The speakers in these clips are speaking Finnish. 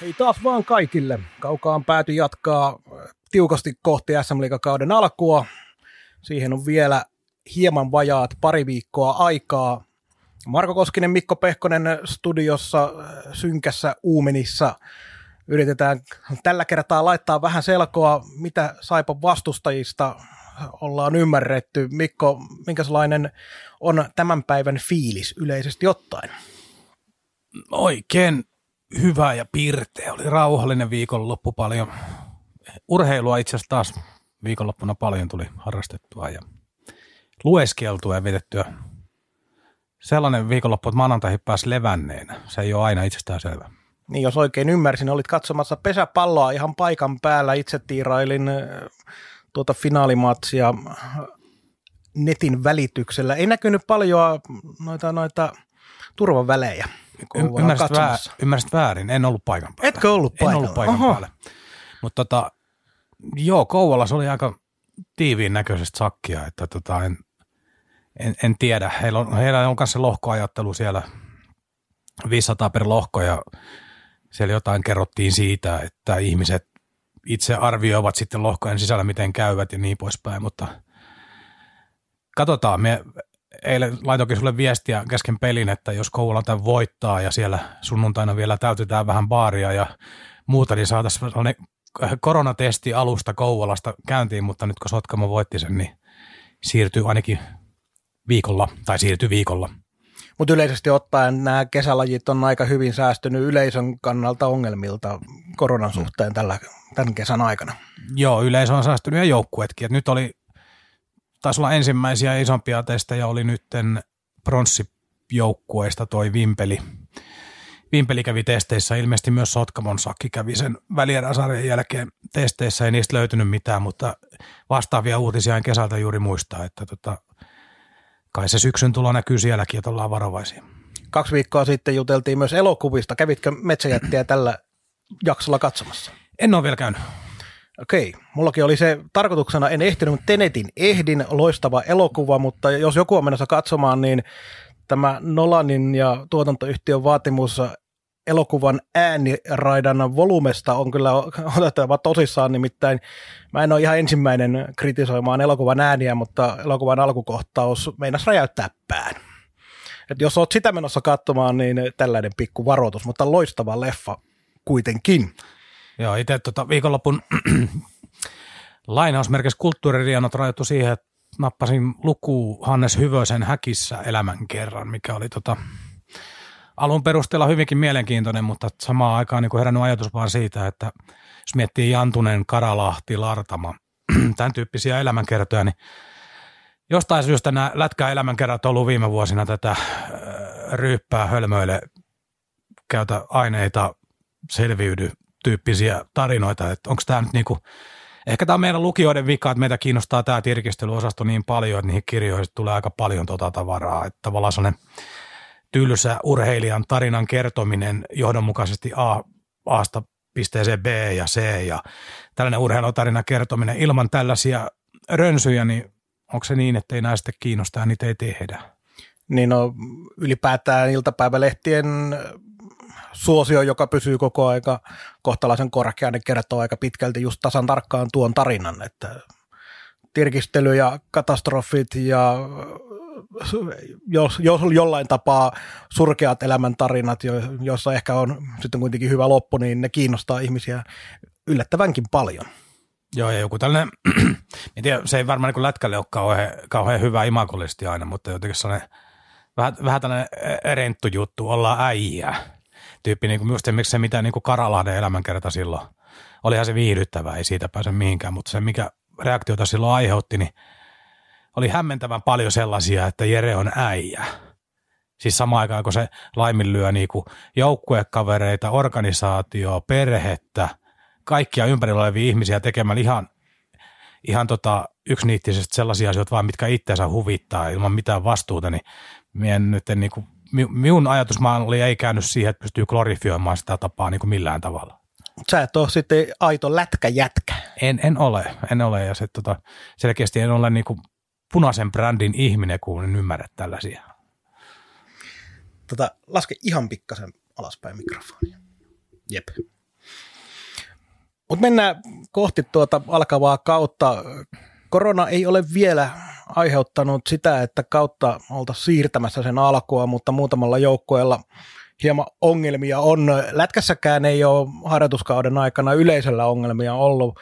Hei taas vaan kaikille. Kaukaan pääty jatkaa tiukasti kohti SM kauden alkua. Siihen on vielä hieman vajaat pari viikkoa aikaa. Marko Koskinen, Mikko Pehkonen studiossa synkässä Uumenissa. Yritetään tällä kertaa laittaa vähän selkoa, mitä Saipan vastustajista ollaan ymmärretty. Mikko, minkälainen on tämän päivän fiilis yleisesti ottaen? Oikein hyvä ja pirteä. Oli rauhallinen viikonloppu paljon. Urheilua itse asiassa taas viikonloppuna paljon tuli harrastettua ja lueskeltua ja vedettyä sellainen viikonloppu, että maanantaihin pääsi levänneenä. Se ei ole aina itsestään selvä. Niin, jos oikein ymmärsin, olit katsomassa pesäpalloa ihan paikan päällä. Itse tiirailin tuota finaalimatsia netin välityksellä. Ei näkynyt paljon noita, noita turvavälejä. Y- ymmärsit, väär, ymmärsit väärin, en ollut paikan päällä. Etkö ollut paikalla? En ollut paikan Oho. päällä. Mutta tota, joo, Kouvolassa oli aika tiiviin näköisestä sakkia, että tota, en, en, en, tiedä. Heillä on, heillä on kanssa lohkoajattelu siellä 500 per lohko ja siellä jotain kerrottiin siitä, että ihmiset itse arvioivat sitten lohkojen sisällä, miten käyvät ja niin poispäin, mutta katsotaan. Me eilen laitoinkin sulle viestiä kesken pelin, että jos Kouvola tämän voittaa ja siellä sunnuntaina vielä täytetään vähän baaria ja muuta, niin saataisiin koronatesti alusta Kouvolasta käyntiin, mutta nyt kun Sotkamo voitti sen, niin siirtyy ainakin viikolla, tai siirtyy viikolla. Mutta yleisesti ottaen nämä kesälajit on aika hyvin säästynyt yleisön kannalta ongelmilta koronan suhteen tällä, tämän kesän aikana. Joo, yleisö on säästynyt ja joukkuetkin. Et nyt oli, taisi olla ensimmäisiä isompia testejä, oli nytten pronssijoukkueista toi Vimpeli. Vimpeli kävi testeissä, ilmeisesti myös Sotkamon Sakki kävi sen välieräsarjan jälkeen testeissä, ei niistä löytynyt mitään, mutta vastaavia uutisia en kesältä juuri muistaa, että tota, kai se syksyn tulo näkyy sielläkin, että ollaan varovaisia. Kaksi viikkoa sitten juteltiin myös elokuvista. Kävitkö Metsäjättiä tällä jaksolla katsomassa? En ole vielä käynyt. Okei, mullakin oli se tarkoituksena, en ehtinyt, mutta Tenetin ehdin, loistava elokuva, mutta jos joku on menossa katsomaan, niin tämä Nolanin ja tuotantoyhtiön vaatimus elokuvan ääniraidan volumesta on kyllä otettava tosissaan, nimittäin mä en ole ihan ensimmäinen kritisoimaan elokuvan ääniä, mutta elokuvan alkukohtaus meinas räjäyttää pään. Et jos oot sitä menossa katsomaan, niin tällainen pikku varoitus, mutta loistava leffa kuitenkin. Joo, itse tota viikonlopun lainausmerkissä kulttuuririenot rajoittu siihen, että nappasin luku Hannes Hyvösen häkissä elämän kerran, mikä oli tota, alun perusteella hyvinkin mielenkiintoinen, mutta samaan aikaan niin herännyt ajatus vaan siitä, että jos miettii Jantunen, Karalahti, Lartama, tämän tyyppisiä elämänkertoja, niin jostain syystä nämä lätkäelämänkerrat on ollut viime vuosina tätä ryyppää hölmöille, käytä aineita, selviydy tyyppisiä tarinoita, että onko tämä nyt niinku, ehkä tämä on meidän lukijoiden vika, että meitä kiinnostaa tämä tirkistelyosasto niin paljon, että niihin kirjoihin tulee aika paljon tota tavaraa, että tavallaan sellainen tylsä urheilijan tarinan kertominen johdonmukaisesti A, Asta pisteeseen B ja C ja tällainen urheilutarinan kertominen ilman tällaisia rönsyjä, niin onko se niin, että ei näistä kiinnostaa, niitä ei tehdä? Niin no, ylipäätään iltapäivälehtien suosio, joka pysyy koko aika kohtalaisen korkeana, kertoo aika pitkälti just tasan tarkkaan tuon tarinan, että tirkistely ja katastrofit ja jos, jos jollain tapaa surkeat elämäntarinat, joissa ehkä on sitten kuitenkin hyvä loppu, niin ne kiinnostaa ihmisiä yllättävänkin paljon. Joo, ja joku tällainen, en tiedä, se ei varmaan niin lätkälle ole kauhean, kauhean hyvä imakollisesti aina, mutta jotenkin sellainen vähän, vähän tällainen renttu juttu, ollaan äijää tyyppi, niin kuin just miksi se mitä niin kuin Karalahden elämänkerta silloin, olihan se viihdyttävää, ei siitä pääse mihinkään, mutta se mikä reaktiota silloin aiheutti, niin oli hämmentävän paljon sellaisia, että Jere on äijä. Siis samaan aikaan, kun se laiminlyö niin kuin joukkuekavereita, organisaatioa, perhettä, kaikkia ympärillä olevia ihmisiä tekemään ihan, ihan tota yksiniittisesti sellaisia asioita vaan, mitkä itseensä huvittaa ilman mitään vastuuta, niin mien nyt en, niin kuin, minun ajatusmalli ei käynyt siihen, että pystyy glorifioimaan sitä tapaa niin kuin millään tavalla. Sä et ole sitten aito lätkäjätkä. En, en ole, en ole ja se, tota, selkeästi en ole niin kuin punaisen brändin ihminen, kun en ymmärrä tällaisia. Tota, laske ihan pikkasen alaspäin mikrofonia. Jep. Mutta mennään kohti tuota alkavaa kautta. Korona ei ole vielä aiheuttanut sitä, että kautta oltaisiin siirtämässä sen alkua, mutta muutamalla joukkueella hieman ongelmia on. Lätkässäkään ei ole harjoituskauden aikana yleisöllä ongelmia ollut.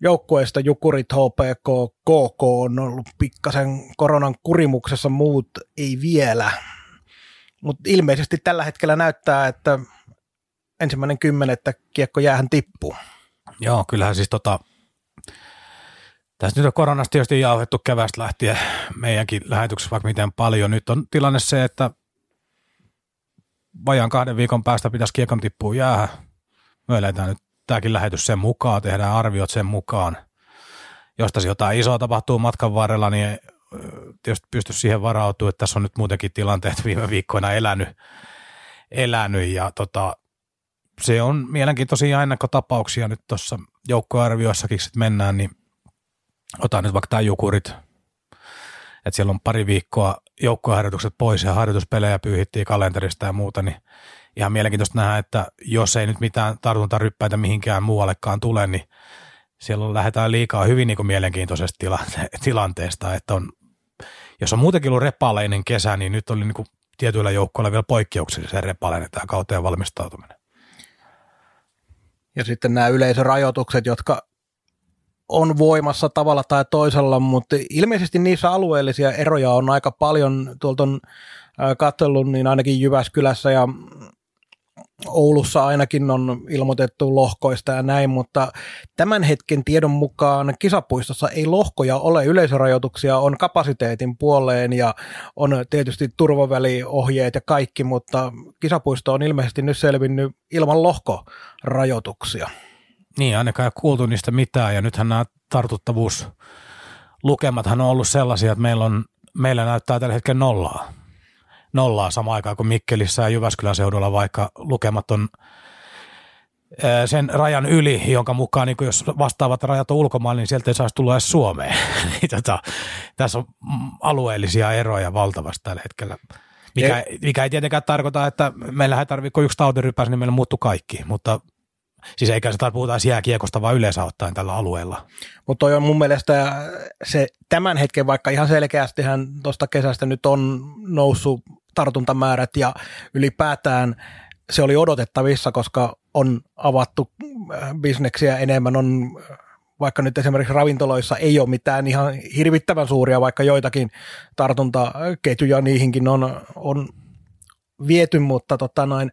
Joukkueista Jukurit, HPK, KK on ollut pikkasen koronan kurimuksessa, muut ei vielä. Mutta ilmeisesti tällä hetkellä näyttää, että ensimmäinen kymmenettä kiekko jäähän tippuu. Joo, kyllähän siis tota, tässä nyt on koronasta tietysti jauhettu kevästä lähtien meidänkin lähetyksessä vaikka miten paljon. Nyt on tilanne se, että vajaan kahden viikon päästä pitäisi kiekon tippua jäähän. Me eletään nyt tämäkin lähetys sen mukaan, tehdään arviot sen mukaan. Jos tässä jotain isoa tapahtuu matkan varrella, niin tietysti pysty siihen varautumaan, että tässä on nyt muutenkin tilanteet viime viikkoina elänyt, elänyt ja tota, se on mielenkiintoisia ennakkotapauksia nyt tuossa joukkoarvioissakin, että mennään, niin otan nyt vaikka tämä Jukurit, että siellä on pari viikkoa joukkoharjoitukset pois ja harjoituspelejä pyyhittiin kalenterista ja muuta, niin ihan mielenkiintoista nähdä, että jos ei nyt mitään tartuntaryppäitä mihinkään muuallekaan tule, niin siellä lähdetään liikaa hyvin niin kuin mielenkiintoisesta tilante- tilanteesta, että on, jos on muutenkin ollut repaleinen kesä, niin nyt oli niin kuin tietyillä joukkoilla vielä poikkeuksellisen repaleinen tämä kauteen valmistautuminen. Ja sitten nämä yleisörajoitukset, jotka on voimassa tavalla tai toisella, mutta ilmeisesti niissä alueellisia eroja on aika paljon. Tuolta on katsellut, niin ainakin Jyväskylässä ja Oulussa ainakin on ilmoitettu lohkoista ja näin, mutta tämän hetken tiedon mukaan kisapuistossa ei lohkoja ole, yleisörajoituksia on kapasiteetin puoleen ja on tietysti turvaväliohjeet ja kaikki, mutta kisapuisto on ilmeisesti nyt selvinnyt ilman lohkorajoituksia. Niin, ainakaan ei kuultu niistä mitään ja nythän nämä tartuttavuuslukemathan on ollut sellaisia, että meillä, on, meillä näyttää tällä hetkellä nollaa nollaa samaan aikaan kuin Mikkelissä ja Jyväskylän seudulla, vaikka lukemat on sen rajan yli, jonka mukaan niin jos vastaavat rajat on ulkomailla, niin sieltä ei saisi tulla edes Suomeen. Tota, tässä on alueellisia eroja valtavasti tällä hetkellä. Mikä, mikä ei tietenkään tarkoita, että meillä ei tarvitse, yksi tautirypäs, niin meillä muuttuu kaikki, mutta Siis eikä se puhuta jääkiekosta, vaan yleensä ottaen tällä alueella. Mutta toi on mun mielestä se tämän hetken, vaikka ihan selkeästihän tuosta kesästä nyt on noussut tartuntamäärät ja ylipäätään se oli odotettavissa, koska on avattu äh, bisneksiä enemmän, on vaikka nyt esimerkiksi ravintoloissa ei ole mitään ihan hirvittävän suuria, vaikka joitakin tartuntaketjuja niihinkin on, on viety, mutta tota noin,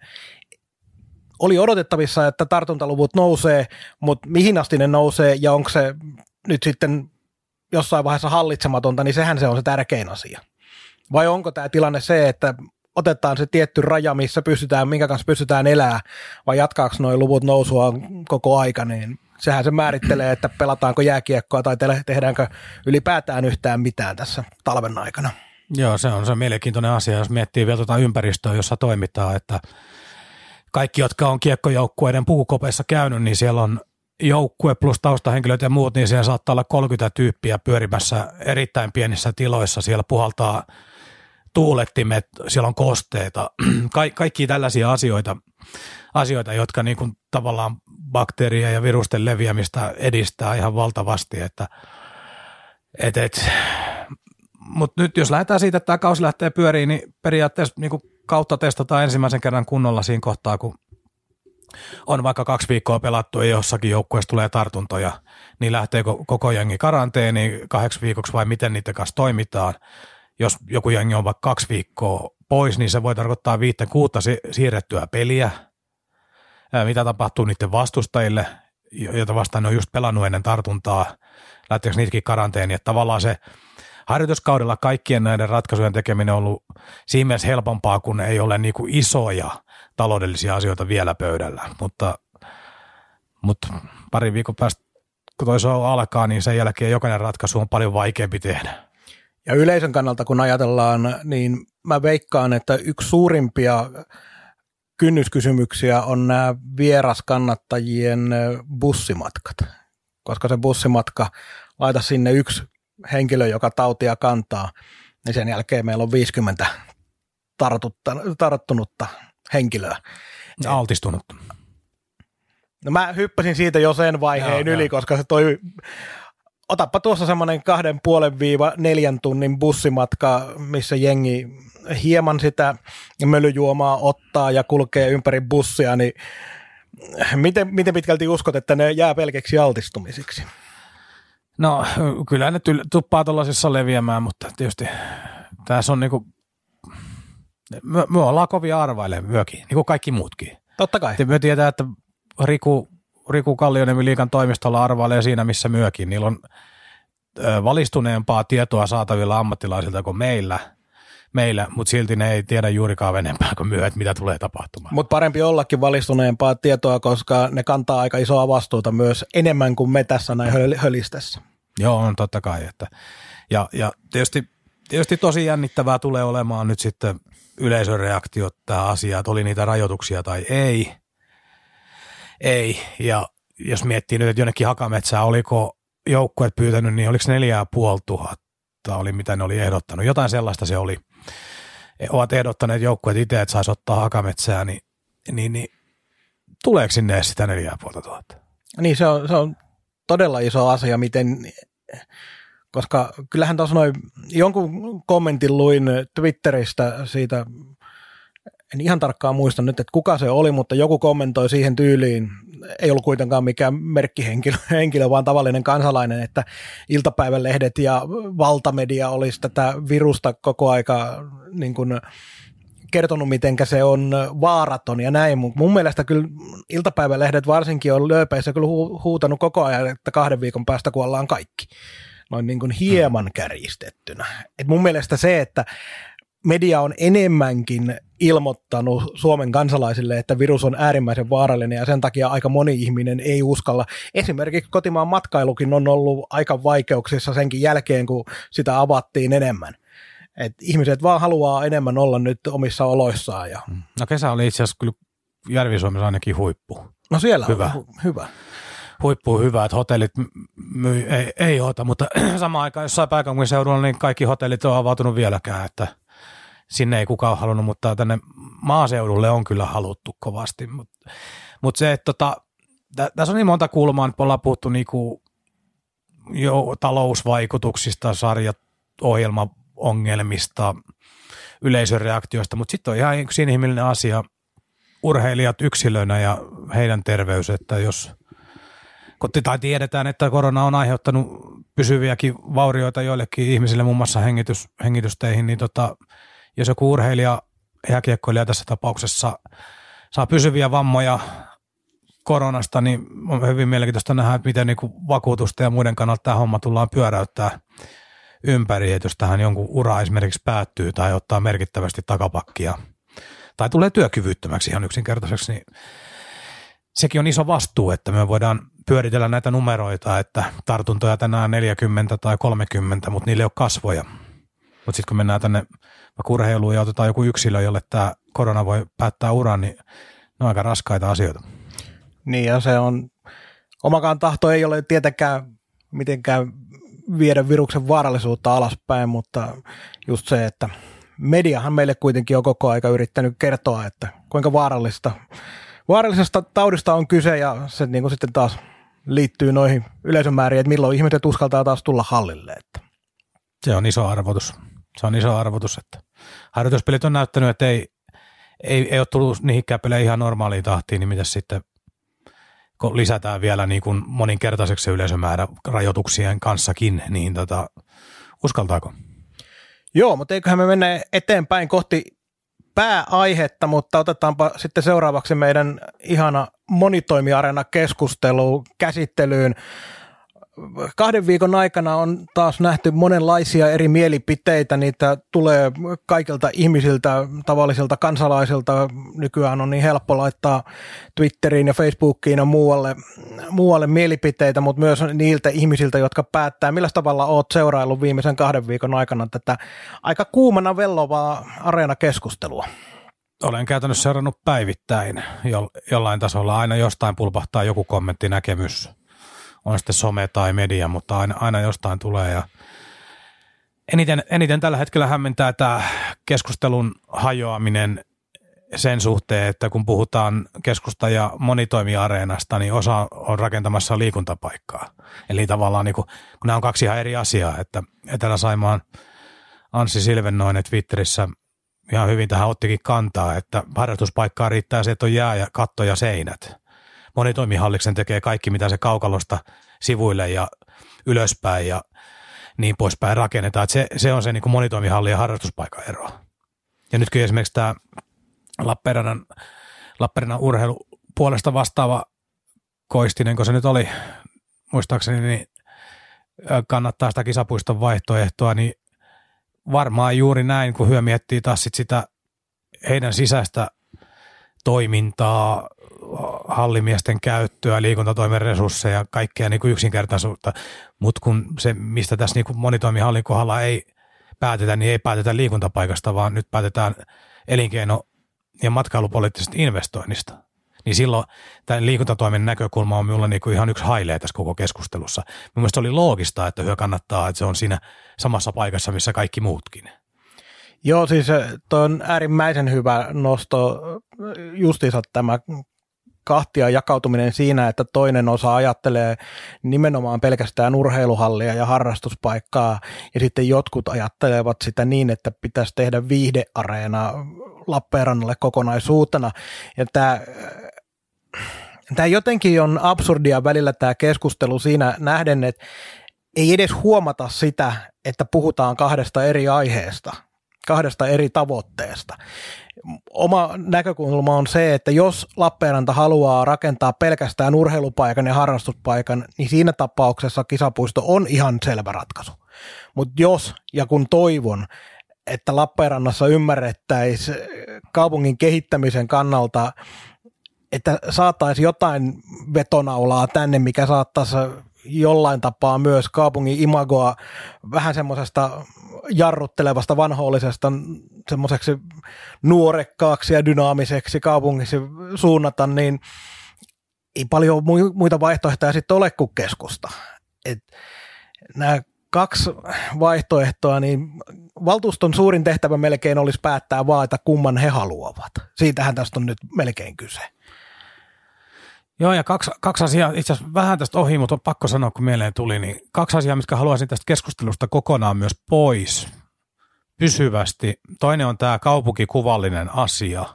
oli odotettavissa, että tartuntaluvut nousee, mutta mihin asti ne nousee ja onko se nyt sitten jossain vaiheessa hallitsematonta, niin sehän se on se tärkein asia. Vai onko tämä tilanne se, että otetaan se tietty raja, missä pystytään, minkä kanssa pystytään elää, vai jatkaako noin luvut nousua koko aika, niin sehän se määrittelee, että pelataanko jääkiekkoa tai tehdäänkö ylipäätään yhtään mitään tässä talven aikana. Joo, se on se mielenkiintoinen asia, jos miettii vielä tuota ympäristöä, jossa toimitaan, että kaikki, jotka on kiekkojoukkueiden pukukopeissa käynyt, niin siellä on joukkue plus taustahenkilöt ja muut, niin siellä saattaa olla 30 tyyppiä pyörimässä erittäin pienissä tiloissa. Siellä puhaltaa tuulettimet, siellä on kosteita, Ka- kaikki tällaisia asioita, asioita jotka niin kuin tavallaan bakteeria ja virusten leviämistä edistää ihan valtavasti, että et, et, mutta nyt jos lähdetään siitä, että tämä kausi lähtee pyöriin, niin periaatteessa niin kuin kautta testataan ensimmäisen kerran kunnolla siinä kohtaa, kun on vaikka kaksi viikkoa pelattu ja jossakin joukkueessa tulee tartuntoja, niin lähtee koko jengi karanteeniin kahdeksi viikoksi vai miten niiden kanssa toimitaan. Jos joku jengi on vaikka kaksi viikkoa pois, niin se voi tarkoittaa viittä kuutta siirrettyä peliä. Mitä tapahtuu niiden vastustajille, joita vastaan ne on just pelannut ennen tartuntaa, lähteekö niitäkin karanteeniin. Että tavallaan se harjoituskaudella kaikkien näiden ratkaisujen tekeminen on ollut siinä mielessä helpompaa, kun ei ole niin kuin isoja taloudellisia asioita vielä pöydällä, mutta Mutta pari viikon päästä, kun toi show alkaa, niin sen jälkeen jokainen ratkaisu on paljon vaikeampi tehdä. Ja yleisön kannalta, kun ajatellaan, niin mä veikkaan, että yksi suurimpia kynnyskysymyksiä on nämä vieraskannattajien bussimatkat. Koska se bussimatka, laita sinne yksi henkilö, joka tautia kantaa, niin sen jälkeen meillä on 50 tartutta, tarttunutta henkilöä. Altistunut. No mä hyppäsin siitä jo sen vaiheen joo, yli, joo. koska se toi, otappa tuossa semmoinen kahden puolen viiva neljän tunnin bussimatka, missä jengi hieman sitä mölyjuomaa ottaa ja kulkee ympäri bussia, niin miten, miten pitkälti uskot, että ne jää pelkäksi altistumisiksi? No kyllä ne tuppaa tuollaisissa leviämään, mutta tietysti tässä on niinku, me, me ollaan kovin arvaille myökin, niin kuin kaikki muutkin. Totta kai. Me tiedetään, että Riku, Riku Kallioniemen liikan toimistolla arvailee siinä, missä myökin. Niillä on valistuneempaa tietoa saatavilla ammattilaisilta kuin meillä, meillä mutta silti ne ei tiedä juurikaan enempää kuin myö, että mitä tulee tapahtumaan. Mutta parempi ollakin valistuneempaa tietoa, koska ne kantaa aika isoa vastuuta myös enemmän kuin me tässä näin hölistessä. Joo, on totta kai. Että, ja, ja tietysti, tietysti tosi jännittävää tulee olemaan nyt sitten yleisön reaktiot tähän asiaan, että oli niitä rajoituksia tai ei. Ei, ja jos miettii nyt, että jonnekin hakametsää, oliko joukkueet pyytänyt, niin oliko neljää puoli tuhatta oli mitä ne oli ehdottanut. Jotain sellaista se oli. Ovat ehdottaneet joukkueet itse, että saisi ottaa hakametsää, niin, niin, niin tuleeko sinne sitä neljää puolta tuhatta? Niin se on, se on todella iso asia, miten koska kyllähän tuossa noin jonkun kommentin luin Twitteristä siitä, en ihan tarkkaan muista nyt, että kuka se oli, mutta joku kommentoi siihen tyyliin, ei ollut kuitenkaan mikään merkkihenkilö, henkilö, vaan tavallinen kansalainen, että iltapäivälehdet ja valtamedia olisi tätä virusta koko aika niin kuin, kertonut, miten se on vaaraton ja näin, mutta mun mielestä kyllä iltapäivälehdet varsinkin on lööpeissä kyllä huutanut koko ajan, että kahden viikon päästä kuollaan kaikki noin niin kuin hieman mm. kärjistettynä. Et mun mielestä se, että media on enemmänkin ilmoittanut Suomen kansalaisille, että virus on äärimmäisen vaarallinen ja sen takia aika moni ihminen ei uskalla. Esimerkiksi kotimaan matkailukin on ollut aika vaikeuksissa senkin jälkeen, kun sitä avattiin enemmän. Et ihmiset vaan haluaa enemmän olla nyt omissa oloissaan. Ja... Mm. No kesä oli itse asiassa kyllä Järvi-Suomessa ainakin huippu. No siellä hyvä. on hyvä huippu hyvä, että hotellit myy, ei, ei ota, mutta samaan aikaan jossain pääkaupunkiseudulla niin kaikki hotellit on avautunut vieläkään, että sinne ei kukaan halunnut, mutta tänne maaseudulle on kyllä haluttu kovasti. Mutta mut se, että tota, tä, tässä on niin monta kulmaa, että ollaan puhuttu niinku jo talousvaikutuksista, sarjat, ohjelmaongelmista, yleisön reaktioista, mutta sitten on ihan yksi inhimillinen asia, urheilijat yksilönä ja heidän terveys, että jos – tai tiedetään, että korona on aiheuttanut pysyviäkin vaurioita joillekin ihmisille, muun muassa hengitys, hengitysteihin, niin tota, jos joku urheilija, jääkiekkoilija tässä tapauksessa saa pysyviä vammoja koronasta, niin on hyvin mielenkiintoista nähdä, että miten niin vakuutusta ja muiden kannalta tämä homma tullaan pyöräyttää ympäri, että jos tähän jonkun ura esimerkiksi päättyy tai ottaa merkittävästi takapakkia tai tulee työkyvyttömäksi ihan yksinkertaiseksi, niin sekin on iso vastuu, että me voidaan pyöritellä näitä numeroita, että tartuntoja tänään 40 tai 30, mutta niille ei ole kasvoja. Mutta sitten kun mennään tänne urheiluun ja otetaan joku yksilö, jolle tämä korona voi päättää uran, niin ne on aika raskaita asioita. Niin ja se on, omakaan tahto ei ole tietenkään mitenkään viedä viruksen vaarallisuutta alaspäin, mutta just se, että mediahan meille kuitenkin on koko aika yrittänyt kertoa, että kuinka vaarallista, vaarallisesta taudista on kyse ja se niin kuin sitten taas liittyy noihin yleisömääriin, että milloin ihmiset uskaltaa taas tulla hallille. Että. Se on iso arvotus. Se on iso arvotus, että harjoituspelit on näyttänyt, että ei, ei, ei ole tullut niihin peleihin ihan normaaliin tahtiin, niin mitä sitten kun lisätään vielä niin kuin moninkertaiseksi se yleisömäärä rajoituksien kanssakin, niin tota, uskaltaako? Joo, mutta eiköhän me mennä eteenpäin kohti pääaihetta, mutta otetaanpa sitten seuraavaksi meidän ihana monitoimiarena keskustelu käsittelyyn. Kahden viikon aikana on taas nähty monenlaisia eri mielipiteitä. Niitä tulee kaikilta ihmisiltä, tavallisilta kansalaisilta. Nykyään on niin helppo laittaa Twitteriin ja Facebookiin ja muualle, muualle mielipiteitä, mutta myös niiltä ihmisiltä, jotka päättää, millä tavalla olet seuraillut viimeisen kahden viikon aikana tätä aika kuumana vellovaa areenakeskustelua. Olen käytännössä seurannut päivittäin jo, jollain tasolla. Aina jostain pulpahtaa joku kommentti, näkemys, on sitten some tai media, mutta aina, aina jostain tulee. Ja eniten, eniten tällä hetkellä hämmentää tämä keskustelun hajoaminen sen suhteen, että kun puhutaan keskusta- ja monitoimiareenasta, niin osa on rakentamassa liikuntapaikkaa. Eli tavallaan niin kuin, kun nämä on kaksi ihan eri asiaa, että Etelä-Saimaan Anssi Silvennoinen Twitterissä ihan hyvin tähän ottikin kantaa, että harjoituspaikkaa riittää se, että on jää ja katto ja seinät. Monitoimihalliksen tekee kaikki, mitä se kaukalosta sivuille ja ylöspäin ja niin poispäin rakennetaan. Se, se on se niin monitoimihallin ja harjoituspaikan ero. Ja nytkin esimerkiksi tämä Lappeenrannan, Lappeenrannan urheilu puolesta vastaava Koistinen, kun se nyt oli, muistaakseni, niin kannattaa sitä kisapuiston vaihtoehtoa, niin varmaan juuri näin, kun hyö miettii taas sit sitä heidän sisäistä toimintaa, hallimiesten käyttöä, liikuntatoimen resursseja, kaikkea niin kuin yksinkertaisuutta, mutta kun se, mistä tässä niin kuin monitoimihallin kohdalla ei päätetä, niin ei päätetä liikuntapaikasta, vaan nyt päätetään elinkeino- ja matkailupoliittisesta investoinnista. Niin silloin tämän liikuntatoimen näkökulma on minulla niin ihan yksi hailee tässä koko keskustelussa. Mielestäni oli loogista, että hyö kannattaa, että se on siinä samassa paikassa, missä kaikki muutkin. Joo, siis tuo on äärimmäisen hyvä nosto justiinsa tämä kahtia jakautuminen siinä, että toinen osa ajattelee nimenomaan pelkästään urheiluhallia ja harrastuspaikkaa, ja sitten jotkut ajattelevat sitä niin, että pitäisi tehdä viihdeareena Lappeenrannalle kokonaisuutena. Ja tämä Tämä jotenkin on absurdia välillä tämä keskustelu siinä nähden, että ei edes huomata sitä, että puhutaan kahdesta eri aiheesta, kahdesta eri tavoitteesta. Oma näkökulma on se, että jos Lappeenranta haluaa rakentaa pelkästään urheilupaikan ja harrastuspaikan, niin siinä tapauksessa kisapuisto on ihan selvä ratkaisu. Mutta jos ja kun toivon, että Lappeenrannassa ymmärrettäisiin kaupungin kehittämisen kannalta että saataisiin jotain vetonaulaa tänne, mikä saattaisi jollain tapaa myös kaupungin imagoa vähän semmoisesta jarruttelevasta vanhoollisesta semmoiseksi nuorekkaaksi ja dynaamiseksi kaupungissa suunnata, niin ei paljon muita vaihtoehtoja sitten ole kuin keskusta. Et nämä kaksi vaihtoehtoa, niin valtuuston suurin tehtävä melkein olisi päättää vaan, että kumman he haluavat. Siitähän tästä on nyt melkein kyse. Joo, ja kaksi, kaksi asiaa, itse asiassa vähän tästä ohi, mutta on pakko sanoa, kun mieleen tuli, niin kaksi asiaa, mitkä haluaisin tästä keskustelusta kokonaan myös pois pysyvästi. Toinen on tämä kaupunkikuvallinen asia.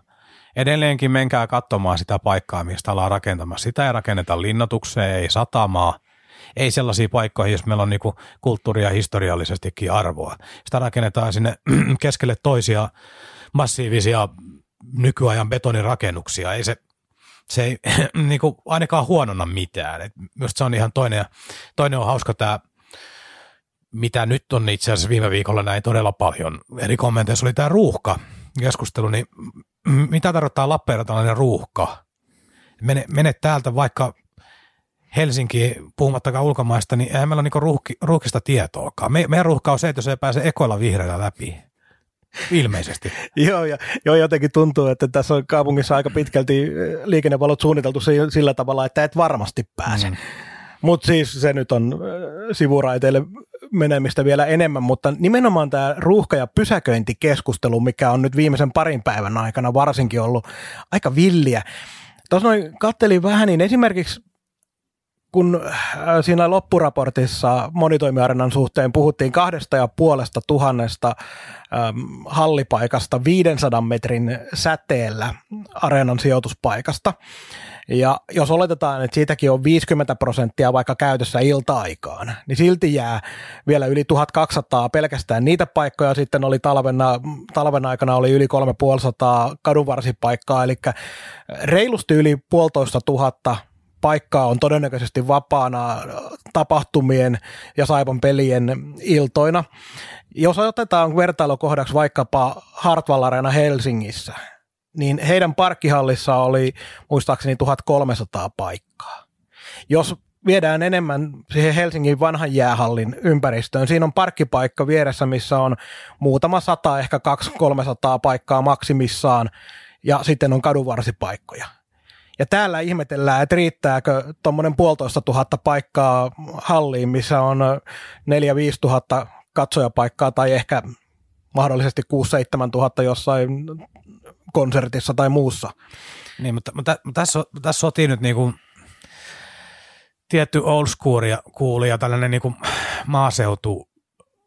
Edelleenkin menkää katsomaan sitä paikkaa, mistä ollaan rakentamassa. Sitä ei rakenneta linnoitukseen, ei satamaa, ei sellaisia paikkoja, jos meillä on niinku kulttuuria historiallisestikin arvoa. Sitä rakennetaan sinne keskelle toisia massiivisia nykyajan betonirakennuksia. Ei se se ei niin kuin, ainakaan huonona mitään. Et myös se on ihan toinen. Ja toinen on hauska tämä, mitä nyt on itse asiassa viime viikolla näin todella paljon. Eri kommenteissa oli tämä ruuhka keskustelu, niin mitä tarkoittaa Lappeenrantalainen ruuhka? Mene, mene täältä vaikka Helsinki, puhumattakaan ulkomaista, niin eihän meillä ole niin ruuhki, ruuhkista tietoakaan. Me, meidän ruuhka on se, että se ei pääse ekoilla vihreällä läpi. Ilmeisesti. joo, ja, joo, jotenkin tuntuu, että tässä on kaupungissa aika pitkälti eh, liikennevalot suunniteltu sillä tavalla, että et varmasti pääse. Mm. Mutta siis se nyt on eh, sivuraiteille menemistä vielä enemmän, mutta nimenomaan tämä ruuhka- ja pysäköintikeskustelu, mikä on nyt viimeisen parin päivän aikana varsinkin ollut aika villiä. Tuossa noin kattelin vähän, niin esimerkiksi kun äh, siinä loppuraportissa monitoimiarenan suhteen puhuttiin kahdesta ja puolesta tuhannesta ähm, hallipaikasta 500 metrin säteellä areenan sijoituspaikasta. Ja jos oletetaan, että siitäkin on 50 prosenttia vaikka käytössä ilta-aikaan, niin silti jää vielä yli 1200 pelkästään niitä paikkoja. Sitten oli talvena, talven aikana oli yli 3500 kadunvarsipaikkaa, eli reilusti yli puolitoista tuhatta paikkaa on todennäköisesti vapaana tapahtumien ja Saipan pelien iltoina. Jos otetaan vertailukohdaksi vaikkapa Hartwall Arena Helsingissä, niin heidän parkkihallissa oli muistaakseni 1300 paikkaa. Jos viedään enemmän siihen Helsingin vanhan jäähallin ympäristöön. Siinä on parkkipaikka vieressä, missä on muutama sata, ehkä 200-300 paikkaa maksimissaan, ja sitten on kadunvarsipaikkoja. Ja täällä ihmetellään, että riittääkö tuommoinen puolitoista tuhatta paikkaa halliin, missä on 4-5 tuhatta katsojapaikkaa tai ehkä mahdollisesti 6-7 tuhatta jossain konsertissa tai muussa. Niin, mutta, mutta tässä, tässä sotii nyt kuin tietty old school ja cool ja tällainen kuin maaseutu,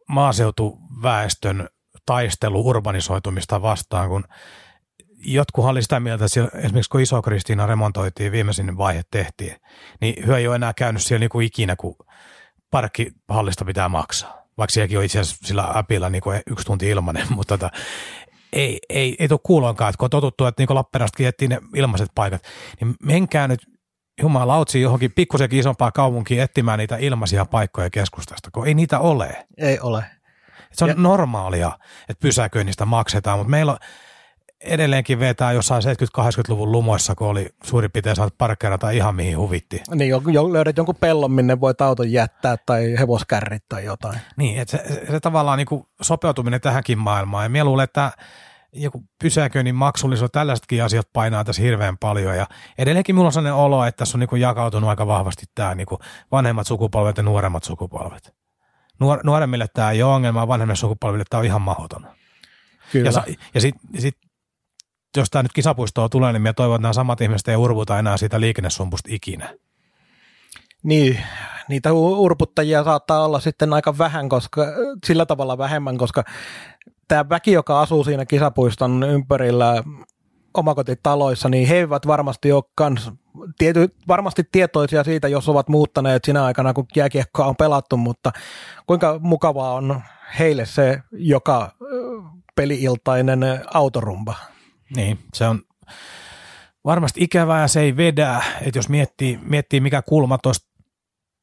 maaseutuväestön taistelu urbanisoitumista vastaan, kun jotkut oli sitä mieltä, että esimerkiksi kun iso Kristiina remontoitiin, viimeisin vaihe tehtiin, niin hyö ei ole enää käynyt siellä niin kuin ikinä, kun parkkihallista pitää maksaa. Vaikka sielläkin on itse asiassa sillä appilla niin kuin yksi tunti ilmanen, mutta tota, ei, ei, ei tule kuuloinkaan, että kun on totuttu, että niin Lappeenrannasta jättiin ne ilmaiset paikat, niin menkää nyt jumalautsiin johonkin pikkusenkin isompaa kaupunkiin etsimään niitä ilmaisia paikkoja keskustasta, kun ei niitä ole. Ei ole. Se on ja. normaalia, että pysäköinnistä maksetaan, mutta meillä on, edelleenkin vetää jossain 70-80-luvun lumoissa, kun oli suurin piirtein saanut parkkeerata ihan mihin huvitti. Niin, jo, löydät jonkun pellon, minne voit auton jättää tai hevoskärrit tai jotain. Niin, että se, se, tavallaan niin sopeutuminen tähänkin maailmaan. Ja minä luulen, että joku pysäköinnin maksullisuus, tällaisetkin asiat painaa tässä hirveän paljon. Ja edelleenkin minulla on sellainen olo, että tässä on niin jakautunut aika vahvasti tämä niin vanhemmat sukupolvet ja nuoremmat sukupolvet. Nuor, nuoremmille tämä ei ole ongelma, vanhemmille sukupolville tämä on ihan mahdoton. Kyllä. Ja, ja sitten sit jos tämä nyt kisapuistoa tulee, niin minä toivon, että nämä samat ihmiset ei urvuta enää siitä liikennesumpusta ikinä. Niin, niitä urputtajia saattaa olla sitten aika vähän, koska sillä tavalla vähemmän, koska tämä väki, joka asuu siinä kisapuiston ympärillä omakotitaloissa, niin he eivät varmasti ole kans, tiety, varmasti tietoisia siitä, jos ovat muuttaneet sinä aikana, kun jääkiekkoa on pelattu, mutta kuinka mukavaa on heille se joka peliiltainen autorumba? Niin, se on varmasti ikävää ja se ei vedä, että jos miettii, miettii mikä kulma tuosta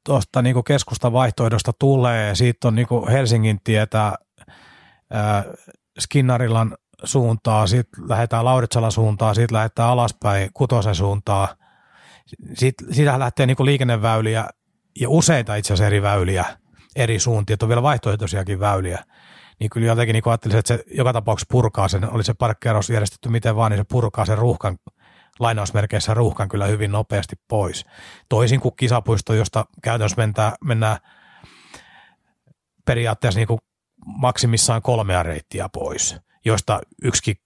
tuosta niin keskustan vaihtoehdosta tulee, siitä on niin Helsingin tietä ää, Skinnarilan suuntaa, sitten lähdetään Lauritsalan suuntaan, sitten lähdetään alaspäin Kutosen suuntaan. Sitten, siitä lähtee niin liikenneväyliä ja useita itse asiassa eri väyliä eri suuntia, että on vielä vaihtoehtoisiakin väyliä niin kyllä jotenkin niin ajattelisin, että se joka tapauksessa purkaa sen, oli se parkkeeraus järjestetty miten vaan, niin se purkaa sen ruuhkan, lainausmerkeissä ruuhkan kyllä hyvin nopeasti pois. Toisin kuin kisapuisto, josta käytännössä mennään, mennään periaatteessa niin kuin maksimissaan kolmea reittiä pois, joista yksikin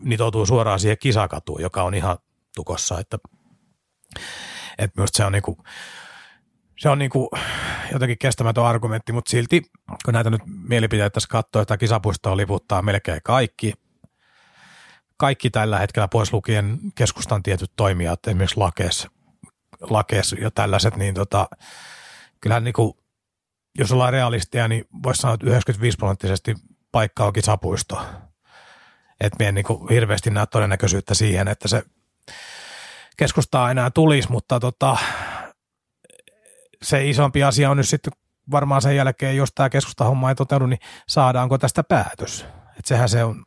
nitoutuu suoraan siihen kisakatuun, joka on ihan tukossa, että, että myös se on niin kuin, se on niin kuin jotenkin kestämätön argumentti, mutta silti kun näitä nyt mielipiteitä tässä katsoo, että kisapuistoa liputtaa melkein kaikki, kaikki tällä hetkellä pois lukien keskustan tietyt toimijat, esimerkiksi Lakes, Lakes ja tällaiset, niin tota, kyllähän niin kuin, jos ollaan realistia, niin voisi sanoa, että 95 prosenttisesti paikka on kisapuisto. Että me niin hirveästi näe todennäköisyyttä siihen, että se keskustaa enää tulisi, mutta tota, se isompi asia on nyt sitten varmaan sen jälkeen, jos tämä keskustahomma ei toteudu, niin saadaanko tästä päätös. Että sehän se on,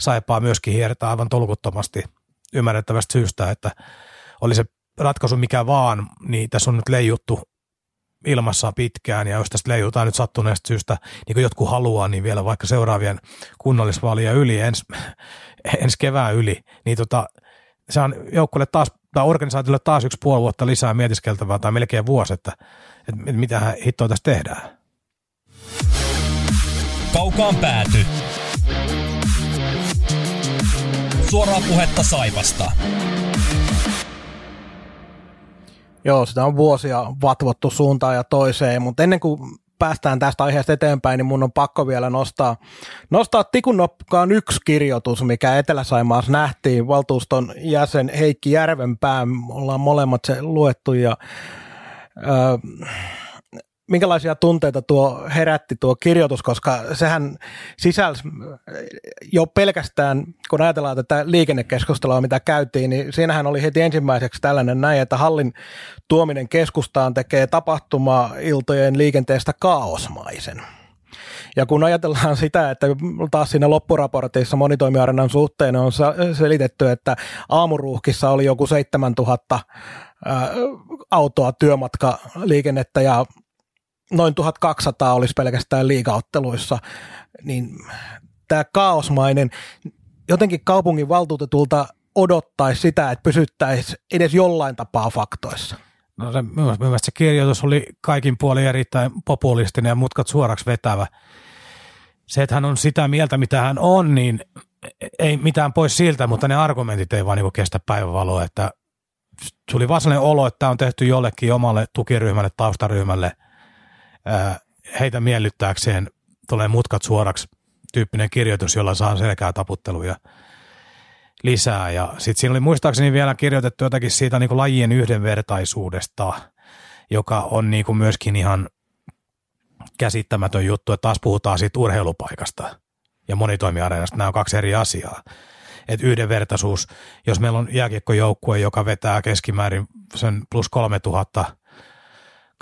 saipaa myöskin hiertää aivan tolkuttomasti ymmärrettävästä syystä, että oli se ratkaisu mikä vaan, niin tässä on nyt leijuttu ilmassa pitkään, ja jos tästä leijutaan nyt sattuneesta syystä, niin kuin jotkut haluaa, niin vielä vaikka seuraavien kunnallisvaalia yli, ens, ensi kevään yli, niin tota, se on joukkueelle taas tai organisaatiolle taas yksi puoli vuotta lisää mietiskeltävää tai melkein vuosi, että, että mitä hittoa tässä tehdään. Kaukaan pääty. Suoraa puhetta Saivasta. Joo, sitä on vuosia vatvottu suuntaan ja toiseen, mutta ennen kuin päästään tästä aiheesta eteenpäin, niin mun on pakko vielä nostaa, nostaa tikun nokkaan yksi kirjoitus, mikä Etelä-Saimaassa nähtiin. Valtuuston jäsen Heikki Järvenpää, ollaan molemmat se luettu ja ö, minkälaisia tunteita tuo herätti tuo kirjoitus, koska sehän sisälsi jo pelkästään, kun ajatellaan tätä liikennekeskustelua, mitä käytiin, niin siinähän oli heti ensimmäiseksi tällainen näin, että hallin tuominen keskustaan tekee tapahtuma-iltojen liikenteestä kaosmaisen. Ja kun ajatellaan sitä, että taas siinä loppuraportissa monitoimiarenan suhteen on selitetty, että aamuruuhkissa oli joku 7000 autoa työmatkaliikennettä ja noin 1200 olisi pelkästään liigaotteluissa, niin tämä kaosmainen, jotenkin kaupungin valtuutetulta odottaisi sitä, että pysyttäisiin edes jollain tapaa faktoissa. No se, mielestäni se kirjoitus oli kaikin puolin erittäin populistinen ja mutkat suoraksi vetävä. Se, että hän on sitä mieltä, mitä hän on, niin ei mitään pois siltä, mutta ne argumentit ei vaan niin kestä päivävaloa, että tuli vaan olo, että tämä on tehty jollekin omalle tukiryhmälle, taustaryhmälle – heitä miellyttääkseen tulee mutkat suoraksi tyyppinen kirjoitus, jolla saa selkää taputteluja lisää. Ja sitten siinä oli muistaakseni vielä kirjoitettu jotakin siitä niin kuin lajien yhdenvertaisuudesta, joka on niin kuin myöskin ihan käsittämätön juttu, että taas puhutaan siitä urheilupaikasta ja monitoimiareenasta. Nämä on kaksi eri asiaa. Et yhdenvertaisuus, jos meillä on jääkiekkojoukkue, joka vetää keskimäärin sen plus 3000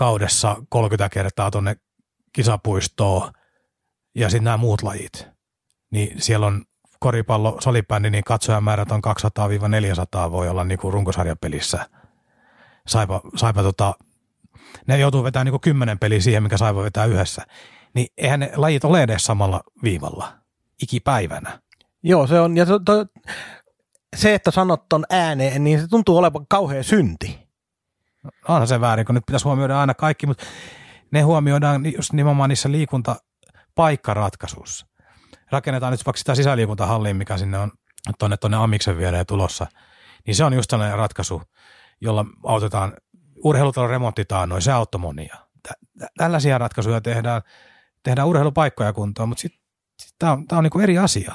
kaudessa 30 kertaa tuonne kisapuistoon ja sitten nämä muut lajit, niin siellä on koripallo, salibändi, niin katsojamäärät on 200-400 voi olla niin kuin runkosarjapelissä. Saipa, saipa tota, ne joutuu vetämään niin kuin kymmenen peliä siihen, mikä Saipa vetää yhdessä. Niin eihän ne lajit ole edes samalla viivalla ikipäivänä. Joo, se on, ja to, to, se, että sanot ton ääneen, niin se tuntuu olevan kauhean synti. Onhan se väärin, kun nyt pitäisi huomioida aina kaikki, mutta ne huomioidaan just nimenomaan niissä liikuntapaikkaratkaisuissa. Rakennetaan nyt vaikka sitä sisäliikuntahalliin, mikä sinne on tuonne, tuonne Amiksen viereen tulossa, niin se on just sellainen ratkaisu, jolla autetaan, urheilutalon remonttitaan noin, se auttoi monia. Tällaisia ratkaisuja tehdään, tehdään urheilupaikkoja kuntoon, mutta sitten sit tämä on, tää on niinku eri asia.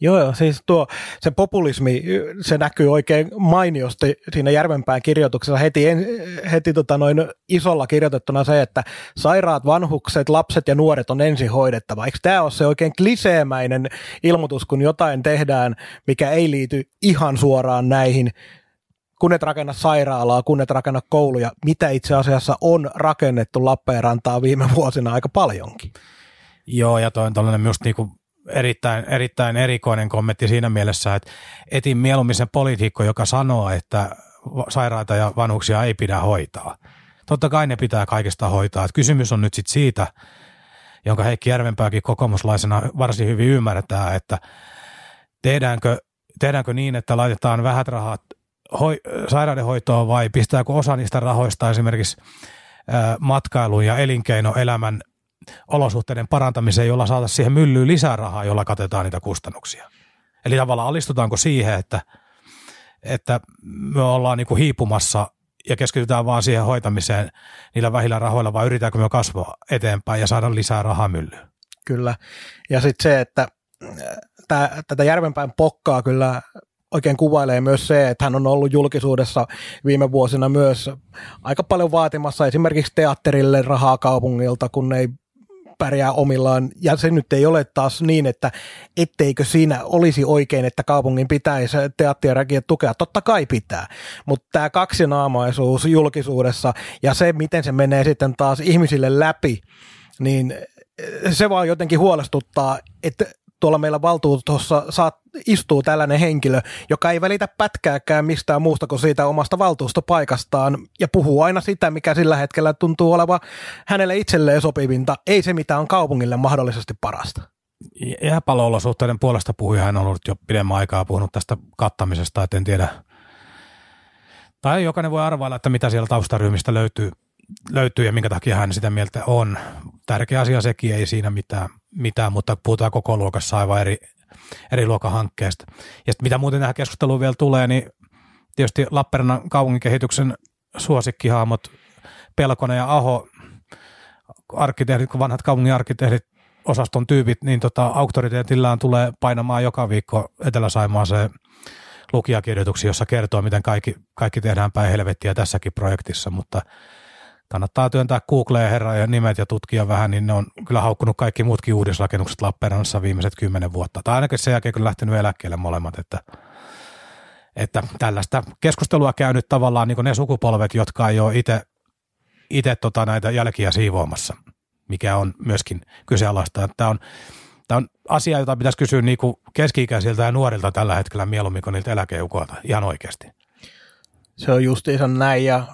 Joo, siis tuo, se populismi, se näkyy oikein mainiosti siinä Järvenpään kirjoituksessa heti, heti tota noin isolla kirjoitettuna se, että sairaat vanhukset, lapset ja nuoret on ensin hoidettava. Eikö tämä ole se oikein kliseemäinen ilmoitus, kun jotain tehdään, mikä ei liity ihan suoraan näihin kun et rakenna sairaalaa, kun et rakenna kouluja, mitä itse asiassa on rakennettu Lappeenrantaa viime vuosina aika paljonkin. Joo, ja toi on tällainen just niinku erittäin, erittäin erikoinen kommentti siinä mielessä, että etin mieluummin sen poliitikko, joka sanoo, että sairaita ja vanhuksia ei pidä hoitaa. Totta kai ne pitää kaikesta hoitaa. Että kysymys on nyt sit siitä, jonka Heikki Järvenpääkin kokoomuslaisena varsin hyvin ymmärtää, että tehdäänkö, tehdäänkö niin, että laitetaan vähät rahat hoi, sairaudenhoitoon vai pistääkö osa niistä rahoista esimerkiksi matkailun ja elinkeinoelämän olosuhteiden parantamiseen, jolla saataisiin siihen myllyyn lisää rahaa, jolla katetaan niitä kustannuksia. Eli tavallaan alistutaanko siihen, että, että me ollaan niin kuin hiipumassa ja keskitytään vaan siihen hoitamiseen niillä vähillä rahoilla, vai yritetäänkö me kasvaa eteenpäin ja saada lisää rahaa myllyyn? Kyllä. Ja sitten se, että tää, tätä Järvenpäin pokkaa kyllä oikein kuvailee myös se, että hän on ollut julkisuudessa viime vuosina myös aika paljon vaatimassa esimerkiksi teatterille rahaa kaupungilta, kun ei pärjää omillaan. Ja se nyt ei ole taas niin, että etteikö siinä olisi oikein, että kaupungin pitäisi teatteria tukea. Totta kai pitää, mutta tämä kaksinaamaisuus julkisuudessa ja se, miten se menee sitten taas ihmisille läpi, niin se vaan jotenkin huolestuttaa, että tuolla meillä valtuustossa saat, istuu tällainen henkilö, joka ei välitä pätkääkään mistään muusta kuin siitä omasta valtuustopaikastaan ja puhuu aina sitä, mikä sillä hetkellä tuntuu oleva hänelle itselleen sopivinta, ei se mitä on kaupungille mahdollisesti parasta. Jääpallo-olosuhteiden puolesta puhuja on ollut jo pidemmän aikaa puhunut tästä kattamisesta, että en tiedä. Tai jokainen voi arvailla, että mitä siellä taustaryhmistä löytyy, löytyy ja minkä takia hän sitä mieltä on. Tärkeä asia sekin, ei siinä mitään, mitään mutta puhutaan koko luokassa aivan eri, eri luokahankkeesta. Ja mitä muuten tähän keskusteluun vielä tulee, niin tietysti Lappeenrannan kaupunkikehityksen suosikkihahmot Pelkonen ja Aho, arkkitehdit, vanhat kaupungin arkkitehdit, osaston tyypit, niin tota, auktoriteetillään tulee painamaan joka viikko Etelä-Saimaaseen lukijakirjoituksia, jossa kertoo, miten kaikki, kaikki tehdään päin helvettiä tässäkin projektissa, mutta kannattaa työntää Googleen ja nimet ja tutkia vähän, niin ne on kyllä haukkunut kaikki muutkin uudisrakennukset Lappeenrannassa viimeiset kymmenen vuotta. Tai ainakin sen jälkeen, kun lähtenyt eläkkeelle molemmat, että, että tällaista keskustelua käynyt tavallaan niin ne sukupolvet, jotka ei ole itse itse tota näitä jälkiä siivoamassa, mikä on myöskin kyseenalaista. Tämä on, tämä on asia, jota pitäisi kysyä niin kuin keski-ikäisiltä ja nuorilta tällä hetkellä mieluummin kuin niiltä eläkeukoilta, ihan oikeasti. Se on justiinsa näin ja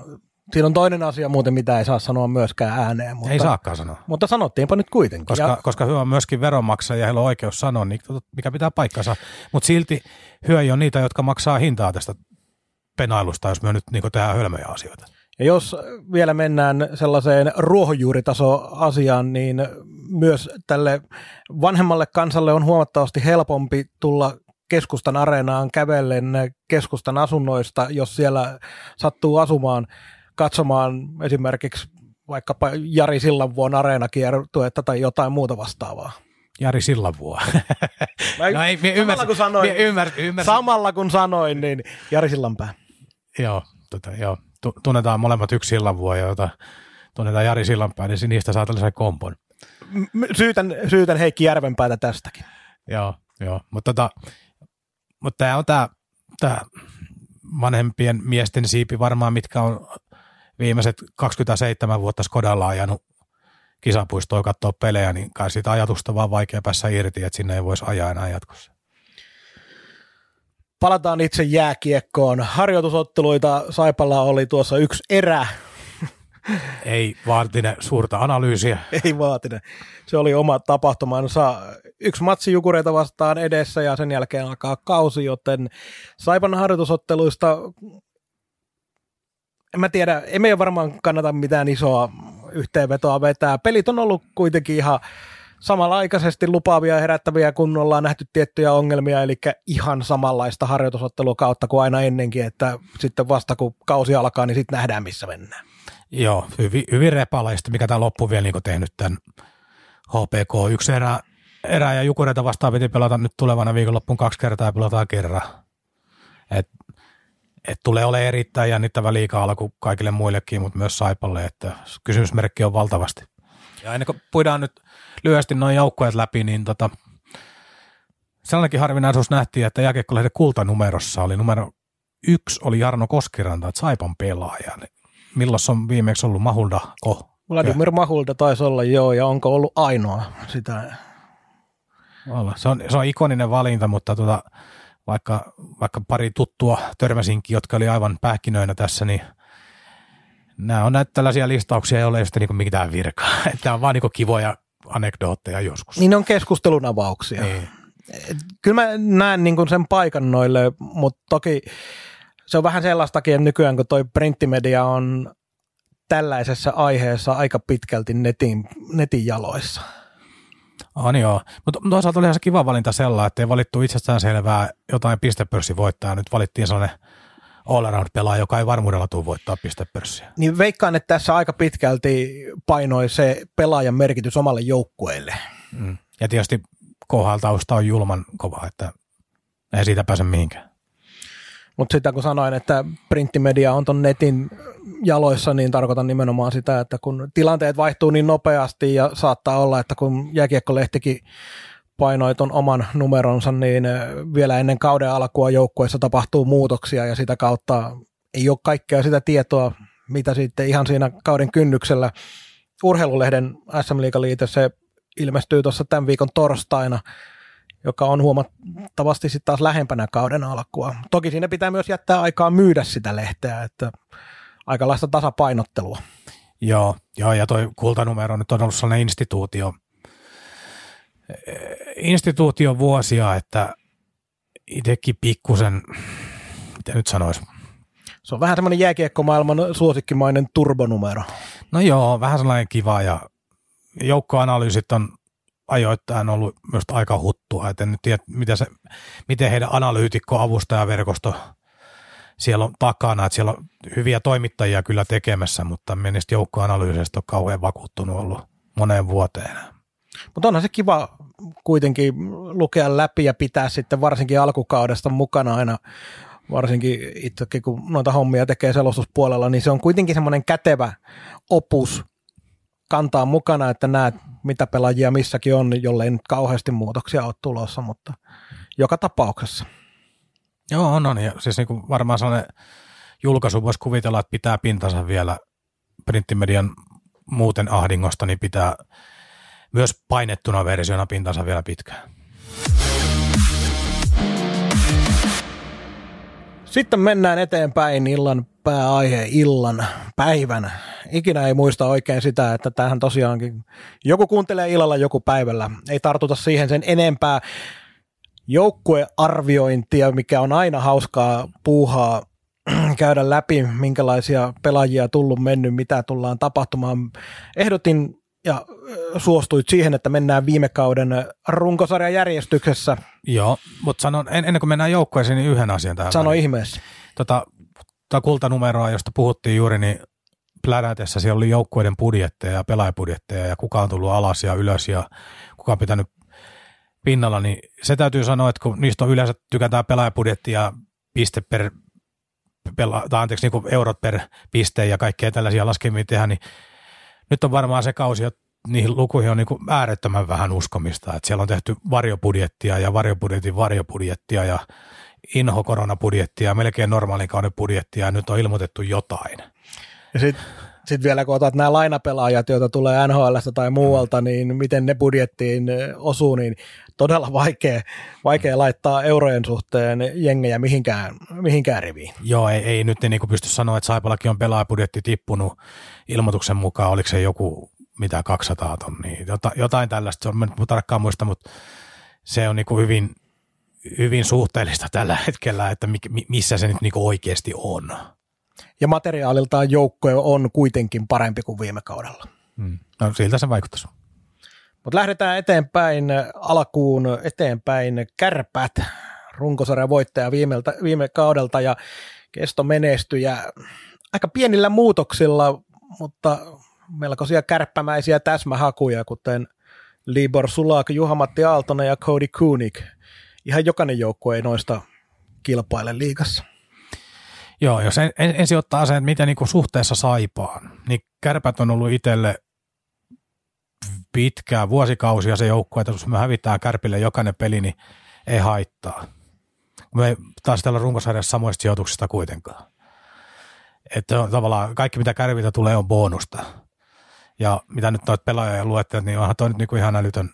siinä on toinen asia muuten, mitä ei saa sanoa myöskään ääneen. Mutta, ei saakaan sanoa. Mutta sanottiinpa nyt kuitenkin. Koska, ja, koska hyö on myöskin veronmaksaja ja heillä on oikeus sanoa, niin mikä pitää paikkansa. Mutta silti hyö on niitä, jotka maksaa hintaa tästä penailusta, jos me nyt niin tehdään hölmöjä asioita. Ja jos vielä mennään sellaiseen ruohonjuuritaso-asiaan, niin myös tälle vanhemmalle kansalle on huomattavasti helpompi tulla keskustan areenaan kävellen keskustan asunnoista, jos siellä sattuu asumaan, katsomaan esimerkiksi vaikkapa Jari Sillanvuon areenakiertuetta tai jotain muuta vastaavaa. Jari Sillanvuo. Mä, no ei, samalla, ymmärsin, kun sanoin, ymmär, ymmärsin. samalla kun sanoin, niin Jari Sillanpää. Joo, tota, joo tunnetaan molemmat yksi Sillanvuo, jota tunnetaan Jari Sillanpää, niin niistä saa tällaisen kompon. Syytän, syytän Heikki Järvenpäätä tästäkin. Joo, joo. mutta tota, mut tämä on tämä vanhempien miesten siipi varmaan, mitkä on viimeiset 27 vuotta Skodalla ajanut kisapuistoa katsoa pelejä, niin kai siitä ajatusta vaan vaikea päässä irti, että sinne ei voisi ajaa enää jatkossa. Palataan itse jääkiekkoon. Harjoitusotteluita Saipalla oli tuossa yksi erä. Ei vaatine suurta analyysiä. Ei vaatine. Se oli oma tapahtumansa. Yksi matsi Jukureita vastaan edessä ja sen jälkeen alkaa kausi, joten Saipan harjoitusotteluista en mä tiedä, emme varmaan kannata mitään isoa yhteenvetoa vetää. Pelit on ollut kuitenkin ihan samanaikaisesti lupaavia herättäviä, kun ollaan nähty tiettyjä ongelmia, eli ihan samanlaista harjoitusottelua kautta kuin aina ennenkin, että sitten vasta kun kausi alkaa, niin sitten nähdään, missä mennään. Joo, hyvin, hyvin repalaista, mikä tämä loppu vielä niin tehnyt tämän HPK. Yksi erä, erä ja Jukureita vastaan piti pelata nyt tulevana viikonloppuun kaksi kertaa ja pelataan kerran. Et, et tulee ole erittäin jännittävä liika alku kaikille muillekin, mutta myös Saipalle, että kysymysmerkki on valtavasti. Ja ennen kuin puidaan nyt lyhyesti noin joukkueet läpi, niin tota, sellainenkin harvinaisuus nähtiin, että jääkiekkolehden kultanumerossa oli numero yksi oli Jarno Koskiranta, että Saipan pelaaja. Niin milloin on viimeksi ollut Mahulda ko? Vladimir Mahulda taisi olla joo, ja onko ollut ainoa sitä? Se on, se on ikoninen valinta, mutta tota, vaikka, vaikka pari tuttua törmäsinkin, jotka oli aivan pähkinöinä tässä, niin – nämä on näitä tällaisia listauksia, joilla ei ole niin mitään virkaa. Tämä on vaan niin kivoja anekdootteja joskus. Niin on keskustelun avauksia. Niin. Kyllä mä näen niin sen paikan noille, mutta toki se on vähän sellaistakin nykyään, kun toi printtimedia on tällaisessa aiheessa aika pitkälti netin, netin jaloissa. On joo, mutta toisaalta oli ihan se kiva valinta sellainen, että ei valittu itsestään selvää jotain pistepörssivoittajaa, nyt valittiin sellainen all-around-pelaaja, joka ei varmuudella tule voittaa pistepörssiä. Niin veikkaan, että tässä aika pitkälti painoi se pelaajan merkitys omalle joukkueelle. Mm. Ja tietysti KHL tausta on julman kova, että ei siitä pääse mihinkään. Mutta sitä kun sanoin, että printtimedia on ton netin jaloissa, niin tarkoitan nimenomaan sitä, että kun tilanteet vaihtuu niin nopeasti ja saattaa olla, että kun jääkiekkolehtikin painoi ton oman numeronsa, niin vielä ennen kauden alkua joukkueessa tapahtuu muutoksia ja sitä kautta ei ole kaikkea sitä tietoa, mitä sitten ihan siinä kauden kynnyksellä. Urheilulehden SM Liiga se ilmestyy tuossa tämän viikon torstaina, joka on huomattavasti sitten taas lähempänä kauden alkua. Toki siinä pitää myös jättää aikaa myydä sitä lehteä, että aikalaista tasapainottelua. Joo, joo ja toi kultanumero nyt on ollut sellainen instituutio – instituutio vuosia, että itsekin pikkusen, mitä nyt sanoisi, se on vähän semmoinen jääkiekkomaailman suosikkimainen turbonumero. No joo, vähän sellainen kiva ja joukkoanalyysit on ajoittain ollut myös aika huttua, et en nyt tiedä, miten, se, miten heidän analyytikko, avustajaverkosto siellä on takana, että siellä on hyviä toimittajia kyllä tekemässä, mutta en niistä joukkoanalyyseistä ole kauhean vakuuttunut ollut moneen vuoteen. Mutta onhan se kiva kuitenkin lukea läpi ja pitää sitten varsinkin alkukaudesta mukana aina varsinkin itsekin kun noita hommia tekee selostuspuolella, niin se on kuitenkin semmoinen kätevä opus kantaa mukana, että näet mitä pelaajia missäkin on, jollei nyt kauheasti muutoksia ole tulossa, mutta joka tapauksessa. Joo, on, on. Ja siis niin kuin varmaan sellainen julkaisu voisi kuvitella, että pitää pintansa vielä printtimedian muuten ahdingosta, niin pitää myös painettuna versiona pintansa vielä pitkään. Sitten mennään eteenpäin illan pääaihe, illan, päivän. Ikinä ei muista oikein sitä, että tähän tosiaankin joku kuuntelee illalla, joku päivällä. Ei tartuta siihen sen enempää joukkuearviointia, mikä on aina hauskaa puuhaa käydä läpi, minkälaisia pelaajia tullut mennyt, mitä tullaan tapahtumaan. Ehdotin ja suostuit siihen, että mennään viime kauden runkosarjan järjestyksessä. Joo, mutta sanon, en, ennen kuin mennään joukkueeseen, niin yhden asian tähän. Sano ihmeessä. Tota, tota kultanumeroa, josta puhuttiin juuri, niin plänätessä siellä oli joukkueiden budjetteja ja pelaajapudjetteja ja kuka on tullut alas ja ylös ja kuka on pitänyt pinnalla, niin se täytyy sanoa, että kun niistä on yleensä tykätään pelaajapudjetti ja piste per pela, tai anteeksi, niin eurot per piste ja kaikkea tällaisia laskemia tehdä, niin nyt on varmaan se kausi, että niihin lukuihin on niin kuin äärettömän vähän uskomista. Että siellä on tehty varjobudjettia ja varjobudjetin varjobudjettia ja inho-koronabudjettia ja melkein normaalin kauden budjettia ja nyt on ilmoitettu jotain. Ja sitten sit vielä kun otat nämä lainapelaajat, joita tulee NHLstä tai muualta, niin miten ne budjettiin osuu, niin todella vaikea, vaikea laittaa eurojen suhteen jengejä mihinkään, mihinkään riviin. Joo, ei, ei nyt niin pysty sanoa, että Saipallakin on pelaajabudjetti tippunut ilmoituksen mukaan, oliko se joku mitä 200 tonnia, Jota, jotain tällaista, se on, tarkkaan muista, mutta se on niin kuin hyvin, hyvin suhteellista tällä hetkellä, että missä se nyt niin oikeasti on. Ja materiaaliltaan joukkoja on kuitenkin parempi kuin viime kaudella. Hmm. No siltä se vaikuttaisi. Mutta lähdetään eteenpäin alkuun eteenpäin kärpät, runkosarjan voittaja viimeltä, viime kaudelta ja kesto menestyjä aika pienillä muutoksilla, mutta melkoisia kärppämäisiä täsmähakuja, kuten Libor Sulak, Juha-Matti Aaltonen ja Cody Kunik. Ihan jokainen joukko ei noista kilpaile liigassa. Joo, jos en, ensin ottaa sen, miten niin suhteessa saipaan, niin kärpät on ollut itselle pitkää vuosikausia se joukkue, että jos me hävitään kärpille jokainen peli, niin ei haittaa. Me taas tällä runkosarjassa samoista sijoituksista kuitenkaan. Että tavallaan kaikki mitä kärviltä tulee on bonusta. Ja mitä nyt noita pelaajia luette, niin onhan toi nyt niinku ihan älytön,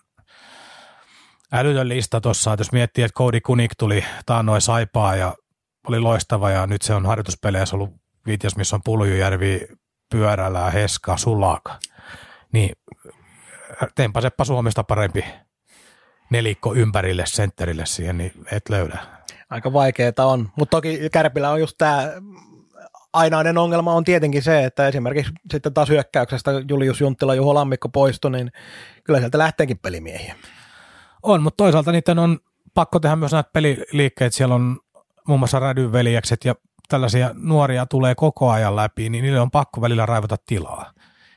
älytön lista tuossa. Jos miettii, että Cody Kunik tuli taannoin saipaa ja oli loistava ja nyt se on harjoituspeleissä ollut viitias, missä on Puljujärvi, Pyörällä, Heska, Sulaka. Niin teenpä Seppa Suomesta parempi nelikko ympärille, sentterille siihen, niin et löydä. Aika vaikeaa on, mutta toki Kärpillä on just tämä ainainen ongelma on tietenkin se, että esimerkiksi sitten taas hyökkäyksestä Julius Junttila, Juho Lammikko poistui, niin kyllä sieltä lähteekin pelimiehiä. On, mutta toisaalta niiden on pakko tehdä myös näitä peliliikkeitä. Siellä on muun muassa Rädyn veljekset ja tällaisia nuoria tulee koko ajan läpi, niin niille on pakko välillä raivata tilaa.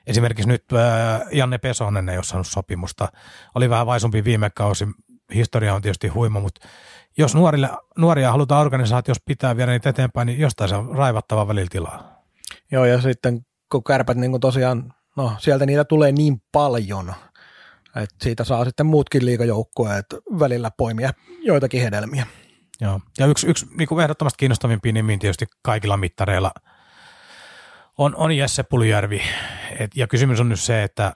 Esimerkiksi nyt äh, Janne Pesonen ei ole saanut sopimusta. Oli vähän vaisumpi viime kausi. Historia on tietysti huima, mutta jos nuorille, nuoria halutaan organisaatiossa pitää viedä niitä eteenpäin, niin jostain se on raivattava välillä tilaa. Joo, ja sitten kun kärpät niin tosiaan, no sieltä niitä tulee niin paljon, että siitä saa sitten muutkin liikajoukkueet välillä poimia joitakin hedelmiä. Joo, ja yksi, yksi niin kuin ehdottomasti kiinnostavimpia nimiin tietysti kaikilla mittareilla on, on Jesse Puljärvi. Et, ja kysymys on nyt se, että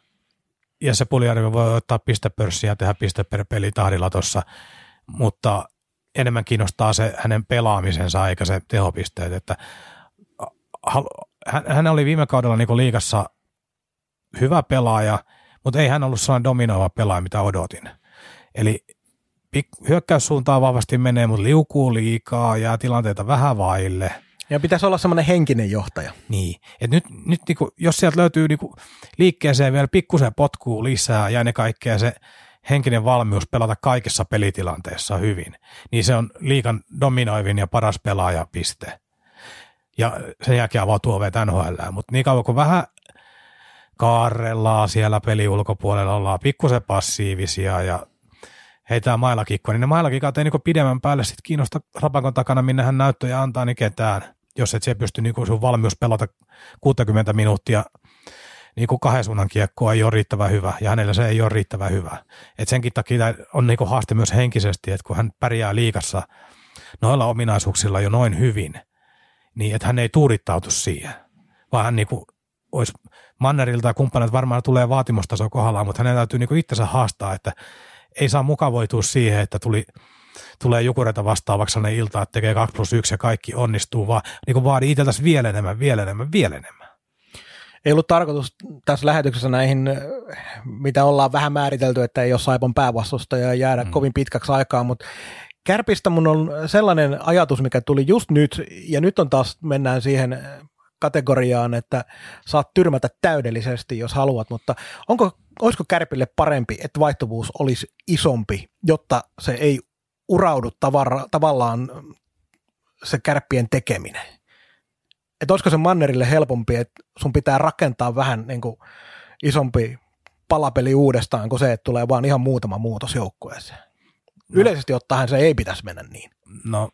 Jesse Puljärvi voi ottaa pistepörssiä ja tehdä piste per peli tahdilla tuossa, mutta enemmän kiinnostaa se hänen pelaamisensa eikä se tehopisteet, että hän, hän oli viime kaudella niin liikassa hyvä pelaaja, mutta ei hän ollut sellainen dominoiva pelaaja, mitä odotin. Eli hyökkäyssuuntaan vahvasti menee, mutta liukuu liikaa, ja tilanteita vähän vaille. Ja pitäisi olla semmoinen henkinen johtaja. Niin, että nyt, nyt niinku, jos sieltä löytyy niinku liikkeeseen vielä pikkusen potkuu lisää ja ne kaikkea se henkinen valmius pelata kaikissa pelitilanteissa hyvin, niin se on liikan dominoivin ja paras pelaaja piste. Ja sen jälkeen avautuu ovet NHL, mutta niin kauan kuin vähän kaarellaan siellä peli ulkopuolella, ollaan pikkusen passiivisia ja heitää mailakikkoa, niin ne mailakikat ei niin pidemmän päälle sitten kiinnosta rapakon takana, minne hän näyttöjä antaa, niin ketään, jos et se pysty niin sun valmius pelata 60 minuuttia niin kuin kahden suunnan kiekkoa ei ole riittävän hyvä, ja hänellä se ei ole riittävän hyvä. Et senkin takia on niin haaste myös henkisesti, että kun hän pärjää liikassa noilla ominaisuuksilla jo noin hyvin, niin että hän ei tuurittautu siihen, vaan hän niin kuin olisi Mannerilta ja kumppanit varmaan tulee vaatimustaso kohdallaan, mutta hänen täytyy niin itsensä haastaa, että ei saa mukavoitua siihen, että tuli, tulee jukureita vastaavaksi sellainen ilta, että tekee 2 plus 1 ja kaikki onnistuu, vaan niin vaadi itseltäsi vielä enemmän, vielä enemmän, vielä enemmän. Ei ollut tarkoitus tässä lähetyksessä näihin, mitä ollaan vähän määritelty, että ei ole Saipon ja jäädä mm. kovin pitkäksi aikaa, mutta Kärpistä mun on sellainen ajatus, mikä tuli just nyt, ja nyt on taas, mennään siihen kategoriaan, että saat tyrmätä täydellisesti, jos haluat, mutta onko, olisiko Kärpille parempi, että vaihtuvuus olisi isompi, jotta se ei uraudu tavara, tavallaan se kärppien tekeminen? Että olisiko se Mannerille helpompi, että sun pitää rakentaa vähän niin kuin isompi palapeli uudestaan kuin se, että tulee vaan ihan muutama muutos joukkueeseen? No. Yleisesti ottaen se ei pitäisi mennä niin. No,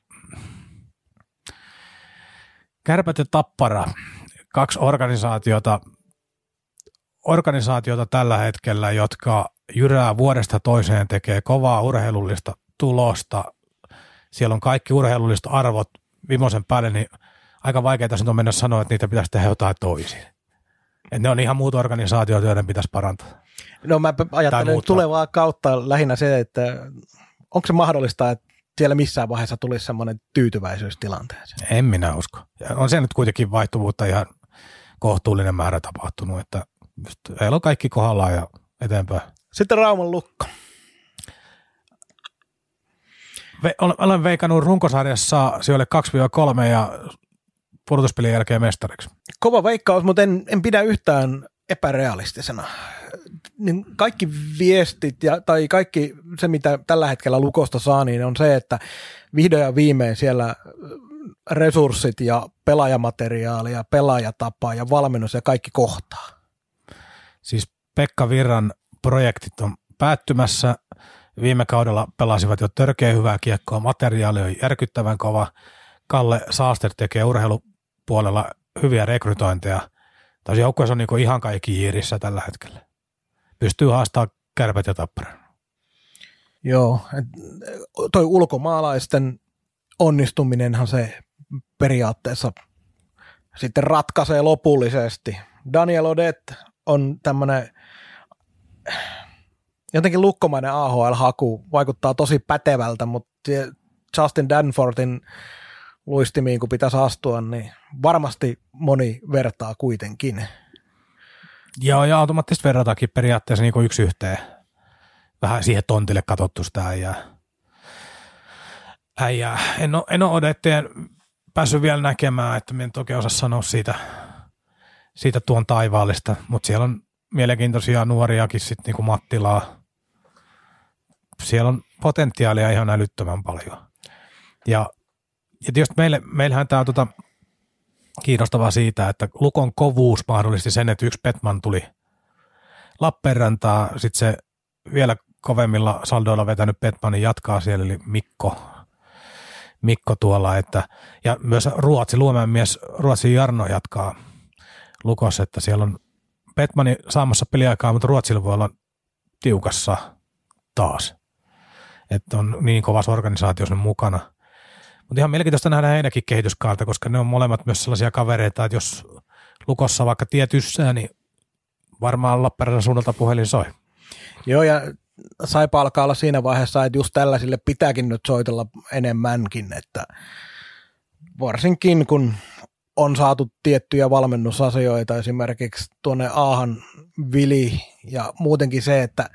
Kärpät ja Tappara, kaksi organisaatiota, organisaatiota tällä hetkellä, jotka jyrää vuodesta toiseen, tekee kovaa urheilullista tulosta. Siellä on kaikki urheilulliset arvot viimeisen päälle, niin aika vaikeaa nyt on mennä sanoa, että niitä pitäisi tehdä jotain toisin. Et ne on ihan muut organisaatiot, joiden pitäisi parantaa. No mä ajattelen tulevaa kautta lähinnä se, että onko se mahdollista, että siellä missään vaiheessa tulisi semmoinen tyytyväisyys tilanteeseen? En minä usko. Ja on se nyt kuitenkin vaihtuvuutta ihan kohtuullinen määrä tapahtunut, että ei ole kaikki kohdallaan ja eteenpäin. Sitten Rauman lukko. Ve, olen veikannut runkosarjassa sijoille 2-3 ja pudotuspelin jälkeen mestariksi. Kova veikkaus, mutta en, en pidä yhtään epärealistisena niin kaikki viestit ja, tai kaikki se, mitä tällä hetkellä Lukosta saa, niin on se, että vihdoin ja viimein siellä resurssit ja pelaajamateriaali ja pelaajatapa ja valmennus ja kaikki kohtaa. Siis Pekka Virran projektit on päättymässä. Viime kaudella pelasivat jo törkeä hyvää kiekkoa, materiaali on järkyttävän kova. Kalle Saaster tekee urheilupuolella hyviä rekrytointeja. Tässä joukkueessa on niin ihan kaikki jiirissä tällä hetkellä pystyy haastamaan kärpät ja tapparan. Joo, toi ulkomaalaisten onnistuminenhan se periaatteessa sitten ratkaisee lopullisesti. Daniel Odet on tämmöinen jotenkin lukkomainen AHL-haku, vaikuttaa tosi pätevältä, mutta Justin Danfortin luistimiin, kun pitäisi astua, niin varmasti moni vertaa kuitenkin. Joo, ja automaattisesti verrataankin periaatteessa niin kuin yksi yhteen. Vähän siihen tontille katsottu sitä äijää. äijää. En ole, en ole odetteen päässyt vielä näkemään, että en toki osaa sanoa siitä, siitä tuon taivaallista, mutta siellä on mielenkiintoisia nuoriakin sitten niin kuin Mattilaa. Siellä on potentiaalia ihan älyttömän paljon. Ja, ja tietysti meille, meillähän tämä tota, kiinnostavaa siitä, että Lukon kovuus mahdollisti sen, että yksi Petman tuli Lappeenrantaa, sitten se vielä kovemmilla saldoilla vetänyt Petmanin jatkaa siellä, eli Mikko, Mikko tuolla, että, ja myös Ruotsi, Luomen mies Ruotsin Jarno jatkaa Lukossa, että siellä on Petmani saamassa peliaikaa, mutta Ruotsilla voi olla tiukassa taas. Että on niin kovassa organisaatiossa mukana – mutta ihan mielenkiintoista nähdä heidänkin kehityskaarta, koska ne on molemmat myös sellaisia kavereita, että jos Lukossa vaikka tietyssä, niin varmaan Lappeenrannan suunnalta puhelin soi. Joo, ja Saipa alkaa olla siinä vaiheessa, että just tällaisille pitääkin nyt soitella enemmänkin, että varsinkin kun on saatu tiettyjä valmennusasioita, esimerkiksi tuonne Aahan Vili ja muutenkin se, että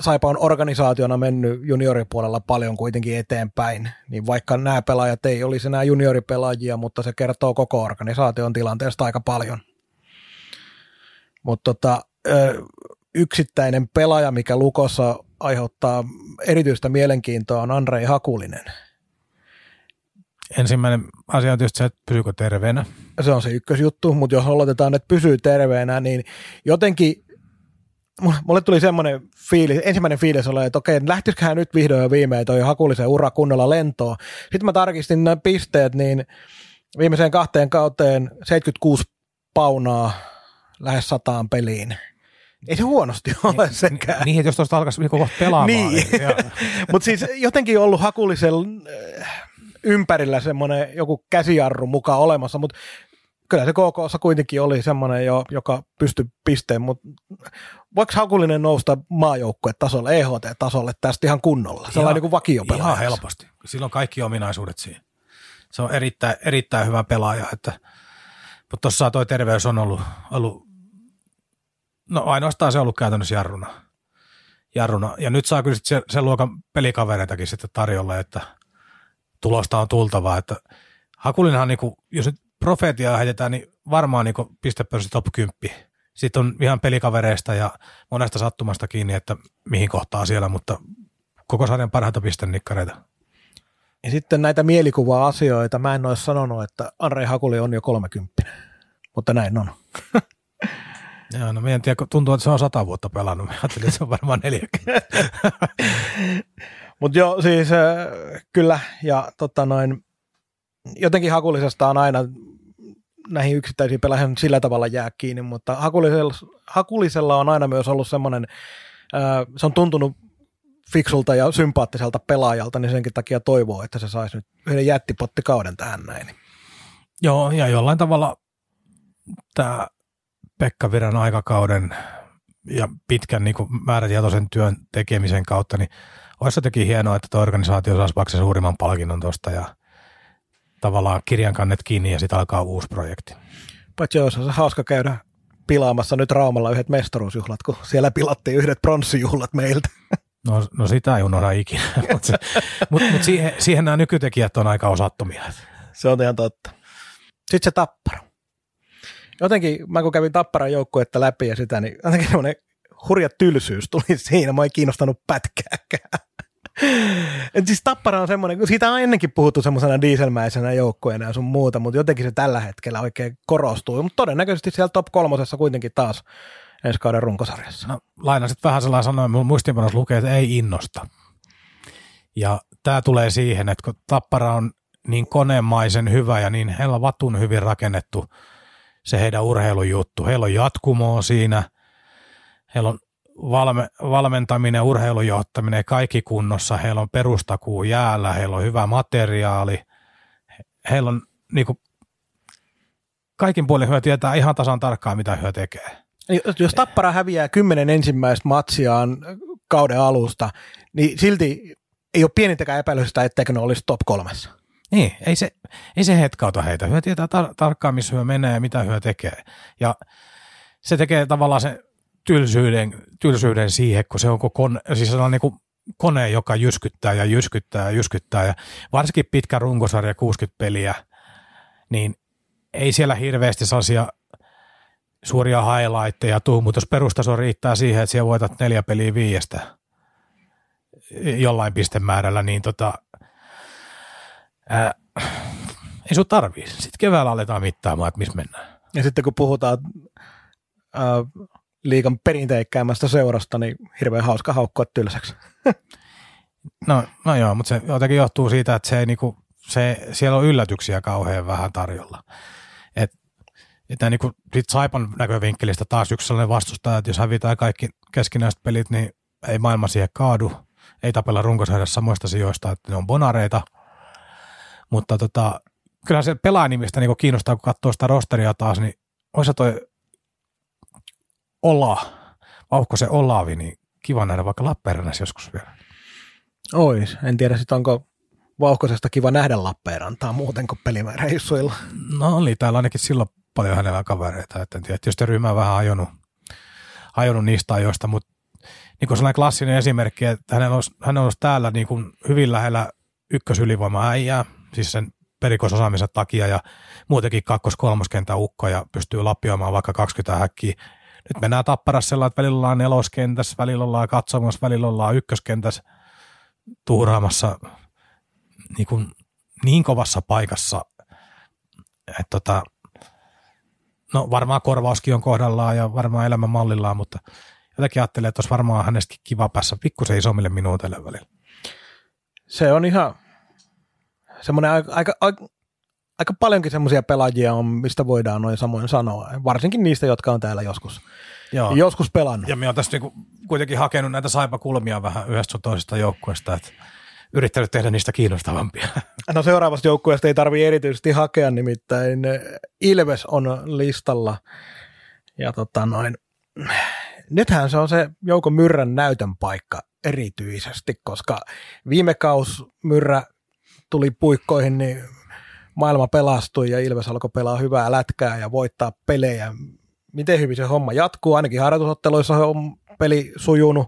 Saipa on organisaationa mennyt junioripuolella paljon kuitenkin eteenpäin, niin vaikka nämä pelaajat ei olisi enää junioripelaajia, mutta se kertoo koko organisaation tilanteesta aika paljon. Mutta tota, yksittäinen pelaaja, mikä Lukossa aiheuttaa erityistä mielenkiintoa, on Andrei Hakulinen. Ensimmäinen asia on tietysti se, että pysyykö terveenä. Se on se ykkösjuttu, mutta jos oletetaan, että pysyy terveenä, niin jotenkin mulle tuli semmoinen fiilis, ensimmäinen fiilis oli, että okei, lähtisiköhän nyt vihdoin ja viimein toi hakulisen ura kunnolla lentoon. Sitten mä tarkistin nämä pisteet, niin viimeiseen kahteen kauteen 76 paunaa lähes sataan peliin. Ei se huonosti ole senkään. Niin, että jos tuosta alkaisi niin kohta pelaamaan. Niin, niin mutta siis jotenkin ollut hakulisen äh, ympärillä semmoinen joku käsijarru mukaan olemassa, mutta kyllä se KK kuitenkin oli semmoinen, jo, joka pystyi pisteen, mutta voiko Hakulinen nousta maajoukkuetasolle, EHT-tasolle tästä ihan kunnolla? Se on niin kuin vakiopelaaja. Ihan helposti. Silloin kaikki ominaisuudet siinä. Se on erittäin, erittäin hyvä pelaaja, että, mutta tuossa toi terveys on ollut, ollut, no ainoastaan se on ollut käytännössä jarruna. jarruna. Ja nyt saa kyllä sen, sen luokan pelikavereitakin sitten tarjolla, että tulosta on tultavaa, että Hakulinenhan, niin kuin, jos nyt profeetiaa heitetään, niin varmaan niin pistepörssi top 10. Sitten on ihan pelikavereista ja monesta sattumasta kiinni, että mihin kohtaa siellä, mutta koko sarjan parhaita pistennikkareita. Ja sitten näitä mielikuva-asioita, mä en olisi sanonut, että Andre Hakuli on jo 30, mutta näin on. Joo, no en tiedä, tuntuu, että se on sata vuotta pelannut. Mä ajattelin, että se on varmaan 40. mutta joo, siis äh, kyllä, ja tota noin, jotenkin Hakulisesta on aina näihin yksittäisiin pelaajiin sillä tavalla jää kiinni, mutta Hakulisella, Hakulisella on aina myös ollut semmoinen, se on tuntunut fiksulta ja sympaattiselta pelaajalta, niin senkin takia toivoo, että se saisi nyt yhden jättipottikauden tähän näin. Joo, ja jollain tavalla tämä Pekka Viran aikakauden ja pitkän niin kuin määrätietoisen työn tekemisen kautta, niin olisi jotenkin hienoa, että tuo organisaatio saisi vaikka suurimman palkinnon tuosta ja tavallaan kirjan kannet kiinni ja sitten alkaa uusi projekti. Paitsi olisi se hauska käydä pilaamassa nyt Raumalla yhdet mestaruusjuhlat, kun siellä pilattiin yhdet pronssijuhlat meiltä. No, no sitä ei unohda ikinä, mutta mut, mut siihen, siihen nämä nykytekijät on aika osattomia. Se on ihan totta. Sitten se tappara. Jotenkin, mä kun kävin tapparan joukkuetta läpi ja sitä, niin jotenkin semmoinen hurja tylsyys tuli siinä. Mä ei kiinnostanut pätkääkään. Et siis Tappara on semmoinen, siitä on ennenkin puhuttu semmoisena dieselmäisenä joukkueena ja sun muuta, mutta jotenkin se tällä hetkellä oikein korostuu. Mutta todennäköisesti siellä top kolmosessa kuitenkin taas ensi kauden runkosarjassa. No, lainasit vähän sellainen sanoa, mun muistiinpanossa lukee, että ei innosta. Ja tämä tulee siihen, että kun Tappara on niin konemaisen hyvä ja niin heillä vatun hyvin rakennettu se heidän urheilujuttu. Heillä on jatkumoa siinä, heillä on valme, valmentaminen, urheilujohtaminen, kaikki kunnossa, heillä on perustakuu jäällä, heillä on hyvä materiaali, heillä on niin kuin, kaikin puolin hyö tietää ihan tasan tarkkaan, mitä hyö tekee. Jos Tappara häviää kymmenen ensimmäistä matsiaan kauden alusta, niin silti ei ole pienintäkään epäilystä, etteikö ne olisi top kolmessa. Niin, ei se, ei se hetkauta heitä. Hyö tietää tar- tarkkaan, missä hyö menee ja mitä hyö tekee. Ja se tekee tavallaan se tylsyyden, tylsyyden siihen, kun se on kone, siis se on niin kuin kone, joka jyskyttää ja jyskyttää ja jyskyttää. Ja varsinkin pitkä runkosarja, 60 peliä, niin ei siellä hirveästi sellaisia suuria highlightteja tuu, mutta jos perustaso riittää siihen, että siellä voitat neljä peliä viiestä jollain pistemäärällä, niin tota, ää, ei sun tarvii. Sitten keväällä aletaan mittaamaan, että missä mennään. Ja sitten kun puhutaan ää, liikan perinteikkäämästä seurasta, niin hirveän hauska haukkua tylsäksi. No, no joo, mutta se jotenkin johtuu siitä, että se ei niinku, se, siellä on yllätyksiä kauhean vähän tarjolla. Et, että niinku, sit Saipan näkövinkkelistä taas yksi sellainen vastustaja, että jos hävitään kaikki keskinäiset pelit, niin ei maailma siihen kaadu. Ei tapella runkosarjassa samoista sijoista, että ne on bonareita. Mutta tota, kyllä se pelaajanimistä niinku kiinnostaa, kun katsoo sitä rosteria taas, niin olisi toi Ola, vauhko se Olavi, niin kiva nähdä vaikka Lappeenrannassa joskus vielä. Ois, en tiedä sitten onko Vauhkosesta kiva nähdä Lappeenrantaa muuten kuin pelimäreissuilla. No oli täällä ainakin silloin paljon hänellä kavereita, että en tiedä, tietysti ryhmä on vähän hajonnut, hajonnut niistä ajoista, mutta niin kuin sellainen klassinen esimerkki, että hän olisi, hän olisi täällä niin kuin hyvin lähellä ykkösylivoima äijää, siis sen perikososaamisen takia ja muutenkin kakkos-kolmoskentän ukko ja pystyy lappioimaan vaikka 20 häkkiä, nyt mennään tapparassa sellainen, että välillä ollaan neloskentässä, välillä ollaan katsomassa, välillä ollaan ykköskentässä tuuraamassa niin, kuin niin kovassa paikassa, että tota, no varmaan korvauskin on kohdallaan ja varmaan elämän mallillaan, mutta jotenkin ajattelee, että olisi varmaan hänestäkin kiva päässä pikkusen isommille minuutille välillä. Se on ihan semmoinen aika, aika, aika paljonkin semmoisia pelaajia on, mistä voidaan noin samoin sanoa. Varsinkin niistä, jotka on täällä joskus, Joo. joskus pelannut. Ja me on tässä niinku kuitenkin hakenut näitä saipakulmia vähän yhdestä sun toisesta joukkueesta, että yrittänyt tehdä niistä kiinnostavampia. No seuraavasta joukkueesta ei tarvitse erityisesti hakea, nimittäin Ilves on listalla. Ja tota noin, nythän se on se Jouko Myrrän näytön paikka erityisesti, koska viime kaus Myrrä tuli puikkoihin, niin maailma pelastui ja Ilves alkoi pelaa hyvää lätkää ja voittaa pelejä. Miten hyvin se homma jatkuu, ainakin harjoitusotteluissa on peli sujunut,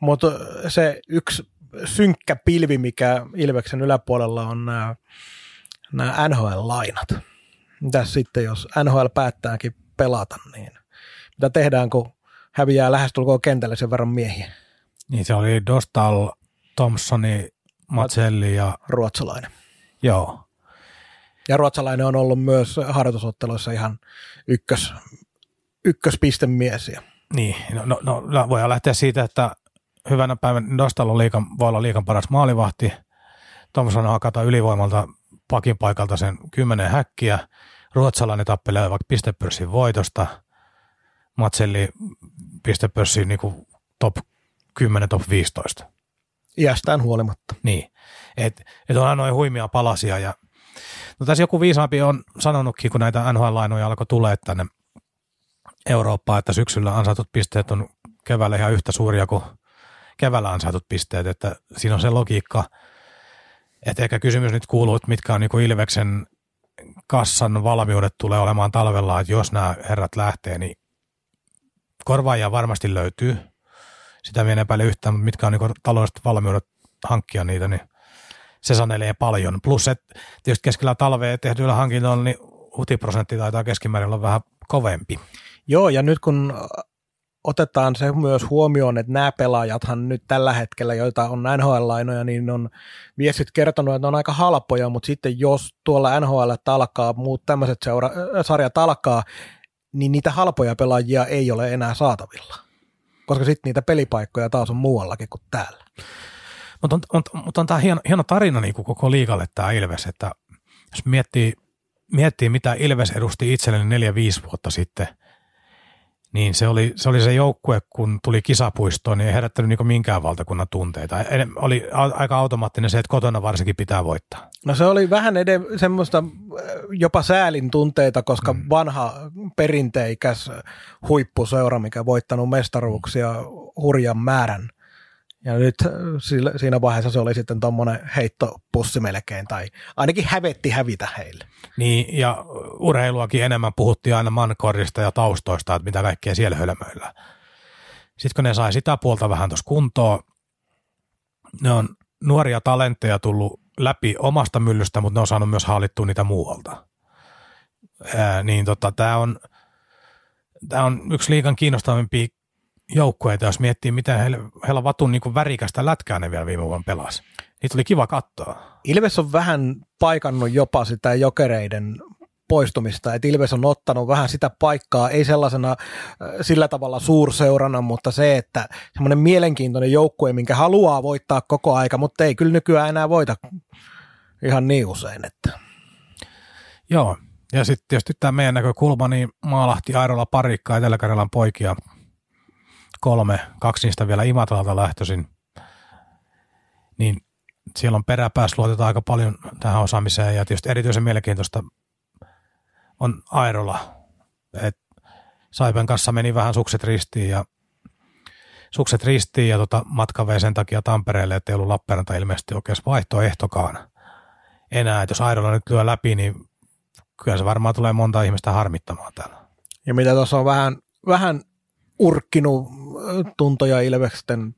mutta se yksi synkkä pilvi, mikä Ilveksen yläpuolella on nämä, nämä NHL-lainat. Mitä sitten, jos NHL päättääkin pelata, niin mitä tehdään, kun häviää lähestulkoon kentälle sen verran miehiä? Niin se oli Dostal, Thompsoni, Matselli ja... Ruotsalainen. Joo. Ja ruotsalainen on ollut myös harjoitusotteluissa ihan ykkös, ykköspistemies. Ja Niin, no, no, no voidaan lähteä siitä, että hyvänä päivänä Dostal on liikan, voi olla liikan paras maalivahti. Thompson hakata ylivoimalta pakin paikalta sen kymmenen häkkiä. Ruotsalainen tappelee vaikka pistepörssin voitosta. Matselli pistepörssin niin kuin top 10, top 15. iästään huolimatta. Niin, että et onhan noin huimia palasia. Ja, no tässä joku viisaampi on sanonutkin, kun näitä NHL-lainoja alkoi tulee tänne Eurooppaan, että syksyllä ansaitut pisteet on keväällä ihan yhtä suuria kuin keväällä ansaitut pisteet, että siinä on se logiikka, että ehkä kysymys nyt kuuluu, että mitkä on niin Ilveksen kassan valmiudet tulee olemaan talvella, että jos nämä herrat lähtee, niin korvaajia varmasti löytyy. Sitä minä en epäile yhtään, mutta mitkä on niin taloudelliset valmiudet hankkia niitä, niin se sanelee paljon. Plus, että tietysti keskellä talvea tehdyillä hankintoilla, niin hutiprosentti taitaa keskimäärin olla vähän kovempi. Joo, ja nyt kun otetaan se myös huomioon, että nämä pelaajathan nyt tällä hetkellä, joita on NHL-lainoja, niin on viestit kertonut, että ne on aika halpoja, mutta sitten jos tuolla NHL alkaa, muut tämmöiset seura- äh, sarjat alkaa, niin niitä halpoja pelaajia ei ole enää saatavilla. Koska sitten niitä pelipaikkoja taas on muuallakin kuin täällä. Mutta on, on, mutta on tämä hieno, hieno tarina niin kuin koko liikalle tämä Ilves, että jos miettii, miettii mitä Ilves edusti itselleni neljä, viisi vuotta sitten, niin se oli, se oli se joukkue, kun tuli kisapuistoon, niin ei herättänyt niin minkään valtakunnan tunteita. En- Oli aika automaattinen se, että kotona varsinkin pitää voittaa. No se oli vähän ede- semmoista äh, jopa säälin tunteita, koska mm. vanha perinteikäs huippuseura, mikä voittanut mestaruuksia hurjan määrän. Ja nyt äh, sillä- siinä vaiheessa se oli sitten tuommoinen heittopussi melkein, tai ainakin hävetti hävitä heille. Niin, ja urheiluakin enemmän puhuttiin aina mankorista ja taustoista, että mitä kaikkea siellä hölmöillä. Sitten kun ne sai sitä puolta vähän tuossa kuntoon, ne on nuoria talentteja tullut läpi omasta myllystä, mutta ne on saanut myös haalittua niitä muualta. Ää, niin tota, tämä on, tää on yksi liikan kiinnostavimpia joukkueita, jos miettii, miten heillä, heillä on vatun niin värikästä lätkää ne vielä viime vuonna pelasi. Niitä oli kiva katsoa. Ilves on vähän paikannut jopa sitä jokereiden poistumista, että Ilves on ottanut vähän sitä paikkaa, ei sellaisena äh, sillä tavalla suurseurana, mutta se, että semmoinen mielenkiintoinen joukkue, minkä haluaa voittaa koko aika, mutta ei kyllä nykyään enää voita ihan niin usein. Että. Joo, ja sitten tietysti tämä meidän näkökulma, niin Maalahti, Airola, Parikka, Etelä-Karjalan poikia, kolme, kaksi niistä vielä Imatralalta lähtöisin, niin siellä on peräpäässä luotetaan aika paljon tähän osaamiseen, ja tietysti erityisen mielenkiintoista on Airola, et Saipen kanssa meni vähän sukset ristiin, ja sukset ristiin, ja tota, matka vei sen takia Tampereelle, ettei ollut Lappeenranta ilmeisesti oikein vaihtoehtokaan enää, että jos Airola nyt lyö läpi, niin kyllä se varmaan tulee monta ihmistä harmittamaan täällä. Ja mitä tuossa on vähän, vähän urkkinut tuntoja Ilveksen,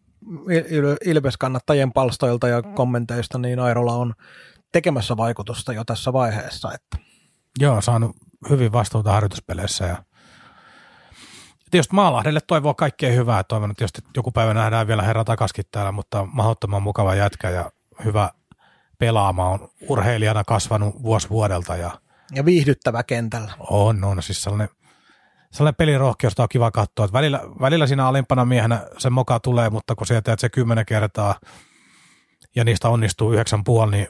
Il- Ilves-kannattajien palstoilta ja kommenteista, niin Airola on tekemässä vaikutusta jo tässä vaiheessa. Että. Joo, saanut hyvin vastuuta harjoituspeleissä ja tietysti Maalahdelle toivoo kaikkea hyvää. Toivon, että tietysti joku päivä nähdään vielä herra takaskin täällä, mutta mahdottoman mukava jätkä ja hyvä pelaama. On urheilijana kasvanut vuosi vuodelta ja Ja viihdyttävä kentällä. on, on siis sellainen, sellainen pelirohkeusta on kiva katsoa. Että välillä, välillä siinä alempana miehenä se moka tulee, mutta kun sieltä se kymmenen kertaa ja niistä onnistuu yhdeksän puoli, niin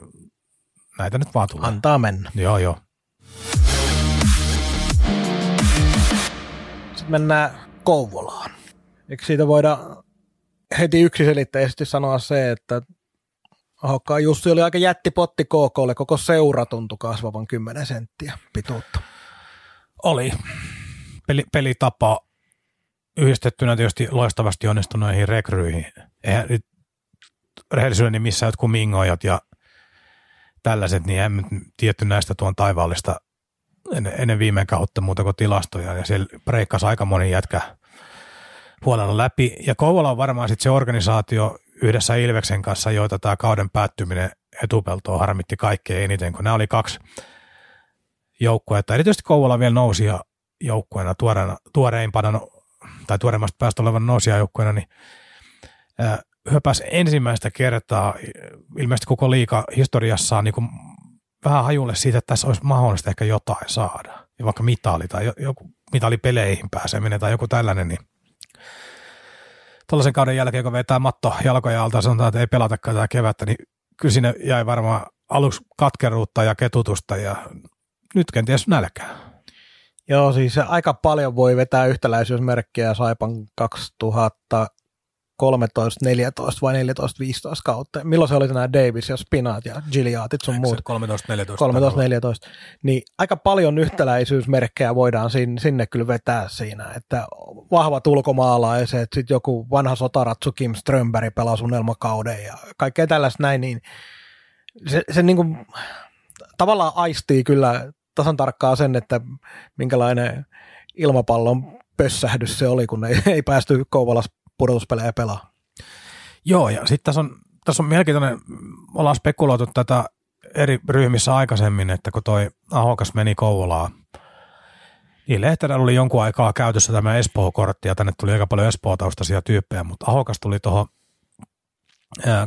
näitä nyt vaan tulee. Antaa mennä. Joo, joo. Sitten mennään Kouvolaan. Eikö siitä voida heti yksiselitteisesti sanoa se, että Ahokkaan Jussi oli aika jättipotti KKlle, koko seura tuntui kasvavan 10 senttiä pituutta. Oli. Peli, pelitapa yhdistettynä tietysti loistavasti onnistuneisiin rekryihin. Eihän nyt rehellisyyden nimissä jotkut mingojat ja tällaiset, niin en tietty näistä tuon taivaallista ennen, ennen viime kautta muuta kuin tilastoja. Ja siellä breikkasi aika moni jätkä huolella läpi. Ja Kouvola on varmaan sitten se organisaatio yhdessä Ilveksen kanssa, joita tämä kauden päättyminen etupeltoon harmitti kaikkein eniten, kun nämä oli kaksi joukkuetta. Erityisesti Kouvola vielä nousi joukkueena tuoreena, tuoreimpana tai tuoreimmasta päästä olevan nousia joukkueena, niin hyöpäsi ensimmäistä kertaa ilmeisesti koko liika historiassaan niin kuin vähän hajulle siitä, että tässä olisi mahdollista ehkä jotain saada. Ja vaikka mitali tai joku mitalipeleihin pääseminen tai joku tällainen, niin tuollaisen kauden jälkeen, kun vetää matto jalkoja alta ja sanotaan, että ei pelatakaan tätä kevättä, niin kyllä sinne jäi varmaan aluksi katkeruutta ja ketutusta ja nyt kenties nälkää. Joo, siis aika paljon voi vetää yhtäläisyysmerkkiä Saipan 2000 13, 14 vai 14, 15 kautta. Milloin se oli nämä Davis ja Spinat ja Gilliatit sun muut? 13, 14. 13, 14. Niin aika paljon yhtäläisyysmerkkejä voidaan sinne, sinne kyllä vetää siinä, että vahvat ulkomaalaiset, sitten joku vanha sotaratsu Kim Strömberg pelaa unelmakauden ja kaikkea tällaista näin, niin se, se niin kuin, tavallaan aistii kyllä tasan tarkkaan sen, että minkälainen ilmapallon pössähdys se oli, kun ei, ei päästy Kouvolassa pudotuspelejä pelaa. Joo, ja sitten tässä on, tässä on mielenkiintoinen, ollaan spekuloitu tätä eri ryhmissä aikaisemmin, että kun toi Ahokas meni Kouvolaan, niin Lehterä oli jonkun aikaa käytössä tämä Espoo-kortti, ja tänne tuli aika paljon Espoo-taustaisia tyyppejä, mutta Ahokas tuli tuohon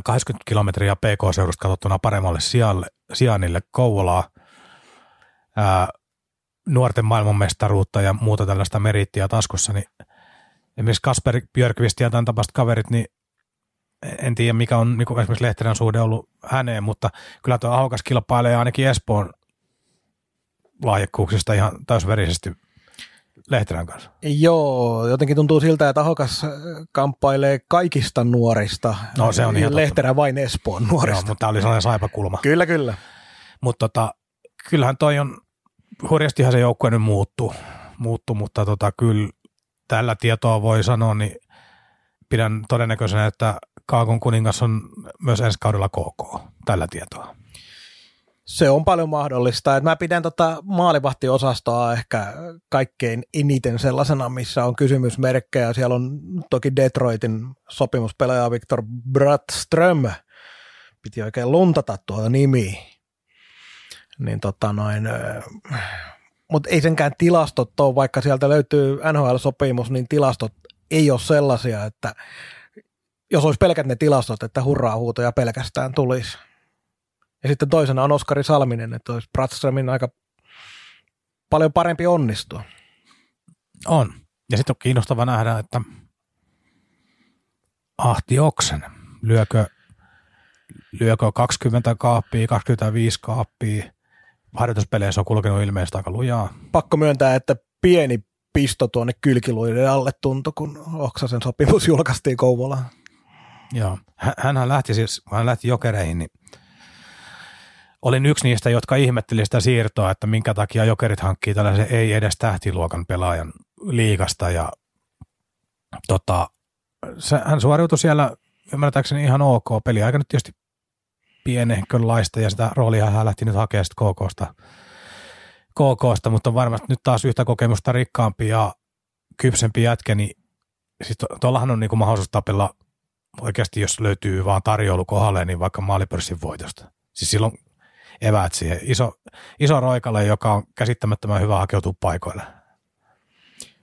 80 kilometriä PK-seudusta katsottuna paremmalle sijalle, sijainnille Kouvolaa, ää, nuorten maailmanmestaruutta ja muuta tällaista merittiä taskussa, niin esimerkiksi Kasper Björkvist ja tämän tapaiset kaverit, niin en tiedä mikä on niin esimerkiksi Lehterän suhde ollut häneen, mutta kyllä tuo Ahokas kilpailee ainakin Espoon lahjakkuuksista ihan täysverisesti Lehterän kanssa. Joo, jotenkin tuntuu siltä, että Ahokas kamppailee kaikista nuorista. No se on ihan Lehterä vain Espoon nuorista. Joo, mutta tämä oli sellainen saipakulma. Kyllä, kyllä. Mutta tota, kyllähän toi on, hurjastihan se joukkue nyt muuttuu, muuttuu mutta tota, kyllä tällä tietoa voi sanoa, niin pidän todennäköisenä, että Kaakon kuningas on myös ensi kaudella KK tällä tietoa. Se on paljon mahdollista. Mä pidän tota maalivahtiosastoa ehkä kaikkein eniten sellaisena, missä on kysymysmerkkejä. Siellä on toki Detroitin sopimuspelaaja Victor Bratström. Piti oikein luntata tuota nimiä. Niin tota noin, mutta ei senkään tilastot ole, vaikka sieltä löytyy NHL-sopimus, niin tilastot ei ole sellaisia, että jos olisi pelkät ne tilastot, että hurraa huutoja pelkästään tulisi. Ja sitten toisena on Oskari Salminen, että olisi Bratströmin aika paljon parempi onnistua. On. Ja sitten on kiinnostava nähdä, että Ahti Oksen, lyökö, lyökö 20 kaappia, 25 kaappia, harjoituspeleissä on kulkenut ilmeisesti aika lujaa. Pakko myöntää, että pieni pisto tuonne kylkiluiden alle tuntui, kun Oksasen sopimus julkaistiin Kouvolaan. Joo, hänhän lähti siis, hän lähti jokereihin, niin olin yksi niistä, jotka ihmetteli sitä siirtoa, että minkä takia jokerit hankkii tällaisen ei edes tähtiluokan pelaajan liikasta ja tota, se, hän suoriutui siellä ymmärtääkseni ihan ok peli. Aika nyt tietysti pienehkönlaista ja sitä roolia hän lähti nyt hakemaan sitten KKsta, KKsta, mutta varmasti nyt taas yhtä kokemusta rikkaampi ja kypsempi jätkä, niin sitten tuollahan on niinku mahdollisuus tapella oikeasti, jos löytyy vaan tarjoulu kohdalle, niin vaikka maalipörssin voitosta. Siis silloin eväät siihen. Iso, iso roikalle, joka on käsittämättömän hyvä hakeutua paikoille.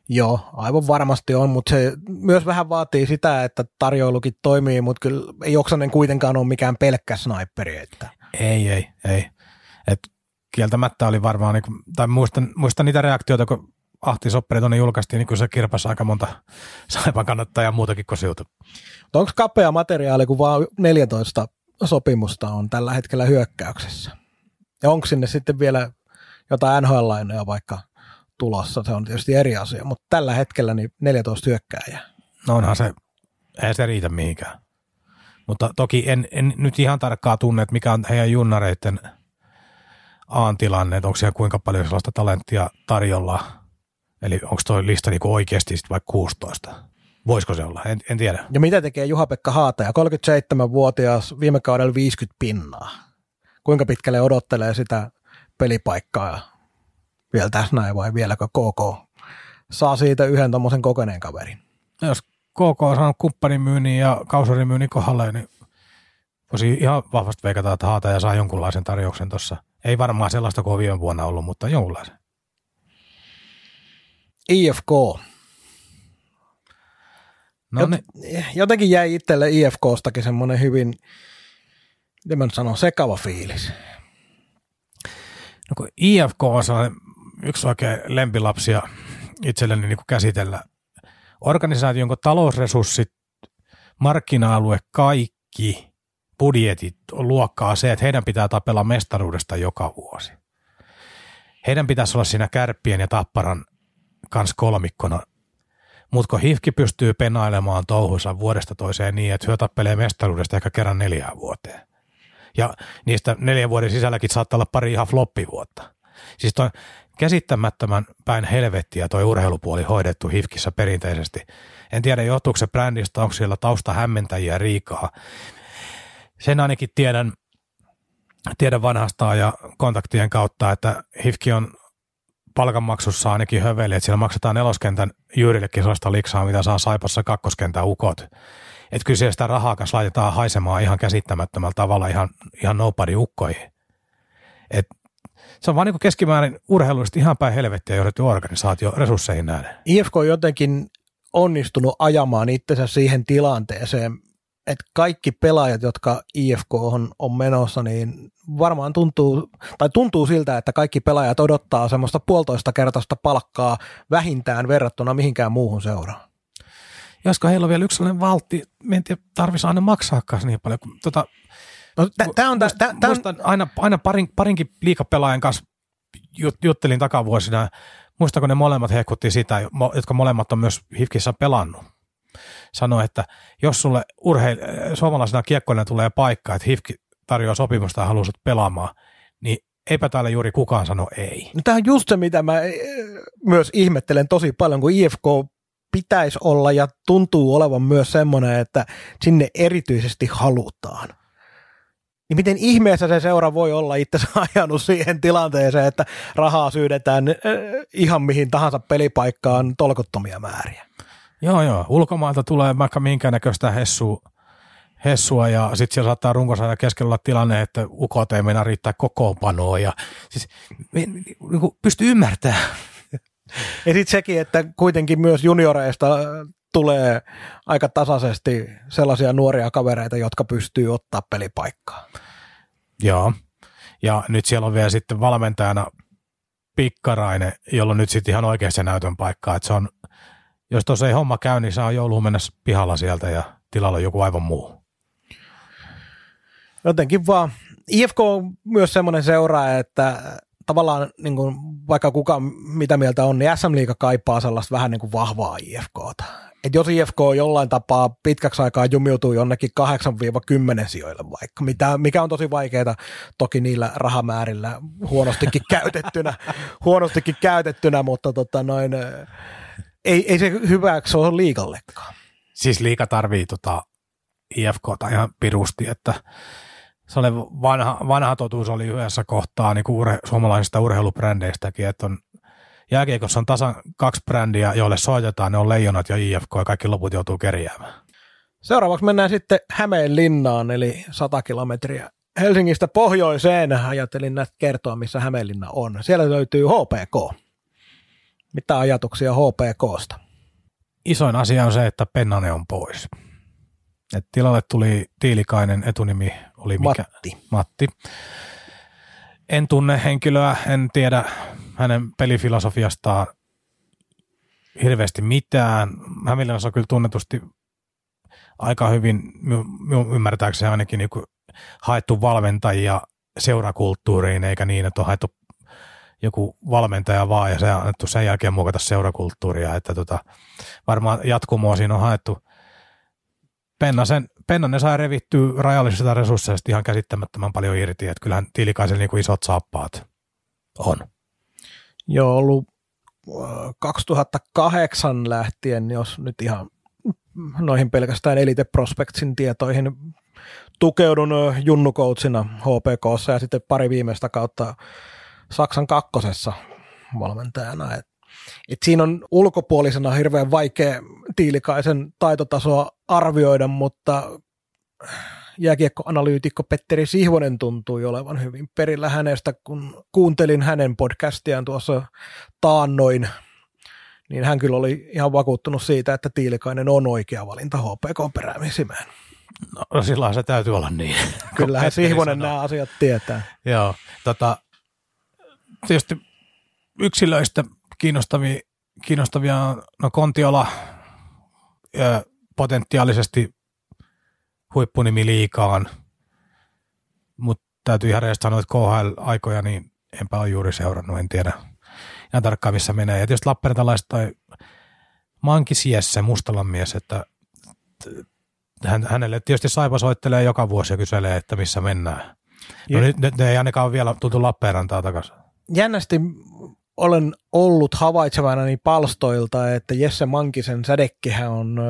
Joo, aivan varmasti on, mutta se myös vähän vaatii sitä, että tarjoilukin toimii, mutta kyllä ei Oksanen kuitenkaan ole mikään pelkkä sniperi. Että. Ei, ei, ei. Et kieltämättä oli varmaan, niin, tai muistan, muistan niitä reaktioita, kun Ahti Sopperi julkaistiin, niin kyllä se kirpasi aika monta saipan kannattajaa muutakin kuin siltä. Onko kapea materiaali, kun vaan 14 sopimusta on tällä hetkellä hyökkäyksessä? Ja onko sinne sitten vielä jotain nhl vaikka tulossa, se on tietysti eri asia, mutta tällä hetkellä niin 14 hyökkääjää. No onhan se, ei se riitä mihinkään. Mutta toki en, en nyt ihan tarkkaa tunne, että mikä on heidän junnareiden A-tilanne, että onko siellä kuinka paljon sellaista talenttia tarjolla. Eli onko tuo lista niinku oikeasti sitten vaikka 16? Voisiko se olla? En, en tiedä. Ja mitä tekee Juha-Pekka Haataja, 37-vuotias, viime kaudella 50 pinnaa. Kuinka pitkälle odottelee sitä pelipaikkaa vielä tässä näin vai vieläkö KK saa siitä yhden tuommoisen kokeneen kaverin? Jos KK on saanut kumppanin myynnin ja kausarin myynnin kohdalle, niin voisi ihan vahvasti veikata, että haata ja saa jonkunlaisen tarjouksen tuossa. Ei varmaan sellaista kuin viime vuonna ollut, mutta jonkunlaisen. IFK. No Jot, ne. Jotenkin jäi itselle IFKstakin semmoinen hyvin, miten mä nyt sanon, sekava fiilis. No kun IFK on sellainen yksi oikein lempilapsia itselleni niin kuin käsitellä. Organisaatio, jonka talousresurssit, markkina-alue, kaikki budjetit luokkaa se, että heidän pitää tapella mestaruudesta joka vuosi. Heidän pitäisi olla siinä kärppien ja tapparan kanssa kolmikkona. Mutta kun HIFKI pystyy penailemaan touhunsa vuodesta toiseen niin, että hyö tappelee mestaruudesta ehkä kerran neljään vuoteen. Ja niistä neljän vuoden sisälläkin saattaa olla pari ihan floppivuotta. Siis toi, käsittämättömän päin helvettiä toi urheilupuoli hoidettu HIFKissä perinteisesti. En tiedä, johtuuko se brändistä, onko siellä tausta hämmentäjiä riikaa. Sen ainakin tiedän, tiedän vanhastaan ja kontaktien kautta, että HIFKI on palkanmaksussa ainakin höveli, että siellä maksetaan neloskentän Jyyrillekin sellaista liksaa, mitä saa Saipassa kakkoskentän ukot. Että kyllä siellä sitä rahaa laitetaan haisemaan ihan käsittämättömällä tavalla ihan, ihan nobody ukkoihin. Se on vaan niin keskimäärin urheilullisesti ihan päin helvettiä johdettu organisaatio resursseihin nähden. IFK on jotenkin onnistunut ajamaan itsensä siihen tilanteeseen, että kaikki pelaajat, jotka IFK on, on menossa, niin varmaan tuntuu, tai tuntuu siltä, että kaikki pelaajat odottaa semmoista puolitoista kertaista palkkaa vähintään verrattuna mihinkään muuhun seuraan. Josko heillä on vielä yksi sellainen valtti, en tiedä, tarvitsisi aina maksaakaan niin paljon. Kun, tota, No, tämä on, muist, tää, tää on... aina, aina parin, parinkin liikapelaajan kanssa juttelin takavuosina, muistako ne molemmat hehkutti sitä, jotka molemmat on myös HIFKissä pelannut. Sanoi, että jos sulle urheil, suomalaisena kiekkoina tulee paikka, että HIFK tarjoaa sopimusta ja haluaisit pelaamaan, niin eipä täällä juuri kukaan sano ei. No tämä on just se, mitä mä eh, myös ihmettelen tosi paljon, kun IFK pitäisi olla ja tuntuu olevan myös semmoinen, että sinne erityisesti halutaan niin miten ihmeessä se seura voi olla itse ajanut siihen tilanteeseen, että rahaa syydetään äh, ihan mihin tahansa pelipaikkaan tolkuttomia määriä? Joo, joo. Ulkomailta tulee vaikka minkä näköistä hessua, hessua ja sitten siellä saattaa runkosarja keskellä olla tilanne, että ukot ei mennä riittää kokoonpanoa ja siis niin pystyy ymmärtämään. Ja sitten sekin, että kuitenkin myös junioreista tulee aika tasaisesti sellaisia nuoria kavereita, jotka pystyy ottaa pelipaikkaa. Joo, ja nyt siellä on vielä sitten valmentajana Pikkarainen, jolla on nyt sitten ihan oikeassa näytön paikkaa, että se on, jos tuossa ei homma käy, niin saa jouluun mennä pihalla sieltä ja tilalla joku aivan muu. Jotenkin vaan. IFK on myös semmoinen seura, että tavallaan niin kuin, vaikka kuka mitä mieltä on, niin SM Liiga kaipaa sellaista vähän niin kuin vahvaa IFKta että jos IFK jollain tapaa pitkäksi aikaa jumiutuu jonnekin 8-10 sijoille vaikka, mitä, mikä on tosi vaikeaa toki niillä rahamäärillä huonostikin käytettynä, huonostikin käytettynä, mutta tota noin, ei, ei se hyväksi ole liikallekaan. Siis liika tarvii tota IFKta ihan pirusti, että se oli vanha, vanha totuus oli yhdessä kohtaa niin kuin urhe, suomalaisista urheilubrändeistäkin, että on jääkiekossa on tasan kaksi brändiä, joille soitetaan, ne on Leijonat ja IFK ja kaikki loput joutuu kerjäämään. Seuraavaksi mennään sitten Hämeenlinnaan, eli 100 kilometriä Helsingistä pohjoiseen. Ajattelin näitä kertoa, missä Hämeenlinna on. Siellä löytyy HPK. Mitä ajatuksia HPKsta? Isoin asia on se, että Pennanen on pois. Et tilalle tuli Tiilikainen, etunimi oli mikä? Matti. Matti. En tunne henkilöä, en tiedä hänen pelifilosofiastaan hirveästi mitään. Hämeenlinnassa on kyllä tunnetusti aika hyvin, ymmärtääkseni ainakin niin haettu valmentajia seurakulttuuriin, eikä niin, että on haettu joku valmentaja vaan ja se on annettu sen jälkeen muokata seurakulttuuria, että tota, varmaan jatkumoa siinä on haettu. Pennasen, Pennanen sai revittyä rajallisista resursseista ihan käsittämättömän paljon irti, että kyllähän Tiilikaisen niin kuin isot saappaat on. Joo, ollut 2008 äh, lähtien, jos nyt ihan noihin pelkästään Elite Prospectsin tietoihin tukeudun äh, junnukoutsina HPKssa ja sitten pari viimeistä kautta Saksan kakkosessa valmentajana. Et, et siinä on ulkopuolisena hirveän vaikea Tiilikaisen taitotasoa arvioida, mutta jääkiekkoanalyytikko Petteri Sihvonen tuntui olevan hyvin perillä hänestä, kun kuuntelin hänen podcastiaan tuossa taannoin, niin hän kyllä oli ihan vakuuttunut siitä, että Tiilikainen on oikea valinta HPK peräämisimään. No silloin se täytyy olla niin. Kyllähän Sihvonen nämä asiat tietää. Joo, tota, tietysti yksilöistä kiinnostavia, kiinnostavia no Kontiola ja potentiaalisesti huippunimi liikaan, mutta täytyy ihan reistä sanoa, että KHL-aikoja niin enpä ole juuri seurannut, en tiedä ihan tarkkaan missä menee. Ja tietysti Lappeenrantalaiset tai Mankisiessä, Mustalan mies, että hän, hänelle tietysti Saipa soittelee joka vuosi ja kyselee, että missä mennään. No nyt, nyt ne ei ainakaan vielä tultu Lappeenrantaa takaisin jännästi olen ollut havaitsevana niin palstoilta, että Jesse Mankisen sädekkehä on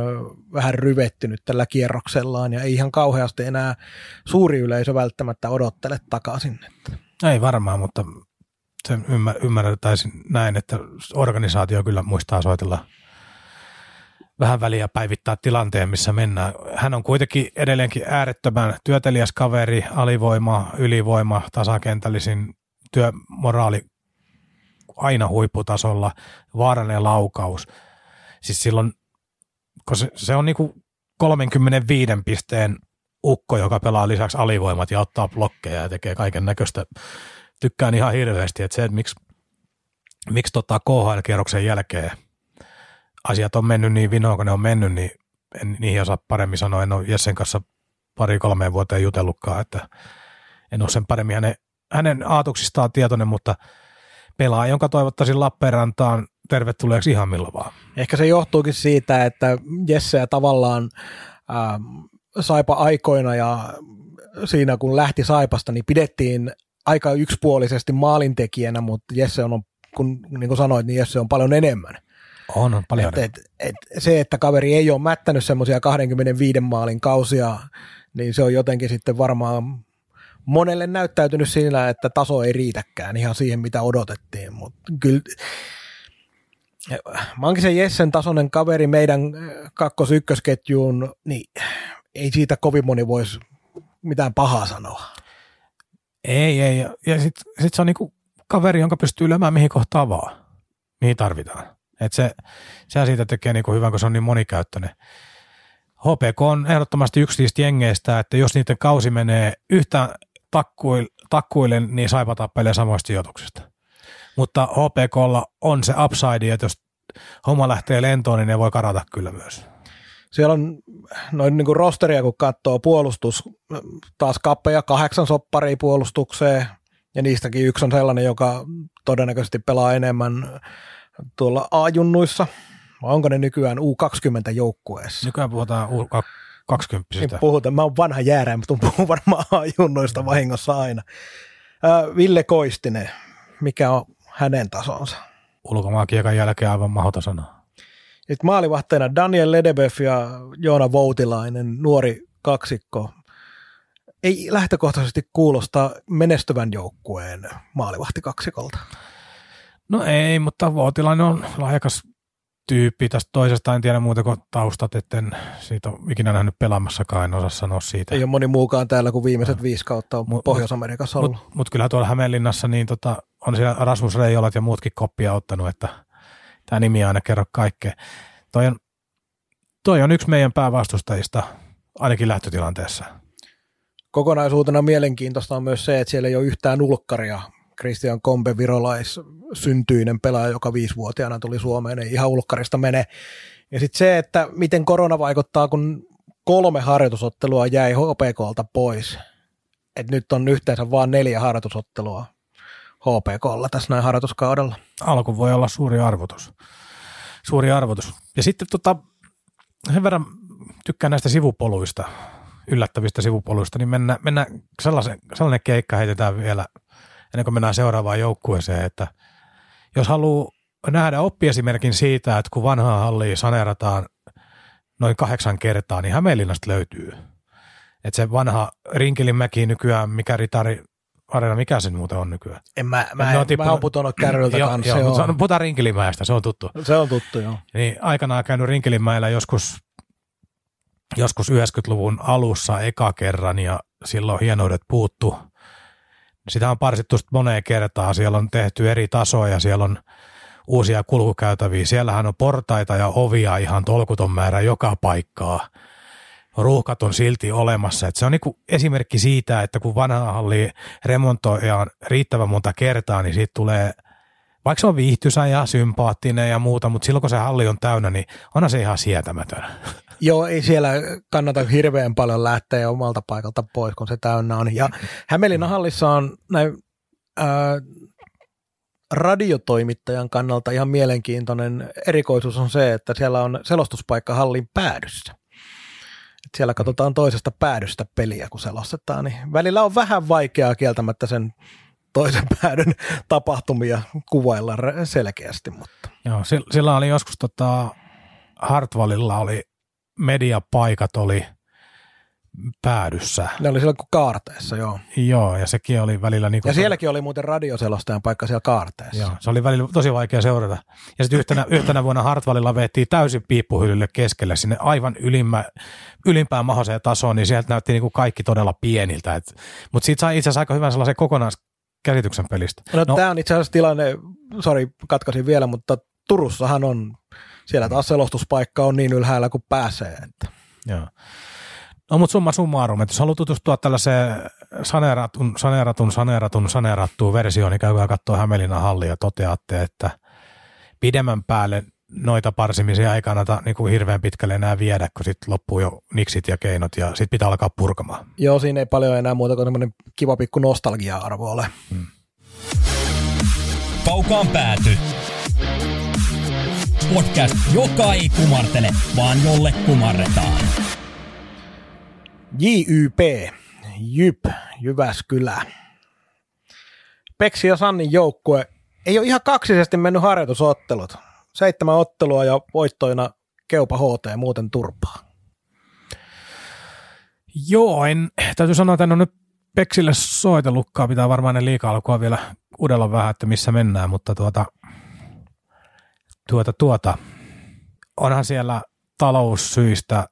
vähän ryvettynyt tällä kierroksellaan ja ei ihan kauheasti enää suuri yleisö välttämättä odottele takaisin. Ei varmaan, mutta se ymmär, ymmärretäisin näin, että organisaatio kyllä muistaa soitella vähän väliä päivittää tilanteen, missä mennään. Hän on kuitenkin edelleenkin äärettömän työtelijäs kaveri, alivoima, ylivoima, tasakentällisin työmoraali aina huipputasolla, vaarallinen laukaus. Siis silloin, kun se, se on niinku 35 pisteen ukko, joka pelaa lisäksi alivoimat ja ottaa blokkeja ja tekee kaiken näköistä. Tykkään ihan hirveästi, että se, että miksi, miksi tota KHL-kierroksen jälkeen asiat on mennyt niin vinoon, kun ne on mennyt, niin en niihin osaa paremmin sanoa. En ole Jessen kanssa pari-kolmeen vuoteen jutellutkaan, että en ole sen paremmin hänen hänen aatuksistaan tietoinen, mutta pelaa, jonka toivottaisin Lappeenrantaan tervetulleeksi ihan milloin vaan. Ehkä se johtuukin siitä, että Jesse tavallaan äh, Saipa aikoina ja siinä kun lähti Saipasta, niin pidettiin aika yksipuolisesti maalintekijänä, mutta Jesse on, kun niin kuin sanoit, niin Jesse on paljon enemmän. On, on paljon et, et, et, se, että kaveri ei ole mättänyt semmoisia 25 maalin kausia, niin se on jotenkin sitten varmaan monelle näyttäytynyt siinä, että taso ei riitäkään ihan siihen, mitä odotettiin, mutta kyllä Mankisen Jessen tasoinen kaveri meidän kakkos-ykkösketjuun, niin ei siitä kovin moni voisi mitään pahaa sanoa. Ei, ei. Ja sitten sit se on niinku kaveri, jonka pystyy lyömään mihin kohtaan vaan, mihin tarvitaan. Et se, se siitä tekee niinku hyvän, kun se on niin monikäyttöinen. HPK on ehdottomasti yksi niistä jengeistä, että jos niiden kausi menee yhtään takkuil, takkuilen, niin saipa tappelee samoista sijoituksista. Mutta HPKlla on se upside, että jos homma lähtee lentoon, niin ne voi karata kyllä myös. Siellä on noin niin kuin rosteria, kun katsoo puolustus, taas kappeja kahdeksan sopparia puolustukseen, ja niistäkin yksi on sellainen, joka todennäköisesti pelaa enemmän tuolla A-junnuissa. Onko ne nykyään U20-joukkueessa? Nykyään puhutaan U20 20 niin puhutaan, mä oon vanha jäärä, mutta puhun varmaan junnoista vahingossa aina. Ville Koistinen, mikä on hänen tasonsa? Ulkomaankiekan jälkeen aivan mahdoton sana. Maalivahteena Daniel Ledebef ja Joona Voutilainen, nuori kaksikko. Ei lähtökohtaisesti kuulosta menestyvän joukkueen maalivahtikaksikolta. No ei, mutta Voutilainen on lahjakas tyyppi tästä toisesta, en tiedä muuta kuin taustat, etten siitä ole ikinä nähnyt pelaamassakaan, en osaa sanoa siitä. Ei ole moni muukaan täällä kuin viimeiset viisi kautta on mut, Pohjois-Amerikassa ollut. Mutta mut kyllä tuolla Hämeenlinnassa niin tota, on siellä Rasmus Reijolat ja muutkin koppia ottanut, että tämä nimi aina kerro kaikkea. Toi on, toi on yksi meidän päävastustajista, ainakin lähtötilanteessa. Kokonaisuutena mielenkiintoista on myös se, että siellä ei ole yhtään ulkkaria Christian Kombe Virolais syntyinen pelaaja, joka viisivuotiaana tuli Suomeen, ei ihan ulkkarista mene. Ja sitten se, että miten korona vaikuttaa, kun kolme harjoitusottelua jäi HPKlta pois. Et nyt on yhteensä vain neljä harjoitusottelua HPKlla tässä näin harjoituskaudella. Alku voi olla suuri arvotus. Suuri arvotus. Ja sitten tota, sen verran tykkään näistä sivupoluista, yllättävistä sivupoluista, niin mennään, mennään sellaisen, sellainen keikka heitetään vielä ennen kuin mennään seuraavaan joukkueeseen, että jos haluaa nähdä oppiesimerkin siitä, että kun vanhaa hallia saneerataan noin kahdeksan kertaa, niin Hämeenlinnasta löytyy. Että se vanha Rinkelinmäki nykyään, mikä ritari, Areena, mikä se muuten on nykyään? En mä, mä, en, mä oon putonut kärryltä joo, kanssa. joo, Joo, on- puhutaan Rinkelimäestä, se on tuttu. se on tuttu, joo. Niin aikanaan käynyt Rinkelimäellä joskus, joskus 90-luvun alussa eka kerran ja silloin hienoudet puuttu. Sitä on parsittu sit moneen kertaan. Siellä on tehty eri tasoja, siellä on uusia kulkukäytäviä. Siellähän on portaita ja ovia ihan tolkuton määrä joka paikkaa. Ruuhkat on silti olemassa. Et se on niinku esimerkki siitä, että kun vanha halli remontoidaan riittävän monta kertaa, niin siitä tulee – vaikka se on viihtyisä ja sympaattinen ja muuta, mutta silloin kun se halli on täynnä, niin onhan se ihan sietämätön. Joo, ei siellä kannata hirveän paljon lähteä omalta paikalta pois, kun se täynnä on. Ja Hämeenlinnan hallissa on näin ää, radiotoimittajan kannalta ihan mielenkiintoinen erikoisuus on se, että siellä on selostuspaikka hallin päädyssä. Et siellä katsotaan toisesta päädystä peliä, kun selostetaan, niin välillä on vähän vaikeaa kieltämättä sen toisen päädyn tapahtumia kuvailla selkeästi, mutta Joo, sil- sillä oli joskus tota, Hartwallilla oli mediapaikat oli päädyssä. ne oli silloin kuin kaarteessa, joo. Joo, ja sekin oli välillä niin kuin Ja sielläkin oli muuten radioselostajan paikka siellä kaarteessa. Joo, se oli välillä tosi vaikea seurata. Ja sitten yhtenä, yhtenä vuonna Hartwallilla veettiin täysin piippuhyllylle keskelle sinne aivan ylimmä, ylimpään mahdolliseen tasoon, niin sieltä näytti niin kuin kaikki todella pieniltä. Mutta siitä sai itse asiassa aika hyvän sellaisen kokonaiskäsityksen pelistä. No, no tämä on itse asiassa tilanne, sori katkasin vielä, mutta Turussahan on, siellä taas selostuspaikka on niin ylhäällä kuin pääsee. Että. Joo. No mutta summa summarum, että jos haluaa tutustua tällaiseen saneeratun, saneeratun, saneeratun, saneerattuun versioon, niin käykää katsoa Hämeenlinnan hallia ja toteatte, että pidemmän päälle noita parsimisia ei kannata niin kuin hirveän pitkälle enää viedä, kun sitten loppuu jo niksit ja keinot ja sitten pitää alkaa purkamaan. Joo, siinä ei paljon enää muuta kuin semmoinen kiva pikku nostalgia-arvo ole. Kaukaan pääty. Podcast, joka ei kumartele, vaan jolle kumarretaan. JYP, Jyp, Jyväskylä. Peksi ja Sannin joukkue ei ole ihan kaksisesti mennyt harjoitusottelut. Seitsemän ottelua ja voittoina Keupa HT muuten turpaa. Joo, en, täytyy sanoa, että en ole nyt Peksille soitellutkaan, pitää varmaan ne liikaa alkua vielä udella vähän, että missä mennään, mutta tuota, tuota, tuota, onhan siellä taloussyistä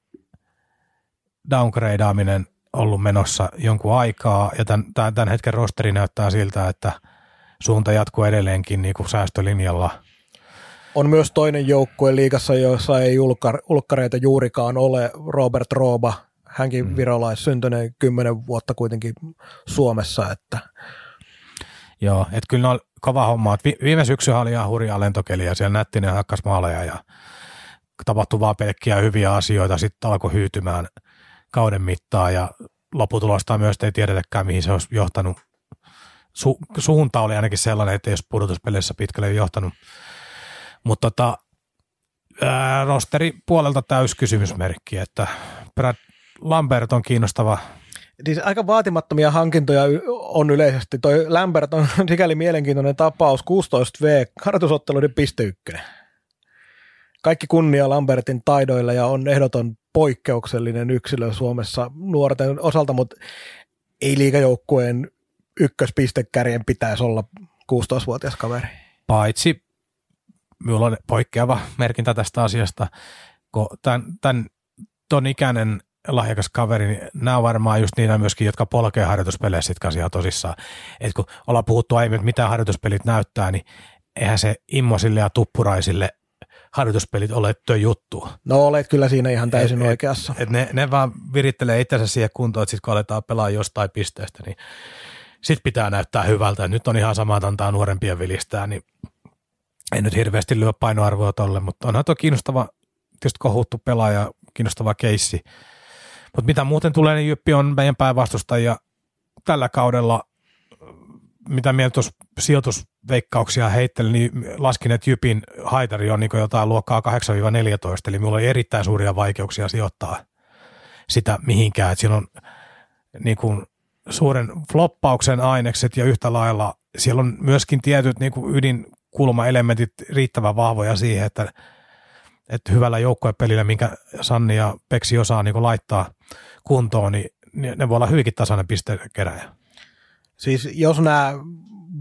downgradeaaminen ollut menossa jonkun aikaa, ja tämän, tämän hetken rosteri näyttää siltä, että suunta jatkuu edelleenkin niin kuin säästölinjalla. On myös toinen joukkue liigassa, jossa ei ulkar, ulkkareita juurikaan ole, Robert Rooba, hänkin mm. virolais, syntyneen kymmenen vuotta kuitenkin Suomessa, että Joo, että kyllä ne on kova homma. Vi- viime syksy oli ihan hurjaa lentokeliä, siellä Nättinen hakkas maaleja ja tapahtui vaan pelkkiä hyviä asioita, sitten alkoi hyytymään kauden mittaan ja lopputulosta myös ei tiedetäkään, mihin se olisi johtanut. Su- suunta oli ainakin sellainen, että ei olisi pudotuspeleissä pitkälle johtanut. Mutta tota, ää, rosteri puolelta täys kysymysmerkki, että Brad Lambert on kiinnostava Siis aika vaatimattomia hankintoja on yleisesti. Toi Lambert on sikäli mielenkiintoinen tapaus, 16V, harjoitusotteluiden piste ykkönen. Kaikki kunnia Lambertin taidoille ja on ehdoton poikkeuksellinen yksilö Suomessa nuorten osalta, mutta ei liikajoukkueen ykköspistekärjen pitäisi olla 16-vuotias kaveri. paitsi minulla on poikkeava merkintä tästä asiasta, kun tämän, tämän ton ikäinen lahjakas kaveri, niin nämä on varmaan just niitä myöskin, jotka polkee harjoituspeleissä sit kanssa ihan tosissaan. Et kun ollaan puhuttu aiemmin, että mitä harjoituspelit näyttää, niin eihän se immosille ja tuppuraisille harjoituspelit ole työ juttu. No olet kyllä siinä ihan täysin Et- et- oikeassa. Et ne, ne vaan virittelee itsensä siihen kuntoon, että sitten kun aletaan pelaa jostain pisteestä, niin sit pitää näyttää hyvältä. Nyt on ihan sama, että antaa nuorempia vilistää, niin ei nyt hirveästi lyö painoarvoa tolle, mutta onhan tuo kiinnostava, tietysti kohuttu pelaaja, kiinnostava keissi. Mutta mitä muuten tulee, niin Jyppi on meidän päävastustaja tällä kaudella, mitä mieltä tuossa sijoitusveikkauksia heitteli, niin laskin, että Jypin haitari on niin jotain luokkaa 8-14, eli minulla oli erittäin suuria vaikeuksia sijoittaa sitä mihinkään, että siinä on niin kuin suuren floppauksen ainekset ja yhtä lailla siellä on myöskin tietyt niin kuin ydinkulmaelementit riittävän vahvoja siihen, että, että hyvällä joukkuepelillä, minkä Sanni ja Peksi osaa niin laittaa kuntoon, niin ne voi olla hyvinkin tasainen pistekeräjä. Siis jos nämä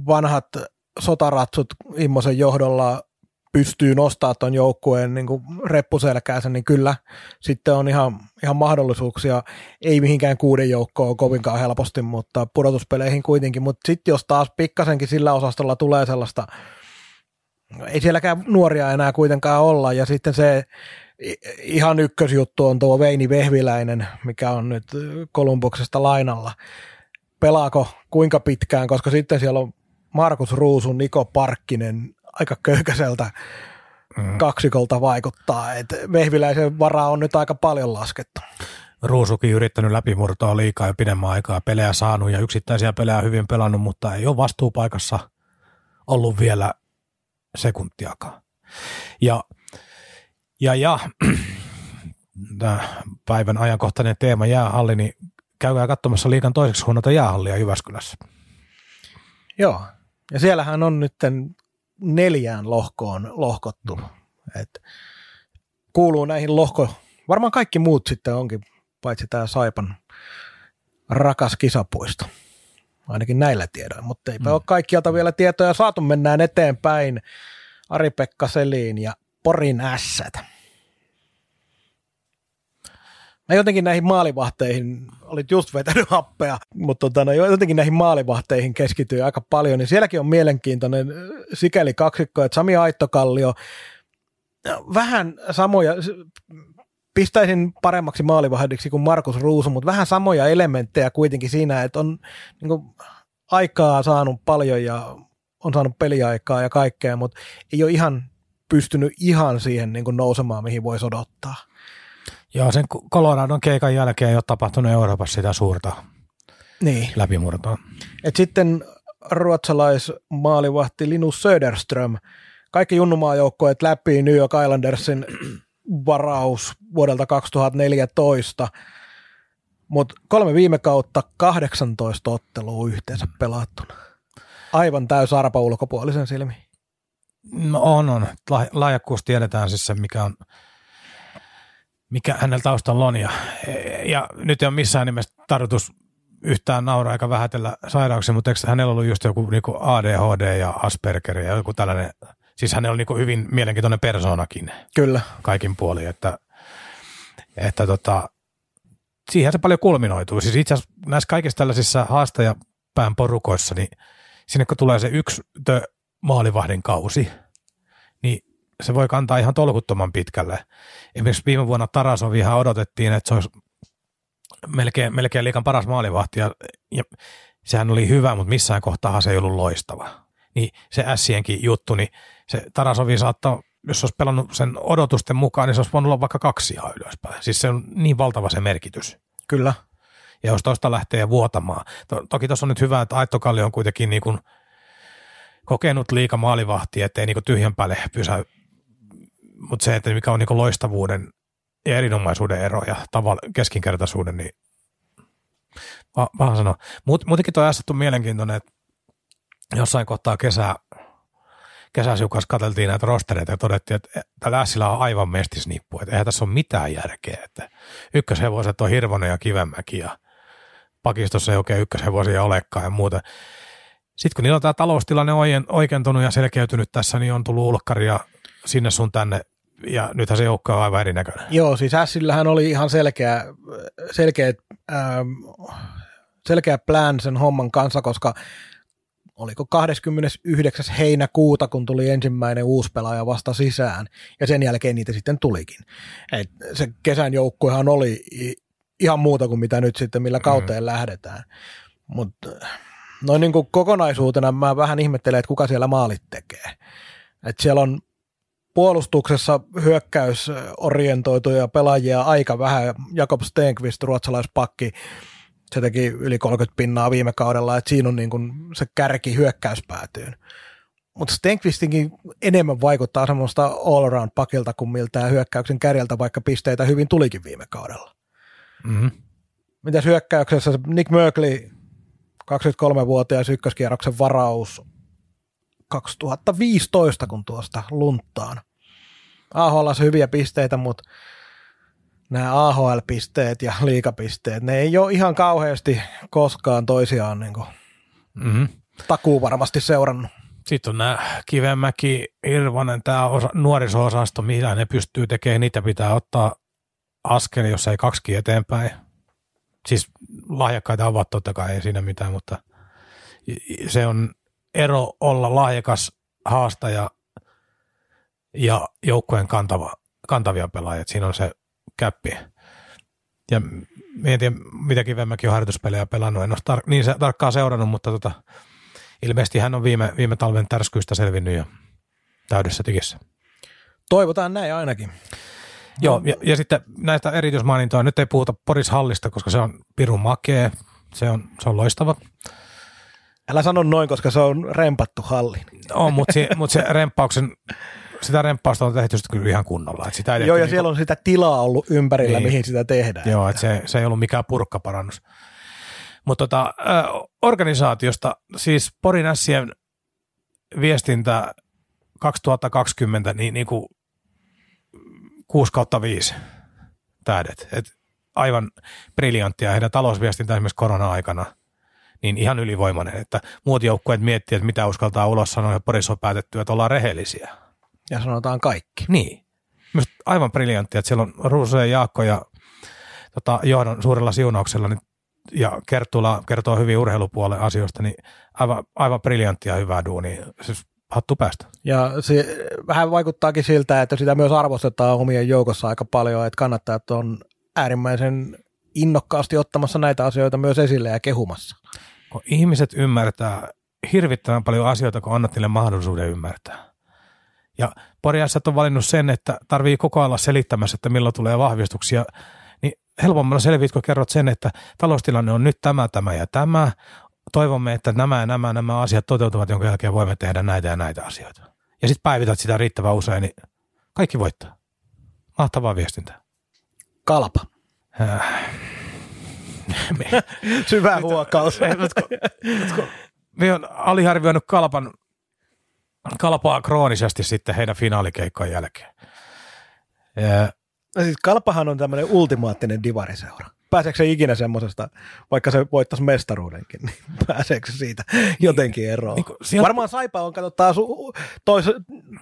vanhat sotaratsut Immosen johdolla pystyy nostamaan tuon joukkueen niin reppuselkäänsä, niin kyllä sitten on ihan, ihan mahdollisuuksia, ei mihinkään kuuden joukkoon kovinkaan helposti, mutta pudotuspeleihin kuitenkin, mutta sitten jos taas pikkasenkin sillä osastolla tulee sellaista, ei sielläkään nuoria enää kuitenkaan olla, ja sitten se ihan ykkösjuttu on tuo Veini Vehviläinen, mikä on nyt Kolumbuksesta lainalla. Pelaako kuinka pitkään, koska sitten siellä on Markus Ruusu, Niko Parkkinen, aika köykäiseltä mm. kaksikolta vaikuttaa. Et Vehviläisen varaa on nyt aika paljon laskettu. Ruusukin yrittänyt läpimurtoa liikaa jo pidemmän aikaa, pelejä saanut ja yksittäisiä pelejä hyvin pelannut, mutta ei ole vastuupaikassa ollut vielä sekuntiakaan. Ja, ja, ja tämä päivän ajankohtainen teema jäähalli, niin käykää katsomassa liikan toiseksi huonota jäähallia Jyväskylässä. Joo, ja siellähän on nyt neljään lohkoon lohkottu. Et kuuluu näihin lohko, varmaan kaikki muut sitten onkin, paitsi tämä Saipan rakas kisapuisto. Ainakin näillä tiedoilla, mutta eipä mm. ole kaikkialta vielä tietoja saatu. Mennään eteenpäin. Ari-Pekka Selin ja Porin ässät. Mä jotenkin näihin maalivahteihin, olit just vetänyt happea, mutta tota, no, jotenkin näihin maalivahteihin keskittyy aika paljon, niin sielläkin on mielenkiintoinen sikäli kaksikko, että Sami Aittokallio, vähän samoja, pistäisin paremmaksi maalivahdiksi kuin Markus Ruusu, mutta vähän samoja elementtejä kuitenkin siinä, että on niin kuin, aikaa saanut paljon ja on saanut peliaikaa ja kaikkea, mutta ei ole ihan pystynyt ihan siihen niin kuin nousemaan, mihin voisi odottaa. Joo, sen Coloradon keikan jälkeen ei ole tapahtunut Euroopassa sitä suurta niin. läpimurtoa. Et sitten ruotsalaismaalivahti Linus Söderström, kaikki junnumaajoukkoet läpi New York Islandersin varaus vuodelta 2014, mutta kolme viime kautta 18 ottelua yhteensä pelattuna. Aivan täys arpa ulkopuolisen silmi. No on, on. Laajakkuus tiedetään siis se, mikä on – mikä hänellä taustalla on. Ja, ja nyt ei ole missään nimessä tarkoitus yhtään nauraa eikä vähätellä sairauksia, mutta eikö hänellä ollut just joku niin ADHD ja Asperger ja joku tällainen, siis hänellä on niin hyvin mielenkiintoinen persoonakin. Kyllä. Kaikin puolin, että, että tota, siihen se paljon kulminoituu. Siis itse asiassa näissä kaikissa tällaisissa haastajapään porukoissa, niin sinne kun tulee se yksi tö maalivahdin kausi, niin se voi kantaa ihan tolkuttoman pitkälle. Esimerkiksi viime vuonna Tarasovihan odotettiin, että se olisi melkein, melkein liikan paras maalivahti ja, ja sehän oli hyvä, mutta missään kohtaa se ei ollut loistava. Niin se Ässienkin juttu, niin se Tarasovi saattaa, jos olisi pelannut sen odotusten mukaan, niin se olisi voinut olla vaikka kaksi ihan ylöspäin. Siis se on niin valtava se merkitys. Kyllä. Ja jos tuosta lähtee vuotamaan. To, toki tuossa on nyt hyvä, että Aitto Kalli on kuitenkin niin kuin kokenut liika maalivahti, ettei niin kuin tyhjän päälle pysä, mutta se, että mikä on niin loistavuuden ja erinomaisuuden ero ja tavall- keskinkertaisuuden, niin vaan sanoa. Mut, muutenkin tuo on mielenkiintoinen, että jossain kohtaa kesää, kesäsiukas katseltiin näitä rostereita ja todettiin, että tällä Ässillä on aivan mestisnippu, että eihän tässä ole mitään järkeä, että ykköshevoset on Hirvonen ja Kivemäki ja pakistossa ei oikein ykköshevosia olekaan ja muuta. Sitten kun niillä on tämä taloustilanne oikeentunut ja selkeytynyt tässä, niin on tullut ulkkaria sinne sun tänne ja nythän se joukko on aivan erinäköinen. Joo, siis Ässillähän oli ihan selkeä, selkeä, ähm, selkeä plan sen homman kanssa, koska oliko 29. heinäkuuta, kun tuli ensimmäinen uusi pelaaja vasta sisään, ja sen jälkeen niitä sitten tulikin. Et se kesän joukkuehan oli ihan muuta kuin mitä nyt sitten, millä kauteen mm. lähdetään. Mutta noin niin kuin kokonaisuutena mä vähän ihmettelen, että kuka siellä maalit tekee. Et siellä on puolustuksessa hyökkäysorientoituja pelaajia aika vähän. Jakob Stenqvist, ruotsalaispakki, se teki yli 30 pinnaa viime kaudella, että siinä on niin kuin se kärki hyökkäyspäätyyn. Mutta Stenqvistinkin enemmän vaikuttaa semmoista all-around pakilta kuin miltä hyökkäyksen kärjeltä, vaikka pisteitä hyvin tulikin viime kaudella. Mm-hmm. Mitäs hyökkäyksessä Nick Merkley, 23-vuotias ykköskierroksen varaus 2015, kun tuosta lunttaan. AHL hyviä pisteitä, mutta nämä AHL-pisteet ja liikapisteet, ne ei ole ihan kauheasti koskaan toisiaan niin kuin Mm-hmm. takuu varmasti seurannut. Sitten on nämä Kivemäki, Irvonen, tämä osa, nuoriso-osasto, mitä ne pystyy tekemään, niitä pitää ottaa askel, jos ei kaksi eteenpäin. Siis lahjakkaita ovat totta kai, ei siinä mitään, mutta se on ero olla lahjakas haastaja ja joukkueen kantava, kantavia pelaajia. Siinä on se käppi. Ja en tiedä, mitä Kivemäki on harjoituspelejä pelannut. En ole tar- niin se, tarkkaan seurannut, mutta tota, ilmeisesti hän on viime, viime talven tärskyistä selvinnyt jo täydessä tikissä. Toivotaan näin ainakin. Joo, ja, ja sitten näistä erityismainintoja, nyt ei puhuta Poris Hallista, koska se on pirun makee, se on, se on loistava. Älä sano noin, koska se on rempattu halli. On, mutta se, mut se remppauksen, sitä remppausta on tehty kyllä ihan kunnolla. Et sitä ei Joo, ja tehty siellä on sitä tilaa ollut ympärillä, Niin. mihin sitä tehdään. Joo, että se, se ei ollut mikään purkkaparannus. Mutta tota, äh, organisaatiosta, siis Porin Ässien viestintä 2020, niin, niin kuin 6 kautta 5 tähdet. Et aivan briljanttia. Heidän talousviestintä esimerkiksi korona-aikana, niin ihan ylivoimainen. Että muut joukkueet miettii, että mitä uskaltaa ulos sanoa, ja Porissa on päätetty, että ollaan rehellisiä. Ja sanotaan kaikki. Niin. Myös aivan briljanttia, että siellä on Ruusu ja Jaakko ja tota, johdon suurella siunauksella niin, ja Kertula kertoo hyvin urheilupuolen asioista, niin aivan, aivan briljanttia hyvää duunia. Siis hattu päästä. Ja se vähän vaikuttaakin siltä, että sitä myös arvostetaan omien joukossa aika paljon, että kannattajat on äärimmäisen innokkaasti ottamassa näitä asioita myös esille ja kehumassa. Kun ihmiset ymmärtää hirvittävän paljon asioita, kun annat niille mahdollisuuden ymmärtää. Ja Poriasat on valinnut sen, että tarvii koko ajan olla selittämässä, että milloin tulee vahvistuksia, niin helpommalla selviit, kun kerrot sen, että taloustilanne on nyt tämä, tämä ja tämä. Toivomme, että nämä ja nämä, nämä asiat toteutuvat, jonka jälkeen voimme tehdä näitä ja näitä asioita. Ja sitten päivität sitä riittävän usein, niin kaikki voittaa. Mahtavaa viestintää. Kalpa. Äh, Syvä huokaus. me on aliharvioinut kalpan, kalpaa kroonisesti sitten heidän finaalikeikkojen jälkeen. Ja No siis Kalpahan on tämmöinen ultimaattinen divariseura. Pääseekö se ikinä semmoisesta, vaikka se voittaisi mestaruudenkin, niin pääseekö se siitä jotenkin eroon? Niin sieltä- Varmaan Saipa on, katsotaan, su- tois,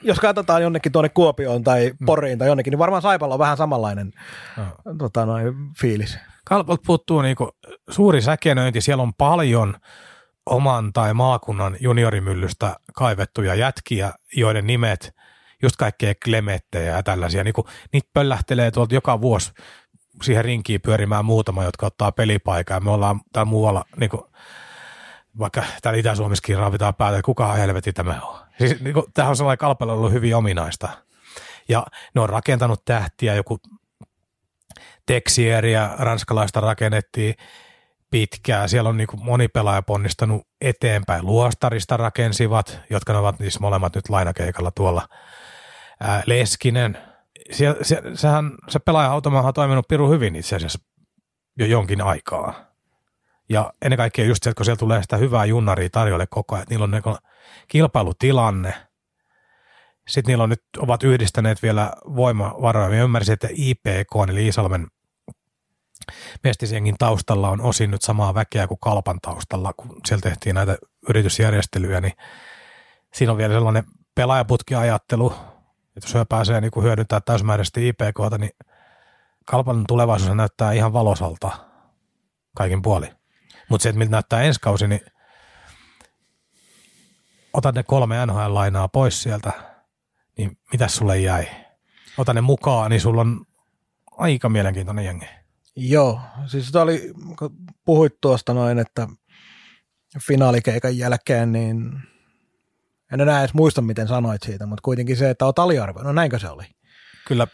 jos katsotaan jonnekin tuonne Kuopioon tai Poriin tai jonnekin, niin varmaan Saipalla on vähän samanlainen Joo. tota, noin, fiilis. Kalpalta puuttuu niinku suuri säkenöinti. Siellä on paljon oman tai maakunnan juniorimyllystä kaivettuja jätkiä, joiden nimet, just kaikkea klemettejä ja tällaisia, niinku, niitä pöllähtelee tuolta joka vuosi siihen rinkiin pyörimään muutama, jotka ottaa pelipaikaa. Me ollaan täällä muualla, niinku, vaikka täällä Itä-Suomessakin ravitaan päätä, että kuka helvetti tämä on. Siis, niinku, tämähän on sellainen kalpella ollut hyvin ominaista. Ja ne on rakentanut tähtiä, joku Texieriä ranskalaista rakennettiin pitkään. Siellä on niin moni pelaaja ponnistanut eteenpäin. Luostarista rakensivat, jotka ovat siis molemmat nyt lainakeikalla tuolla. Ää, Leskinen. Siellä, se, sehän, se pelaaja automahan on toiminut pirun hyvin itse asiassa jo jonkin aikaa. Ja ennen kaikkea just se, että kun siellä tulee sitä hyvää junnaria tarjolle koko ajan, niillä on niin kilpailutilanne. Sitten niillä on nyt, ovat yhdistäneet vielä voimavaroja. Mä ymmärsin, että IPK, eli Iisalmen mestisjengin taustalla on osin nyt samaa väkeä kuin Kalpan taustalla, kun siellä tehtiin näitä yritysjärjestelyjä, niin siinä on vielä sellainen pelaajaputkiajattelu, että jos he pääsee niin kuin hyödyntämään täysimääräisesti IPKta, niin Kalpan tulevaisuus näyttää ihan valosalta kaikin puoli. Mutta se, että miltä näyttää ensi kausi, niin ota ne kolme NHL-lainaa pois sieltä, niin mitä sulle jäi? Ota ne mukaan, niin sulla on aika mielenkiintoinen jengi. Joo, siis tämä oli, kun puhuit tuosta noin, että finaalikeikan jälkeen, niin en enää edes muista, miten sanoit siitä, mutta kuitenkin se, että olet aliarvioinut, no näinkö se oli? Kyllä.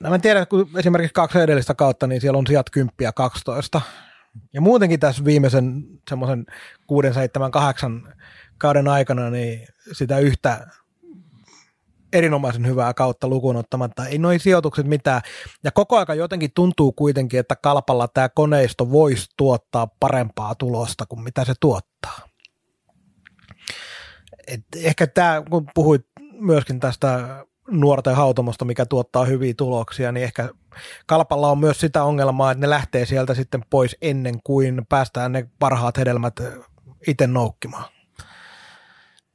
No mä tiedän, kun esimerkiksi kaksi edellistä kautta, niin siellä on sijat 10 ja 12. Ja muutenkin tässä viimeisen semmoisen 6, 7, 8 kauden aikana, niin sitä yhtä erinomaisen hyvää kautta lukuun ottamatta. Ei noin sijoitukset mitään. Ja koko aika jotenkin tuntuu kuitenkin, että kalpalla tämä koneisto voisi tuottaa parempaa tulosta kuin mitä se tuottaa. Et ehkä tämä, kun puhuit myöskin tästä nuorten hautomosta, mikä tuottaa hyviä tuloksia, niin ehkä kalpalla on myös sitä ongelmaa, että ne lähtee sieltä sitten pois ennen kuin päästään ne parhaat hedelmät itse noukkimaan.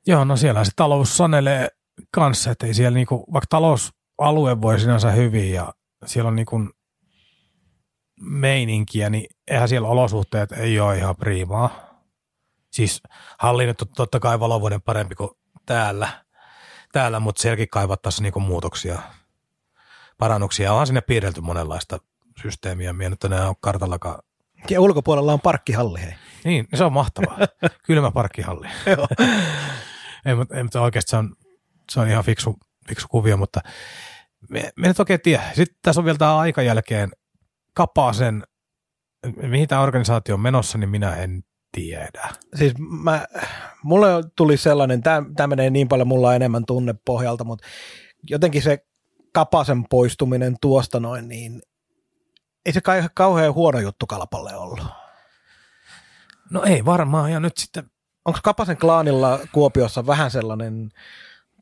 Joo, no siellä se talous sanelee kanssa, että ei siellä niinku, vaikka talousalue voi sinänsä hyvin ja siellä on niinku meininkiä, niin eihän siellä olosuhteet ei ole ihan priimaa. Siis hallinnut totta kai valovuoden parempi kuin täällä, täällä mutta sielläkin kaivattaisiin niinku muutoksia, parannuksia. Onhan sinne piirrelty monenlaista systeemiä, minä nyt enää ole kartallakaan. Ja ulkopuolella on parkkihalli, hei. Niin, se on mahtavaa. Kylmä parkkihalli. Joo. ei, mutta, ei, mutta oikeasti se on, se on ihan fiksu, fiksu kuvio, mutta me, me nyt oikein tiedä. Sitten tässä on vielä tämä aika jälkeen kapaa sen, mihin tämä organisaatio on menossa, niin minä en tiedä. Siis mä, mulle tuli sellainen, tämä menee niin paljon mulla enemmän tunnepohjalta, mutta jotenkin se kapasen poistuminen tuosta noin, niin ei se kai kauhean huono juttu kalpalle ollut. No ei varmaan, ja nyt sitten... Onko Kapasen klaanilla Kuopiossa vähän sellainen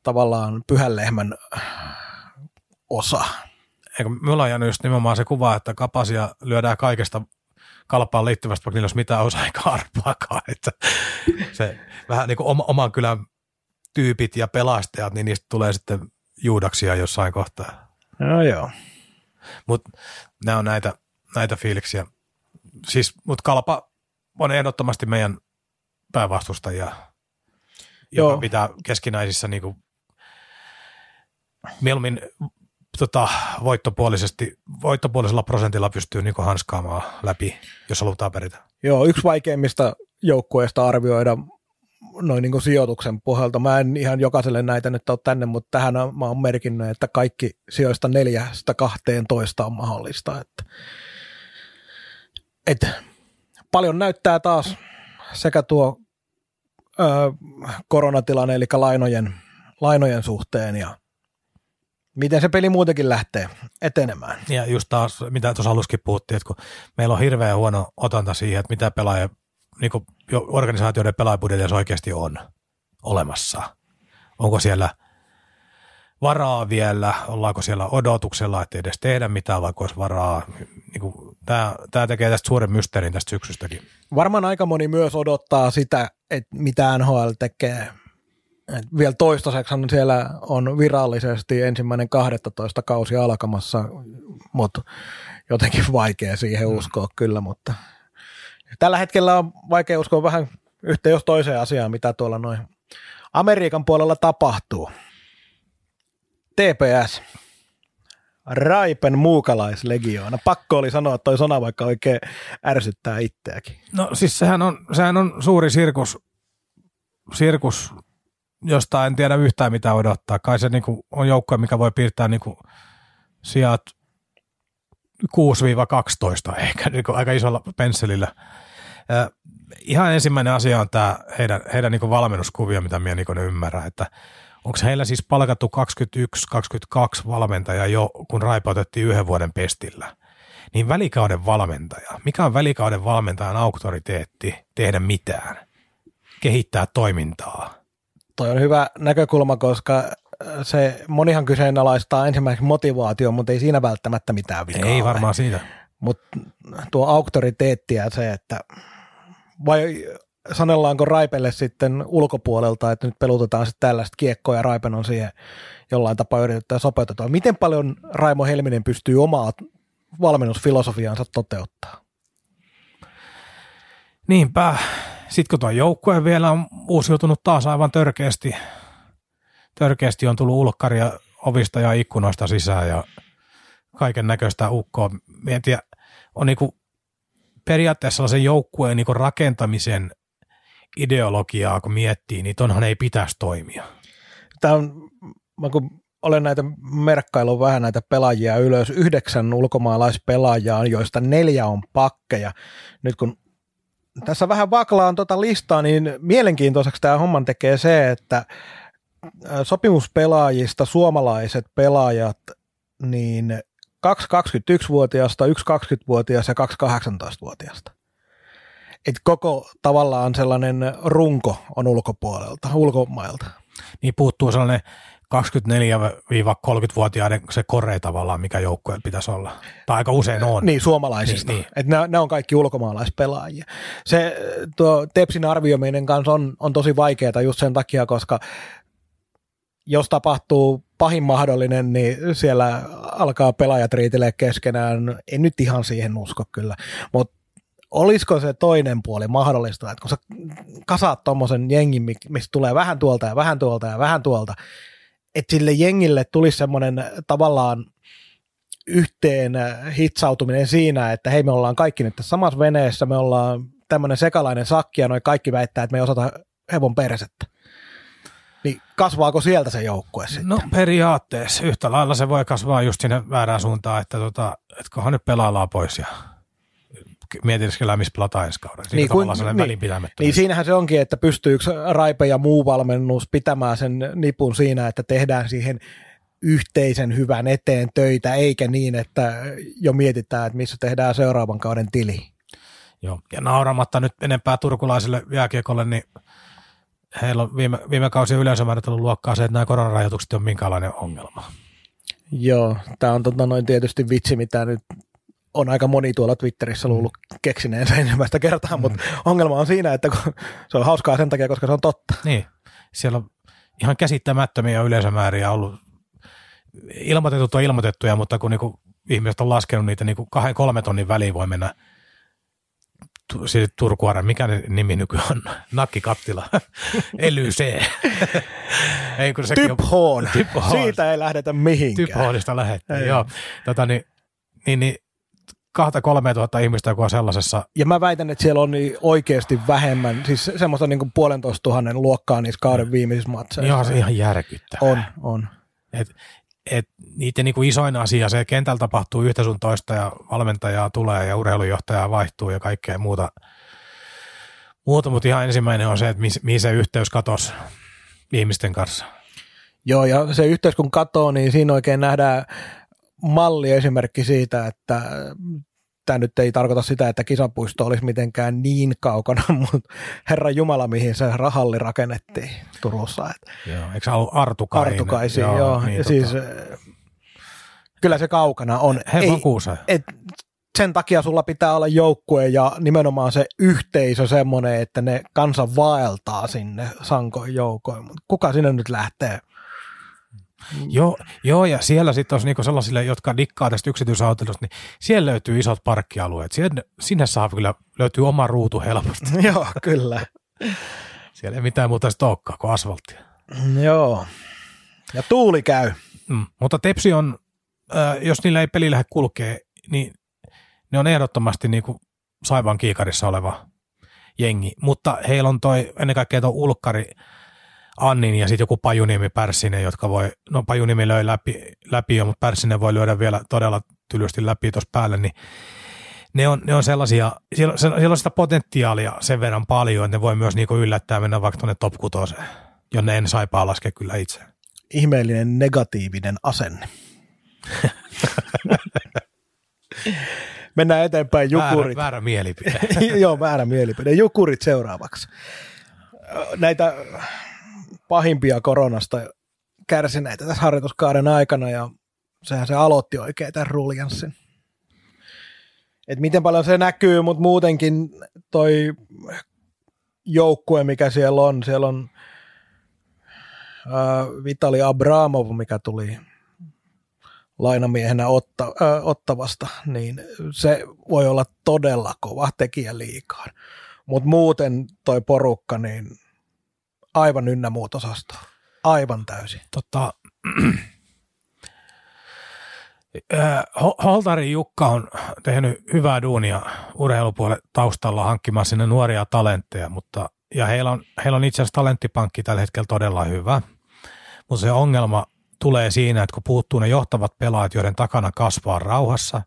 tavallaan pyhän lehmän osa? Eikö, me ollaan jäänyt just nimenomaan se kuva, että Kapasia lyödään kaikesta kalpaan liittyvästä, vaikka niillä olisi mitään osaa eikä arpaakaan. Että se vähän niin kuin oma, oman kylän tyypit ja pelastajat, niin niistä tulee sitten juudaksia jossain kohtaa. No joo. Mutta nämä on näitä, näitä fiiliksiä. Siis, mutta kalpa on ehdottomasti meidän päävastustajia, joka Joo. pitää keskinäisissä niin kuin, mieluummin tota, voittopuolisesti, voittopuolisella prosentilla pystyy niin hanskaamaan läpi, jos halutaan peritä. Joo, yksi vaikeimmista joukkueista arvioida noin niin sijoituksen pohjalta. Mä en ihan jokaiselle näitä nyt ole tänne, mutta tähän mä oon merkinnyt, että kaikki sijoista neljästä kahteen toista on mahdollista. Että, että paljon näyttää taas sekä tuo ö, koronatilanne, eli lainojen, lainojen suhteen ja miten se peli muutenkin lähtee etenemään. Ja just taas, mitä tuossa aluskin puhuttiin, että kun meillä on hirveän huono otanta siihen, että mitä pelaaja, niin kuin organisaatioiden pelaajabudjetissa oikeasti on olemassa. Onko siellä varaa vielä, ollaanko siellä odotuksella, että edes tehdä mitään, vaikka olisi varaa. Niin kuin, tämä, tämä tekee tästä suuren mysteerin tästä syksystäkin. Varmaan aika moni myös odottaa sitä, että mitä NHL tekee et vielä toistaiseksi siellä on virallisesti ensimmäinen 12 kausi alkamassa, mutta jotenkin vaikea siihen mm. uskoa mm. kyllä, mutta tällä hetkellä on vaikea uskoa vähän yhteen jos toiseen asiaan, mitä tuolla noin Amerikan puolella tapahtuu. TPS, Raipen muukalaislegioona. Pakko oli sanoa toi sana, vaikka oikein ärsyttää itseäkin. No siis sehän on, sehän on suuri sirkus, sirkus josta en tiedä yhtään mitä odottaa. Kai se niinku on joukkoja, mikä voi piirtää niinku sijat 6-12 ehkä niinku aika isolla pensselillä. Ja ihan ensimmäinen asia on tämä heidän, heidän niinku valmennuskuvio, mitä minä niinku ymmärrän, että onko heillä siis palkattu 21-22 valmentaja jo, kun Raipa otettiin yhden vuoden pestillä. Niin välikauden valmentaja, mikä on välikauden valmentajan auktoriteetti tehdä mitään? Kehittää toimintaa Toi on hyvä näkökulma, koska se monihan kyseenalaistaa ensimmäiseksi motivaatio, mutta ei siinä välttämättä mitään vikaa Ei varmaan siitä. Mutta tuo auktoriteetti ja se, että vai sanellaanko Raipelle sitten ulkopuolelta, että nyt pelutetaan sitten tällaista kiekkoa ja Raipen on siihen jollain tapaa yritetään sopeutettua. Miten paljon Raimo Helminen pystyy omaa valmennusfilosofiaansa toteuttaa? Niinpä. Sitten kun tuo joukkue vielä on uusiutunut taas aivan törkeästi, törkeästi on tullut ulkkaria ovista ja ikkunoista sisään ja kaiken näköistä ukkoa. Mietin, on niinku periaatteessa sellaisen joukkueen niinku rakentamisen ideologiaa kun miettii, niin tonhan ei pitäisi toimia. Tämä on, mä kun olen näitä merkkaillut vähän näitä pelaajia ylös, yhdeksän ulkomaalaispelaajaa, joista neljä on pakkeja. Nyt kun tässä vähän vaklaan tuota listaa, niin mielenkiintoiseksi tämä homman tekee se, että sopimuspelaajista suomalaiset pelaajat, niin kaksi 21-vuotiaasta, yksi 20-vuotias ja kaksi 18-vuotiaasta. Et koko tavallaan sellainen runko on ulkopuolelta, ulkomailta. Niin puuttuu sellainen 24-30-vuotiaiden se korei tavallaan, mikä joukkueen pitäisi olla. Tai aika usein on. Niin, suomalaisista. Niin, niin. Et ne, on kaikki ulkomaalaispelaajia. Se tuo Tepsin arvioiminen kanssa on, on tosi vaikeaa just sen takia, koska jos tapahtuu pahin mahdollinen, niin siellä alkaa pelaajat riitelee keskenään. En nyt ihan siihen usko kyllä, mutta olisiko se toinen puoli mahdollista, että kun sä kasaat tuommoisen jengin, mistä tulee vähän tuolta ja vähän tuolta ja vähän tuolta, että sille jengille tulisi semmoinen tavallaan yhteen hitsautuminen siinä, että hei me ollaan kaikki nyt tässä samassa veneessä, me ollaan tämmöinen sekalainen sakki ja noin kaikki väittää, että me ei osata hevon persettä. Niin kasvaako sieltä se joukkue sitten? No periaatteessa yhtä lailla se voi kasvaa just sinne väärään suuntaan, että, tota, että kunhan nyt pelaillaan pois ja mietiskellään, missä pelataan ensi kauden. Niin, kuin, niin, niin siinähän se onkin, että pystyykö Raipe ja muu valmennus pitämään sen nipun siinä, että tehdään siihen yhteisen hyvän eteen töitä, eikä niin, että jo mietitään, että missä tehdään seuraavan kauden tili. Joo, ja nauramatta nyt enempää turkulaiselle jääkiekolle, niin heillä on viime, viime kausi yleisömääritellyt luokkaa se, että nämä koronarajoitukset on minkälainen ongelma. Joo, tämä on tota noin tietysti vitsi, mitä nyt on aika moni tuolla Twitterissä luullut keksineensä ensimmäistä kertaa, mm. mutta ongelma on siinä, että se on hauskaa sen takia, koska se on totta. Niin, siellä on ihan käsittämättömiä yleisömääriä ollut. Ilmoitetut on ilmoitettuja, mutta kun niinku ihmiset on laskenut niitä niinku kahden kolme tonnin väliin voi mennä Turkuara, mikä nimi nykyään on? Nakkikattila. Elyse. ei, kun Typhoon. Siitä ei lähdetä mihinkään. Typhoonista lähdettiin, joo. Tota, niin, niin, niin kahta kolme tuhatta ihmistä, joka on sellaisessa. Ja mä väitän, että siellä on niin oikeasti vähemmän, siis semmoista niin kuin puolentoista tuhannen luokkaa niissä kauden viimeisissä matseissa. Joo, se ihan järkyttävää. On, on. Et, et niiden niin kuin isoin asia, se kentällä tapahtuu yhtä sun toista ja valmentajaa tulee ja urheilujohtajaa vaihtuu ja kaikkea muuta. Muuta, mutta ihan ensimmäinen on se, että mihin se yhteys katosi ihmisten kanssa. Joo, ja se yhteys kun katoo, niin siinä oikein nähdään malli esimerkki siitä, että tämä nyt ei tarkoita sitä, että kisapuisto olisi mitenkään niin kaukana, mutta herra Jumala, mihin se rahalli rakennettiin Turussa. Että joo, eikö se ollut Artukainen? Artukaisi, joo. joo. Niin, ja tota... siis, kyllä se kaukana on. Herran kuusa. Et, sen takia sulla pitää olla joukkue ja nimenomaan se yhteisö semmoinen, että ne kansa vaeltaa sinne sankoin joukoin. Mutta kuka sinne nyt lähtee? Mm. Joo, joo, ja siellä sitten olisi niinku sellaisille, jotka dikkaa tästä yksityisautoilusta, niin siellä löytyy isot parkkialueet. Sinne, sinne saa kyllä, löytyy oma ruutu helposti. joo, kyllä. siellä ei mitään muuta sitten olekaan kuin asfalttia. Joo, ja tuuli käy. Mm, mutta Tepsi on, äh, jos niillä ei peli lähde kulkee, niin ne on ehdottomasti niinku Saivan kiikarissa oleva jengi. Mutta heillä on toi, ennen kaikkea tuo ulkkari, Annin ja sitten joku Pajuniemi Pärssinen, jotka voi, no Pajuniemi löi läpi, läpi jo, mutta Pärssinen voi lyödä vielä todella tylysti läpi tuossa päälle, niin ne on, ne on sellaisia, siellä, siellä on sitä potentiaalia sen verran paljon, että ne voi myös niinku yllättää mennä vaikka tuonne top 6, jonne en saipaa laske kyllä itse. Ihmeellinen negatiivinen asenne. Mennään eteenpäin, jukurit. Väärä, väärä mielipide. Joo, väärä mielipide. Jukurit seuraavaksi. Näitä pahimpia koronasta kärsineitä tässä harjoituskauden aikana ja sehän se aloitti oikein tämän ruljanssin. Et miten paljon se näkyy, mutta muutenkin toi joukkue, mikä siellä on, siellä on Vitali Abramov, mikä tuli lainamiehenä otta, äh, ottavasta, niin se voi olla todella kova tekijä liikaan. Mutta muuten toi porukka, niin aivan ynnä muut osastoa. Aivan täysin. Tota, Holtari Jukka on tehnyt hyvää duunia urheilupuolen taustalla hankkimaan sinne nuoria talentteja, mutta ja heillä on, heillä on itse asiassa talenttipankki tällä hetkellä todella hyvä, mutta se ongelma tulee siinä, että kun puuttuu ne johtavat pelaajat, joiden takana kasvaa rauhassa,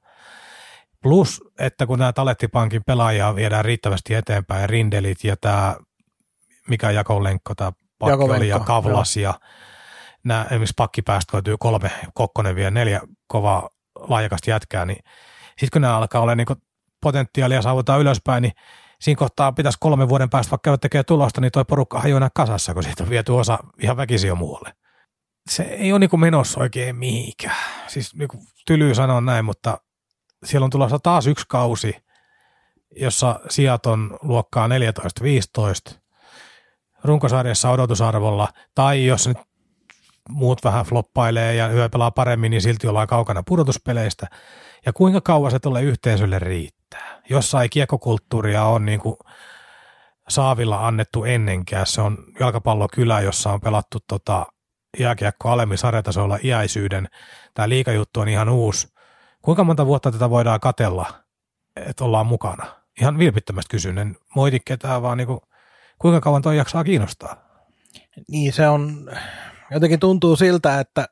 plus, että kun nämä talenttipankin pelaajia viedään riittävästi eteenpäin, Rindelit ja tämä, mikä Jakolenkko, tämä Pakki oli ja Kavlas joo. ja nämä esimerkiksi pakkipäästä löytyy kolme, Kokkonen vielä neljä kovaa laajakasta jätkää, niin sitten kun nämä alkaa olla niin potentiaalia saavutaan ylöspäin, niin siinä kohtaa pitäisi kolmen vuoden päästä vaikka käydä tekemään tulosta, niin toi porukka hajoaa kasassa, kun siitä on viety osa ihan väkisin jo muualle. Se ei ole niin menossa oikein mihinkään. Siis niin kuin tylyy sanoa näin, mutta siellä on tulossa taas yksi kausi, jossa sijat on luokkaa 14-15, runkosarjassa odotusarvolla, tai jos nyt muut vähän floppailee ja hyvä pelaa paremmin, niin silti ollaan kaukana pudotuspeleistä. Ja kuinka kauan se tulee yhteisölle riittää? Jossain kiekokulttuuria on niin kuin Saavilla annettu ennenkään. Se on jalkapallokylä, jossa on pelattu tota jääkiekko alemmin sarjatasolla iäisyyden. Tämä liikajuttu on ihan uusi. Kuinka monta vuotta tätä voidaan katella, että ollaan mukana? Ihan vilpittömästi kysyn, en moiti ketään, vaan niin kuin, kuinka kauan toi jaksaa kiinnostaa? Niin se on, jotenkin tuntuu siltä, että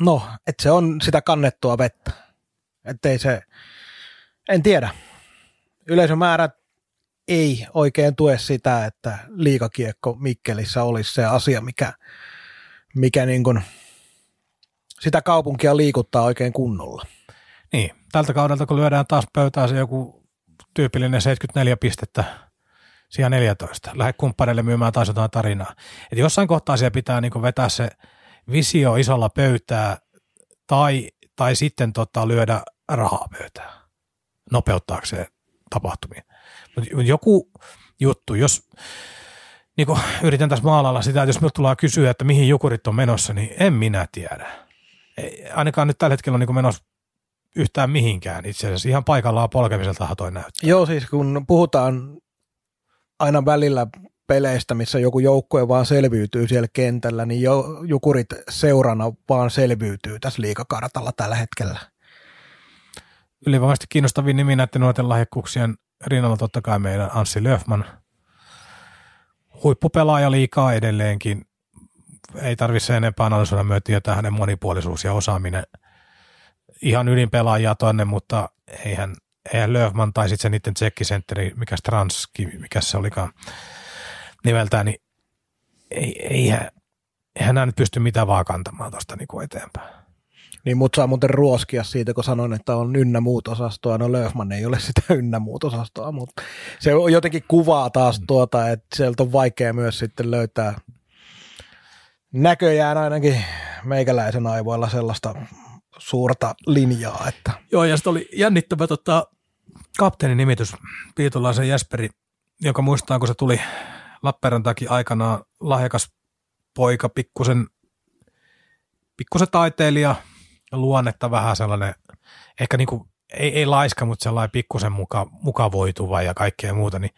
no, että se on sitä kannettua vettä. Ettei se, en tiedä. Yleisömäärät ei oikein tue sitä, että liikakiekko Mikkelissä olisi se asia, mikä, mikä niin kuin sitä kaupunkia liikuttaa oikein kunnolla. Niin, tältä kaudelta kun lyödään taas pöytään se joku tyypillinen 74 pistettä sijaan 14. Lähde kumppaneille myymään taas jotain tarinaa. Et jossain kohtaa siellä pitää niin vetää se visio isolla pöytää tai, tai sitten tota, lyödä rahaa pöytään nopeuttaakseen tapahtumia. Mutta joku juttu, jos niin yritän tässä maalailla sitä, että jos minulta tullaan kysyä, että mihin jukurit on menossa, niin en minä tiedä. Ei, ainakaan nyt tällä hetkellä on niin menossa yhtään mihinkään itse asiassa. Ihan paikallaan polkemiselta toi näyttää. Joo, siis kun puhutaan aina välillä peleistä, missä joku joukkue vaan selviytyy siellä kentällä, niin jo, Jukurit seurana vaan selviytyy tässä liikakartalla tällä hetkellä. Ylivoimaisesti kiinnostavin nimi näiden nuorten lahjakkuuksien rinnalla totta kai meidän Anssi Löfman. Huippupelaaja liikaa edelleenkin. Ei tarvitse enempää analysoida että hänen monipuolisuus ja osaaminen. Ihan ydinpelaajia tonne, mutta eihän Löfman tai sitten se niiden tsekkisentteri, mikä Stranski, mikä se olikaan, nimeltään, niin ei, eihän, eihän nämä nyt pysty mitään vaan kantamaan tuosta niin eteenpäin. Niin mut saa muuten ruoskia siitä, kun sanoin, että on ynnä muut osastoa. No Löfman ei ole sitä ynnä muut osastoa, mutta se jotenkin kuvaa taas mm. tuota, että sieltä on vaikea myös sitten löytää näköjään ainakin meikäläisen aivoilla sellaista suurta linjaa. Että. Joo, ja sitten oli jännittävä tota, kapteenin nimitys Piitulaisen Jesperi, joka muistaa, kun se tuli Lappeenrantakin aikanaan lahjakas poika, pikkusen, pikkusen taiteilija, luonnetta vähän sellainen, ehkä niin kuin, ei, ei laiska, mutta sellainen pikkusen muka, mukavoituva ja kaikkea muuta, niin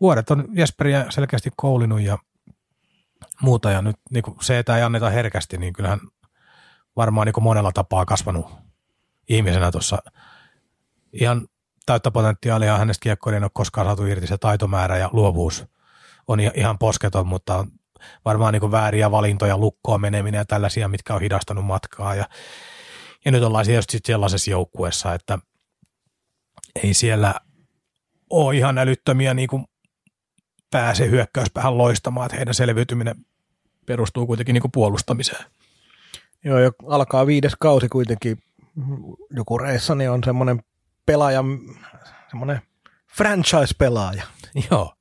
vuodet on Jesperiä selkeästi koulinut ja muuta, ja nyt niin kuin se, että ei anneta herkästi, niin kyllähän varmaan niin kuin monella tapaa kasvanut ihmisenä tuossa ihan täyttä potentiaalia hänestä kiekkoinen ei ole koskaan saatu irti se taitomäärä ja luovuus – on ihan posketon, mutta varmaan niin vääriä valintoja, lukkoa meneminen ja tällaisia, mitkä on hidastanut matkaa. Ja, ja nyt ollaan just sellaisessa joukkueessa, että ei siellä ole ihan älyttömiä niin kuin pääse hyökkäyspäähän loistamaan, että heidän selviytyminen perustuu kuitenkin niin kuin puolustamiseen. Joo, jo alkaa viides kausi kuitenkin joku reissa, niin on semmoinen pelaaja, semmoinen franchise-pelaaja. Joo.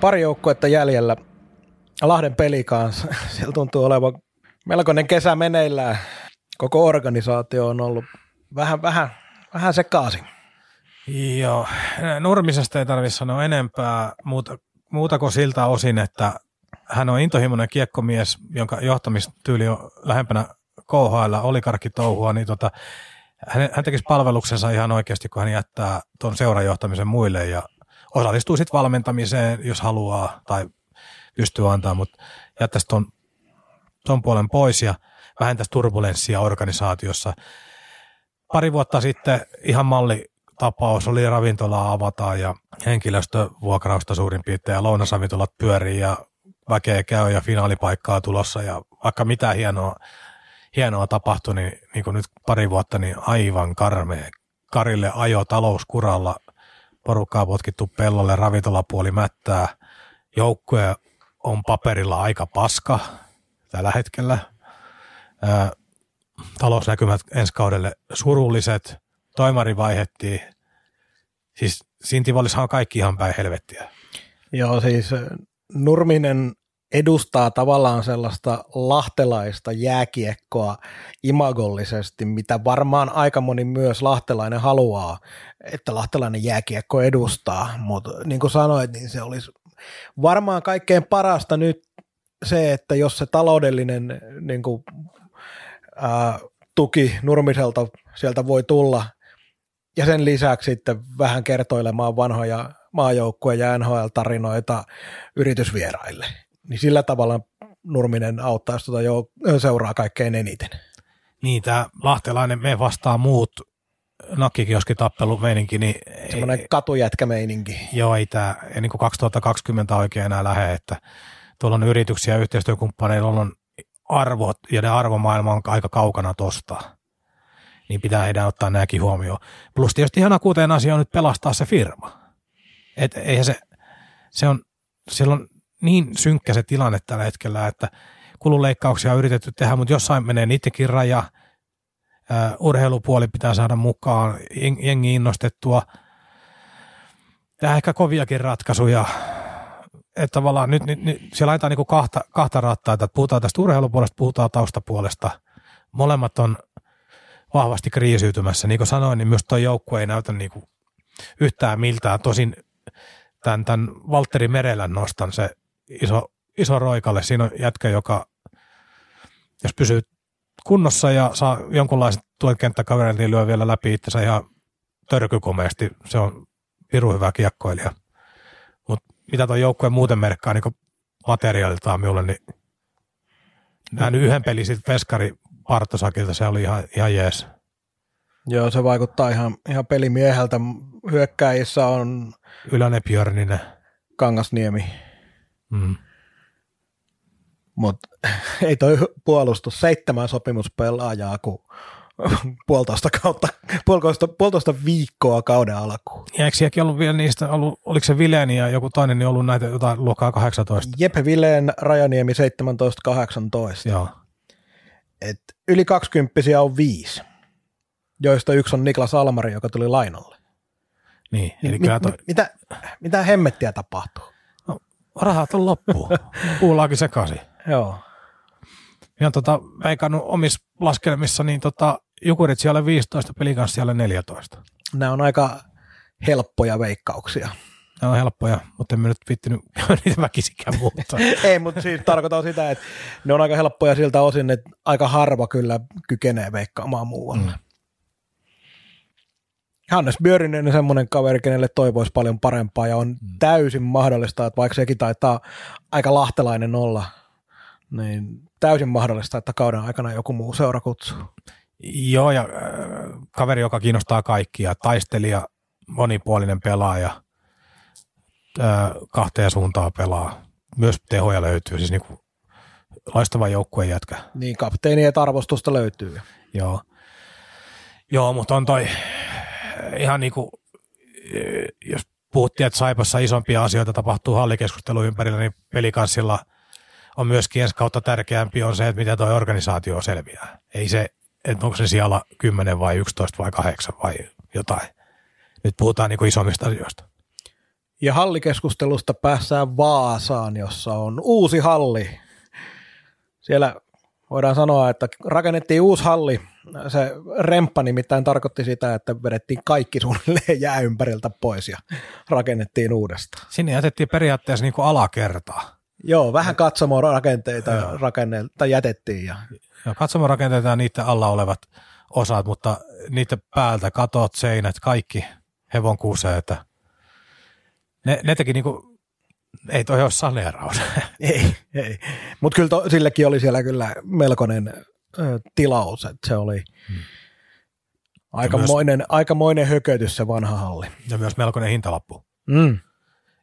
pari joukkuetta jäljellä. Lahden peli kanssa. Siellä tuntuu olevan melkoinen kesä meneillään. Koko organisaatio on ollut vähän, vähän, vähän sekaisin. Joo, Nurmisesta ei tarvitse sanoa enempää muuta, muuta kuin siltä osin, että hän on intohimoinen kiekkomies, jonka johtamistyyli on lähempänä KHL, olikarkkitouhua, niin tota, hän, hän tekisi palveluksensa ihan oikeasti, kun hän jättää tuon seurajohtamisen muille ja osallistuu sitten valmentamiseen, jos haluaa tai pystyy antaa, mutta jättäisi tuon ton puolen pois ja vähentäisi turbulenssia organisaatiossa. Pari vuotta sitten ihan malli tapaus oli ravintola avataan ja henkilöstövuokrausta suurin piirtein ja lounasravintolat pyörii ja väkeä käy ja finaalipaikkaa tulossa ja vaikka mitä hienoa, hienoa tapahtui, niin, niin kuin nyt pari vuotta, niin aivan karmea. Karille ajo talouskuralla, porukkaa potkittu pellolle, ravintolapuoli mättää, joukkue on paperilla aika paska tällä hetkellä. Ää, talousnäkymät ensi kaudelle surulliset, toimari vaihettiin. Siis Sintivallishan on kaikki ihan päin helvettiä. Joo, siis Nurminen edustaa tavallaan sellaista lahtelaista jääkiekkoa imagollisesti, mitä varmaan aika moni myös lahtelainen haluaa, että lahtelainen jääkiekko edustaa, mutta niin kuin sanoit, niin se olisi varmaan kaikkein parasta nyt se, että jos se taloudellinen niin kuin, ää, tuki Nurmiselta sieltä voi tulla, ja sen lisäksi sitten vähän kertoilemaan vanhoja maajoukkueen ja NHL-tarinoita yritysvieraille. Niin sillä tavalla Nurminen auttaa, jos tuota jo seuraa kaikkein eniten. Niin, tämä lahtelainen me vastaa muut nakkikioski tappelu meininki, niin Semmoinen katujätkämeininki. Joo, ei tämä, ei niin kuin 2020 oikein enää lähde, että tuolla on yrityksiä ja yhteistyökumppaneilla on arvot ja ne arvomaailma on aika kaukana tosta. Niin pitää heidän ottaa nämäkin huomioon. Plus tietysti ihan akuuteen asia on nyt pelastaa se firma. Et eihän se, se on, siellä on niin synkkä se tilanne tällä hetkellä, että kululeikkauksia on yritetty tehdä, mutta jossain menee niidenkin raja. Uh, urheilupuoli pitää saada mukaan, jengi innostettua. Tämä ehkä koviakin ratkaisuja. Että tavallaan nyt, nyt, nyt siellä laitetaan niin kahta, kahta että puhutaan tästä urheilupuolesta, puhutaan taustapuolesta. Molemmat on vahvasti kriisiytymässä. Niin kuin sanoin, niin myös tuo joukkue ei näytä niin yhtään miltään. Tosin tämän, tämän Valtteri Merelän nostan se iso, iso roikalle. Siinä on jätkä, joka jos pysyy kunnossa ja saa jonkunlaiset tuen kenttäkavereilta, niin lyö vielä läpi itsensä ihan törkykomeasti. Se on piru hyvä kiekkoilija. Mutta mitä tuo joukkue muuten merkkaa niin materiaaliltaan minulle, niin näin yhden pelin sitten Veskari Partosakilta, se oli ihan, ihan jees. Joo, se vaikuttaa ihan, ihan pelimieheltä. Hyökkäjissä on Ylönen Björninen. Kangasniemi. Mm. Mutta ei toi puolustus seitsemän sopimuspelaajaa kuin puolitoista, kautta, puolitoista, puolitoista viikkoa kauden alkuun. Ja eikö sielläkin ollut vielä niistä, ollut, oliko se Vileeni ja joku toinen, niin ollut näitä jotain luokkaa 18? Jeppe Vileen, Rajaniemi 17-18. Joo. Et yli 20 on viisi, joista yksi on Niklas Almari, joka tuli lainalle. Niin, eli mi- toi, mi- mitä, mitä hemmettiä tapahtuu? Rahat on loppu. Puulaakin sekaisin. Joo. Ja tota, veikannut omissa laskelmissa, niin tota, Jukurit siellä 15, pelikanssa siellä 14. Nämä on aika helppoja veikkauksia. Ne on helppoja, mutta en mä nyt vittinyt niitä väkisikään muuttaa. Ei, mutta siis tarkoitan sitä, että ne on aika helppoja siltä osin, että aika harva kyllä kykenee veikkaamaan muualle. Mm. Hannes Björinen on semmoinen kaveri, kenelle toivoisi paljon parempaa ja on mm. täysin mahdollista, että vaikka sekin taitaa aika lahtelainen olla, niin täysin mahdollista, että kauden aikana joku muu seura kutsuu. Joo, ja äh, kaveri, joka kiinnostaa kaikkia, taistelija, monipuolinen pelaaja, äh, kahteen suuntaan pelaa. Myös tehoja löytyy, siis niinku loistava joukkueen jätkä. Niin, kapteenien arvostusta löytyy. Joo. Joo, mutta on toi ihan niinku, jos puhuttiin, että Saipassa isompia asioita tapahtuu hallikeskustelu ympärillä, niin pelikanssilla on myöskin ensi kautta tärkeämpi on se, että miten tuo organisaatio selviää. Ei se, että onko se siellä 10 vai 11 vai 8 vai jotain. Nyt puhutaan niin isommista asioista. Ja hallikeskustelusta päässään Vaasaan, jossa on uusi halli. Siellä voidaan sanoa, että rakennettiin uusi halli. Se remppa nimittäin tarkoitti sitä, että vedettiin kaikki suunnilleen jää ympäriltä pois ja rakennettiin uudestaan. Sinne jätettiin periaatteessa niin kuin alakertaa. Joo, vähän katsomaan rakenteita rakenne- jätettiin. Ja... Ja katsomaan rakenteita ja niiden alla olevat osat, mutta niiden päältä katot, seinät, kaikki hevon kuuseita. Ne, ne teki niinku, ei toi ole saneeraus. Ei, ei. Mutta kyllä to, sillekin oli siellä kyllä melkoinen ö, tilaus, että se oli hmm. Aikamoinen, aikamoinen hökötys se vanha halli. Ja myös melkoinen hintalappu. Mm,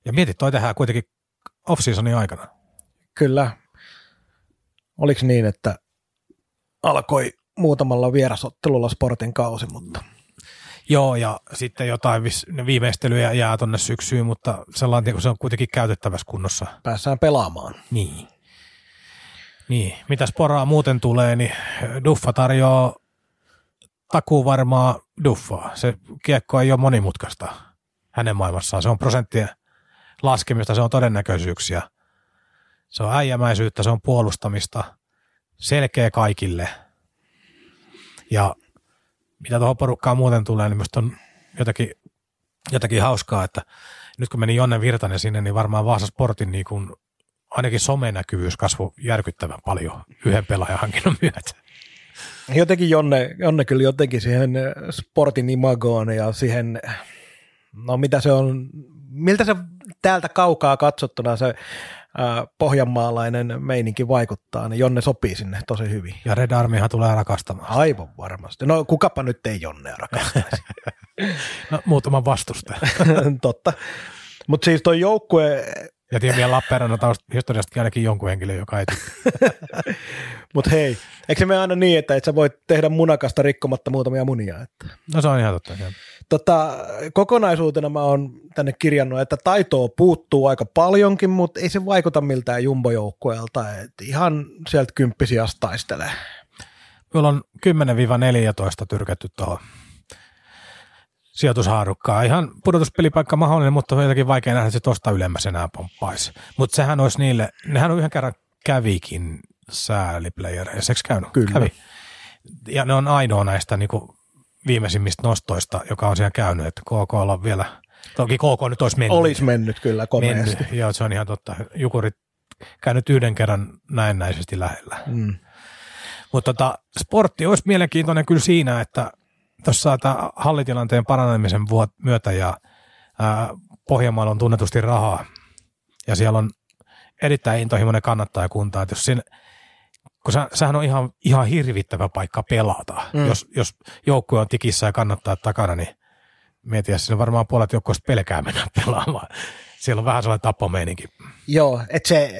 Ja mietit, toi tehdään kuitenkin off-seasonin aikana. kyllä. Oliko niin, että alkoi muutamalla vierasottelulla sportin kausi, mutta Joo, ja sitten jotain viimeistelyjä jää tonne syksyyn, mutta sellainen, kun se on kuitenkin käytettävässä kunnossa. päässään pelaamaan. Niin. Niin, mitä sporaa muuten tulee, niin Duffa tarjoaa takuu varmaa Duffaa. Se kiekko ei ole monimutkaista hänen maailmassaan. Se on prosenttien laskemista, se on todennäköisyyksiä. Se on äijämäisyyttä, se on puolustamista, selkeä kaikille. Ja mitä tuohon porukkaan muuten tulee, niin minusta on jotakin, jotakin hauskaa, että nyt kun meni Jonne Virtanen sinne, niin varmaan Vaasa Sportin niin kuin ainakin somenäkyvyys kasvoi järkyttävän paljon yhden pelaajan hankinnon myötä. Jotenkin Jonne, Jonne kyllä jotenkin siihen sportin imagoon ja siihen, no mitä se on, miltä se täältä kaukaa katsottuna se ää, pohjanmaalainen meininki vaikuttaa, niin Jonne sopii sinne tosi hyvin. Ja Red Armihan tulee rakastamaan. Aivan varmasti. No kukapa nyt ei Jonnea rakastaisi. No, muutaman vastusta. Totta. Mutta siis toi joukkue, Ja tiedän vielä Lappeenrannan taust- historiastakin ainakin jonkun henkilön, joka ei mutta hei, eikö se mene aina niin, että et sä voit tehdä munakasta rikkomatta muutamia munia? Että. No se on ihan totta. joo. Tota, kokonaisuutena mä oon tänne kirjannut, että taitoa puuttuu aika paljonkin, mutta ei se vaikuta miltään jumbojoukkueelta. Ihan sieltä kymppisiä taistelee. Meillä on 10-14 tyrkätty tuohon sijoitushaarukkaan. Ihan pudotuspelipaikka mahdollinen, mutta on jotenkin vaikea nähdä, että se tosta ylemmäs enää pomppaisi. Mutta sehän olisi niille, nehän on yhden kerran kävikin sääliplayereissa, eikö käynyt? Kyllä. Kävi. Ja ne on ainoa näistä niin kuin viimeisimmistä nostoista, joka on siellä käynyt, että KK on vielä, toki KK nyt olisi mennyt. Olisi mennyt kyllä komeasti. mennyt. Joo, se on ihan totta. Jukurit käynyt yhden kerran näennäisesti lähellä. Mm. Mutta tota, sportti olisi mielenkiintoinen kyllä siinä, että tuossa tämä hallitilanteen paranemisen myötä ja ää, Pohjanmaalla on tunnetusti rahaa ja siellä on erittäin intohimoinen kannattajakunta, että jos siinä, kun sä, sehän on ihan, ihan hirvittävä paikka pelata, Mm. jos, jos joukkue on tikissä ja kannattaa takana, niin mietin, että siinä varmaan puolet joukkueesta pelkää mennä pelaamaan. Siellä on vähän sellainen tappomeininki. Joo, että se,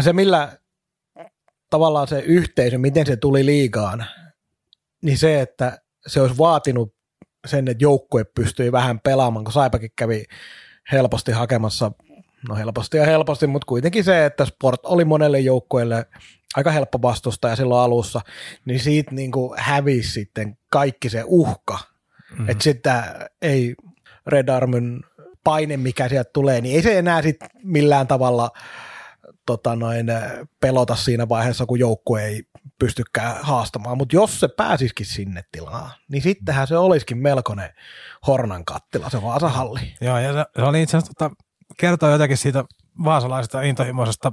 se millä tavallaan se yhteisö, miten se tuli liigaan, niin se, että se olisi vaatinut sen, että joukkue pystyi vähän pelaamaan, kun Saipakin kävi helposti hakemassa, no helposti ja helposti, mutta kuitenkin se, että Sport oli monelle joukkueelle aika helppo vastustaja silloin alussa, niin siitä niin kuin hävisi sitten kaikki se uhka, mm-hmm. että sitä ei Red Armyn paine, mikä sieltä tulee, niin ei se enää sit millään tavalla tota noin, pelota siinä vaiheessa, kun joukkue ei pystykään haastamaan. Mutta jos se pääsisikin sinne tilaan, niin sittenhän se olisikin melkoinen hornan kattila, se Vaasahalli. Joo, ja se, se oli itse asiassa, tota, kertoo jotakin siitä vaasalaisesta intohimoisesta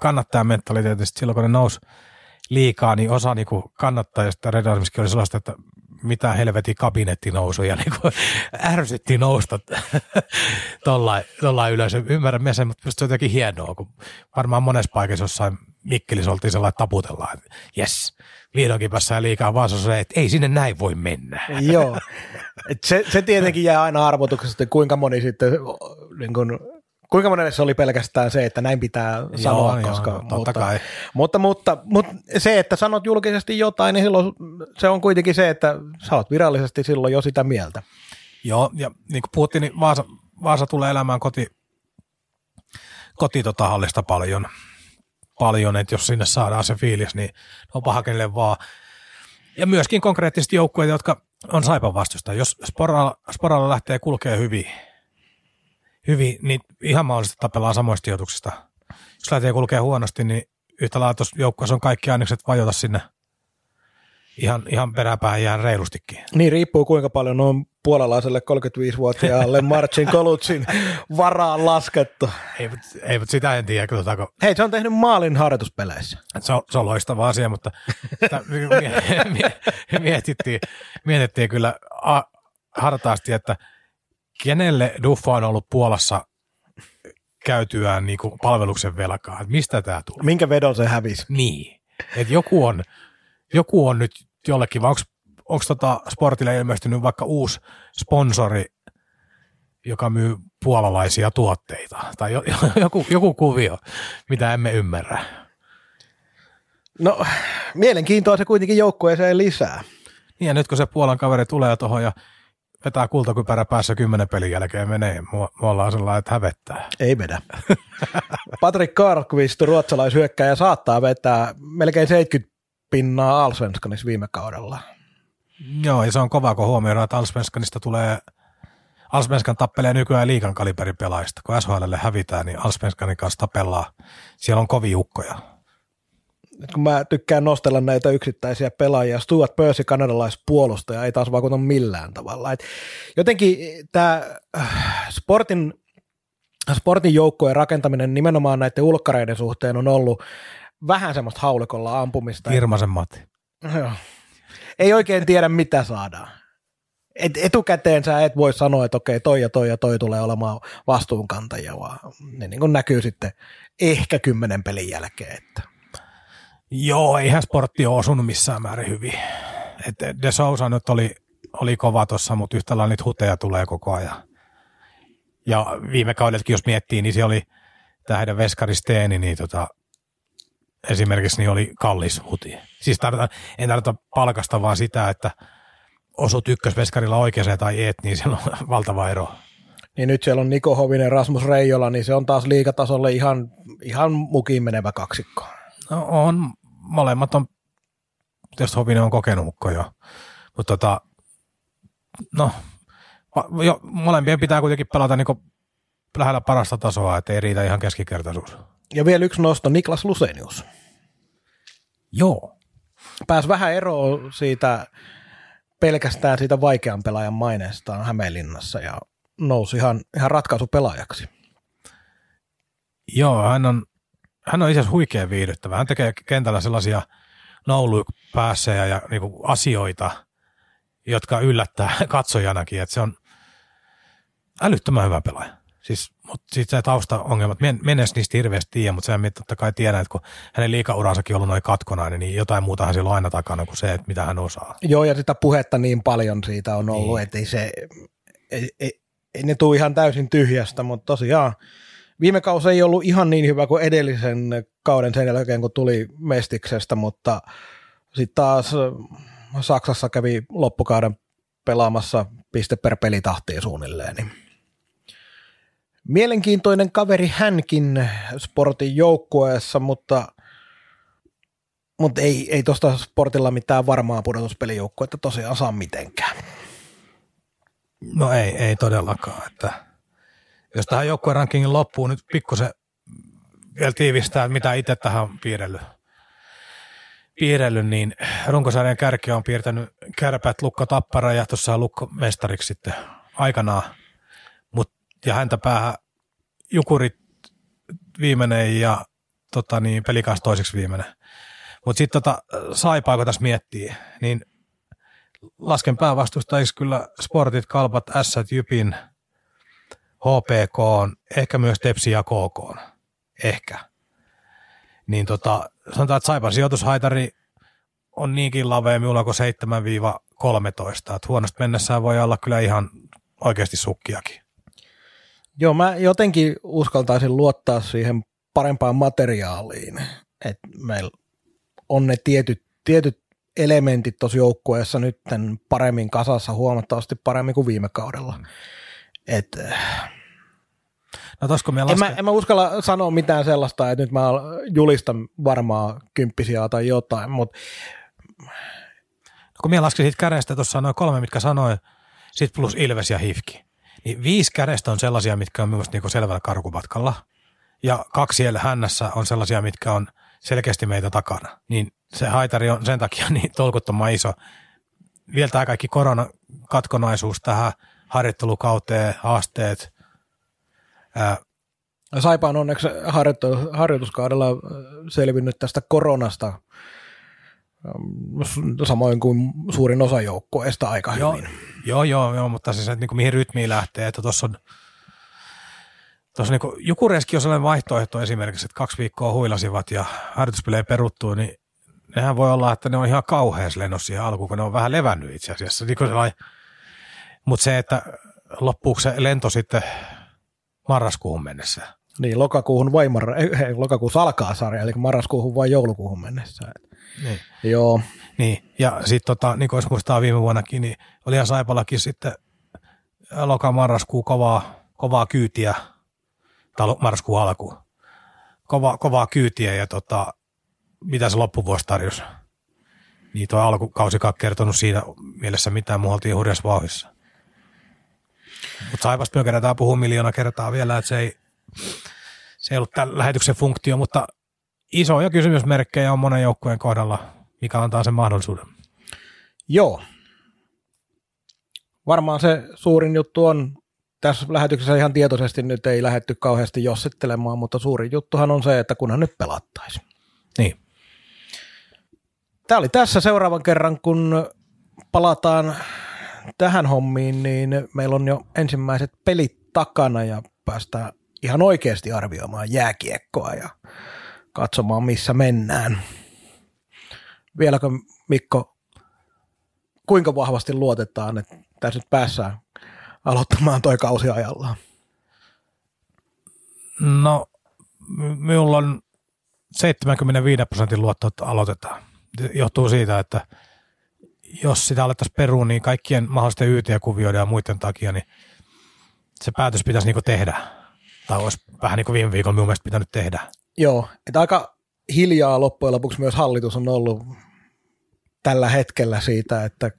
kannattajamentaliteetista silloin, kun ne nousi liikaa, niin osa niin kannattajista oli sellaista, että mitä helvetin kabinettinousuja, niin kuin ärsytti nousta tollain ylös. Ymmärrän sen, mutta se on jotenkin hienoa, kun varmaan monessa paikassa jossain Mikkelissä oltiin sellainen taputellaan, että jes, vihdoinkin päässään liikaa Vaasassa, että ei sinne näin voi mennä. Joo, Et se, se tietenkin jää aina arvotuksesta, kuinka moni sitten, niin kun, kuinka monelle se oli pelkästään se, että näin pitää sanoa, joo, koska, totta mutta, kai. Mutta, mutta, mutta, se, että sanot julkisesti jotain, niin silloin se on kuitenkin se, että sä oot virallisesti silloin jo sitä mieltä. Joo, ja niin kuin puhuttiin, niin Vaasa, Vaasa tulee elämään koti, koti tota hallista paljon, paljon, että jos sinne saadaan se fiilis, niin on paha kenelle vaan. Ja myöskin konkreettisesti joukkueita, jotka on Saipan vastusta. Jos Sporalla, Sporalla lähtee kulkee hyvin, hyvin, niin ihan mahdollisesti tapellaan samoista sijoituksista. Jos lähtee kulkee huonosti, niin yhtä lailla joukkueessa on kaikki ainekset vajota sinne ihan, ihan peräpään jään reilustikin. Niin riippuu kuinka paljon on puolalaiselle 35-vuotiaalle Marcin Kolutsin varaan laskettu. Ei, mutta, ei, mutta sitä en tiedä, kun Hei, se on tehnyt maalin harjoituspeleissä. Se on, se on loistava asia, mutta sitä mie- mie- mietittiin, mietittiin kyllä a, hartaasti, että kenelle Duffa on ollut Puolassa käytyään niin kuin palveluksen velkaa, että mistä tämä tulee? Minkä vedon se hävisi? Niin, että joku on, joku on nyt jollekin, vai onko tota sportille ilmestynyt vaikka uusi sponsori, joka myy puolalaisia tuotteita tai jo, joku, joku kuvio, mitä emme ymmärrä. No, mielenkiintoa se kuitenkin joukkueeseen lisää. Niin ja nyt kun se Puolan kaveri tulee tuohon ja vetää kultakypärä päässä kymmenen pelin jälkeen menee, me ollaan sellainen, että hävettää. Ei vedä. Patrick Karkvist, ruotsalaishyökkäjä, saattaa vetää melkein 70 pinnaa Alsvenskanissa viime kaudella. Joo, ja se on kova, kun huomioidaan, että Alsvenskanista tulee Alsvenskan tappelee nykyään liikan kaliberin pelaajista. Kun SHLlle hävitään, niin Alsvenskanin kanssa tapellaan. Siellä on kovia ukkoja nyt kun mä tykkään nostella näitä yksittäisiä pelaajia, Stuart Percy kanadalaispuolustaja ei taas vakuuta millään tavalla. Et jotenkin tämä äh, sportin, sportin joukkojen rakentaminen nimenomaan näiden ulkkareiden suhteen on ollut vähän semmoista haulikolla ampumista. Irmasen Matti. Ei oikein tiedä, mitä saadaan. Et etukäteen sä et voi sanoa, että okei, toi ja toi ja toi tulee olemaan vastuunkantajia, vaan ne niin kuin näkyy sitten ehkä kymmenen pelin jälkeen. Että. Joo, eihän sportti ole osunut missään määrin hyvin. Et De Sousa nyt oli, oli kova tuossa, mutta yhtä lailla niitä huteja tulee koko ajan. Ja viime kaudellakin, jos miettii, niin se oli tämä heidän veskaristeeni, niin tota, esimerkiksi niin oli kallis huti. Siis tarvitaan, en tarvita palkasta, vaan sitä, että osut ykkösveskarilla oikeaan tai et, niin siellä on valtava ero. Niin nyt siellä on Niko Hovinen, Rasmus Reijola, niin se on taas liikatasolle ihan, ihan mukiin menevä kaksikko. No on, molemmat on, tietysti Hovinen on kokenut ukko jo, mutta tota, no, jo, molempien pitää kuitenkin pelata niin lähellä parasta tasoa, että ei riitä ihan keskikertaisuus. Ja vielä yksi nosto, Niklas Lusenius. Joo. Pääs vähän eroon siitä pelkästään siitä vaikean pelaajan maineestaan Hämeenlinnassa ja nousi ihan, ihan ratkaisupelaajaksi. Joo, hän on hän on itse asiassa huikea viihdyttävä. Hän tekee kentällä sellaisia nouluja päässä ja, niin kuin asioita, jotka yllättää katsojanakin, että se on älyttömän hyvä pelaaja. Siis, mutta sitten se taustaongelmat, men, menes niistä hirveästi tiedä, mutta sehän totta kai tiedän, että kun hänen liikauransakin on ollut noin katkonainen, niin jotain muutahan sillä on aina takana kuin se, että mitä hän osaa. Joo, ja sitä puhetta niin paljon siitä on ollut, niin. että ei se, ei, ei, ei ne tule ihan täysin tyhjästä, mutta tosiaan Viime kausi ei ollut ihan niin hyvä kuin edellisen kauden sen jälkeen, kun tuli Mestiksestä, mutta sitten taas äh, Saksassa kävi loppukauden pelaamassa piste per pelitahtiin suunnilleen. Niin. Mielenkiintoinen kaveri hänkin sportin joukkueessa, mutta, mutta ei, ei tuosta sportilla mitään varmaa pudotuspelijoukkuetta tosiaan saa mitenkään. No ei, ei todellakaan. Että jos tähän joukkueen rankingin loppuun nyt pikkusen vielä tiivistää, mitä itse tähän on piirrellyt, piirrellyt niin runkosarjan kärki on piirtänyt kärpät Lukko Tappara ja tuossa Lukko mestariksi sitten aikanaan. Mut, ja häntä päähän Jukurit viimeinen ja tota niin, pelikas toiseksi viimeinen. Mutta sitten tota, saipaa, kun tässä miettii, niin lasken päävastustajiksi kyllä Sportit, Kalpat, Ässät, Jypin – HPK, ehkä myös Tepsi ja KK. Ehkä. Niin tota, sanotaan, että Saipan sijoitushaitari on niinkin lavea minulla kuin 7-13. Että huonosti mennessään voi olla kyllä ihan oikeasti sukkiakin. Joo, mä jotenkin uskaltaisin luottaa siihen parempaan materiaaliin, että meillä on ne tietyt, tietyt elementit tuossa joukkueessa nyt paremmin kasassa huomattavasti paremmin kuin viime kaudella. Et, no tosko me en, mä, en mä uskalla sanoa mitään sellaista, että nyt mä julistan varmaan kymppisiä tai jotain, mutta no kun minä laskin siitä kädestä tuossa noin kolme, mitkä sanoi, sit plus Ilves ja Hifki. Niin viisi kädestä on sellaisia, mitkä on minusta niinku selvällä karkumatkalla. Ja kaksi siellä hännässä on sellaisia, mitkä on selkeästi meitä takana. Niin se haitari on sen takia niin tolkuttoman iso. Vielä tämä kaikki koronakatkonaisuus tähän – harjoittelukauteen, haasteet. Ää, Saipa on onneksi harjoitu, harjoituskaudella selvinnyt tästä koronasta samoin kuin suurin osa joukkueesta aika joo, hyvin. Joo, joo, joo, mutta siis, että niin kuin mihin rytmiin lähtee, että tuossa on Tuossa niin Jukureski on sellainen vaihtoehto esimerkiksi, että kaksi viikkoa huilasivat ja harjoituspelejä peruttuu, niin nehän voi olla, että ne on ihan kauheassa lennossa siihen alkuun, kun ne on vähän levännyt itse asiassa. Niin Mutta se, että loppuuko se lento sitten marraskuuhun mennessä? Niin, lokakuuhun vai mar- ei, lokakuussa alkaa sarja, eli marraskuuhun vai joulukuuhun mennessä. Niin. Joo. Niin, ja sitten tota, niin kuin muistaa viime vuonnakin, niin oli ihan Saipallakin sitten loka-marraskuu kovaa, kovaa kyytiä, tai marraskuun alku, kova, kovaa kyytiä ja tota, mitä se loppuvuosi tarjosi. Niin tuo alkukausikaan kertonut siinä mielessä mitään, muualtiin oltiin hurjassa vauhissa. Mutta Saipasta me kerätään puhua miljoona kertaa vielä, että se ei, se ei ollut tämän lähetyksen funktio, mutta isoja kysymysmerkkejä on monen joukkueen kohdalla, mikä antaa sen mahdollisuuden. Joo. Varmaan se suurin juttu on, tässä lähetyksessä ihan tietoisesti nyt ei lähetty kauheasti jossittelemaan, mutta suurin juttuhan on se, että kunhan nyt pelattaisiin. Niin. Tämä oli tässä seuraavan kerran, kun palataan tähän hommiin, niin meillä on jo ensimmäiset pelit takana ja päästään ihan oikeasti arvioimaan jääkiekkoa ja katsomaan, missä mennään. Vieläkö Mikko, kuinka vahvasti luotetaan, että tässä nyt päässään aloittamaan toi kausi ajallaan? No, minulla on 75 prosentin luotto, että aloitetaan. Johtuu siitä, että jos sitä alettaisiin peruun, niin kaikkien mahdollisten YT-kuvioiden ja muiden takia, niin se päätös pitäisi niinku tehdä. Tai olisi vähän niin kuin viime viikolla minun mielestä pitänyt tehdä. Joo, että aika hiljaa loppujen lopuksi myös hallitus on ollut tällä hetkellä siitä, että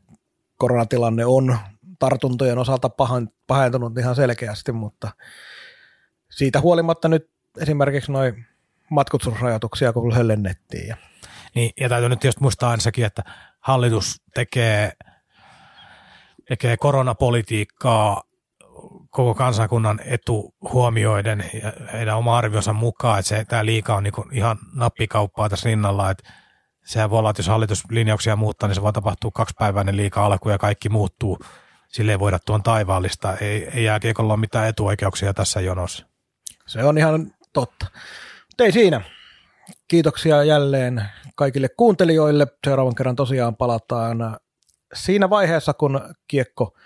koronatilanne on tartuntojen osalta pahentunut ihan selkeästi, mutta siitä huolimatta nyt esimerkiksi noin matkustusrajoituksia, kun höllennettiin. Ja. Niin, ja täytyy nyt tietysti muistaa aina sekin, että hallitus tekee, tekee koronapolitiikkaa koko kansakunnan etu huomioiden ja heidän oma arvionsa mukaan, että se, tämä liika on niin ihan nappikauppaa tässä rinnalla, että sehän voi olla, että jos hallituslinjauksia muuttaa, niin se voi tapahtua kaksipäiväinen liika alku ja kaikki muuttuu. Sille ei voida tuon taivaallista. Ei, ei jääkiekolla ole mitään etuoikeuksia tässä jonossa. Se on ihan totta. Mutta ei siinä. Kiitoksia jälleen kaikille kuuntelijoille. Seuraavan kerran tosiaan palataan siinä vaiheessa, kun kiekko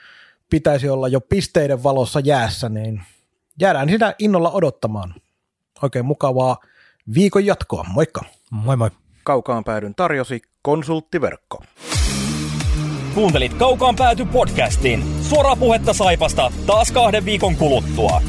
pitäisi olla jo pisteiden valossa jäässä, niin jäädään sitä innolla odottamaan. Oikein mukavaa viikon jatkoa. Moikka! Moi moi! Kaukaan päädyn tarjosi konsulttiverkko. Kuuntelit Kaukaan pääty podcastin. Suoraa puhetta Saipasta taas kahden viikon kuluttua.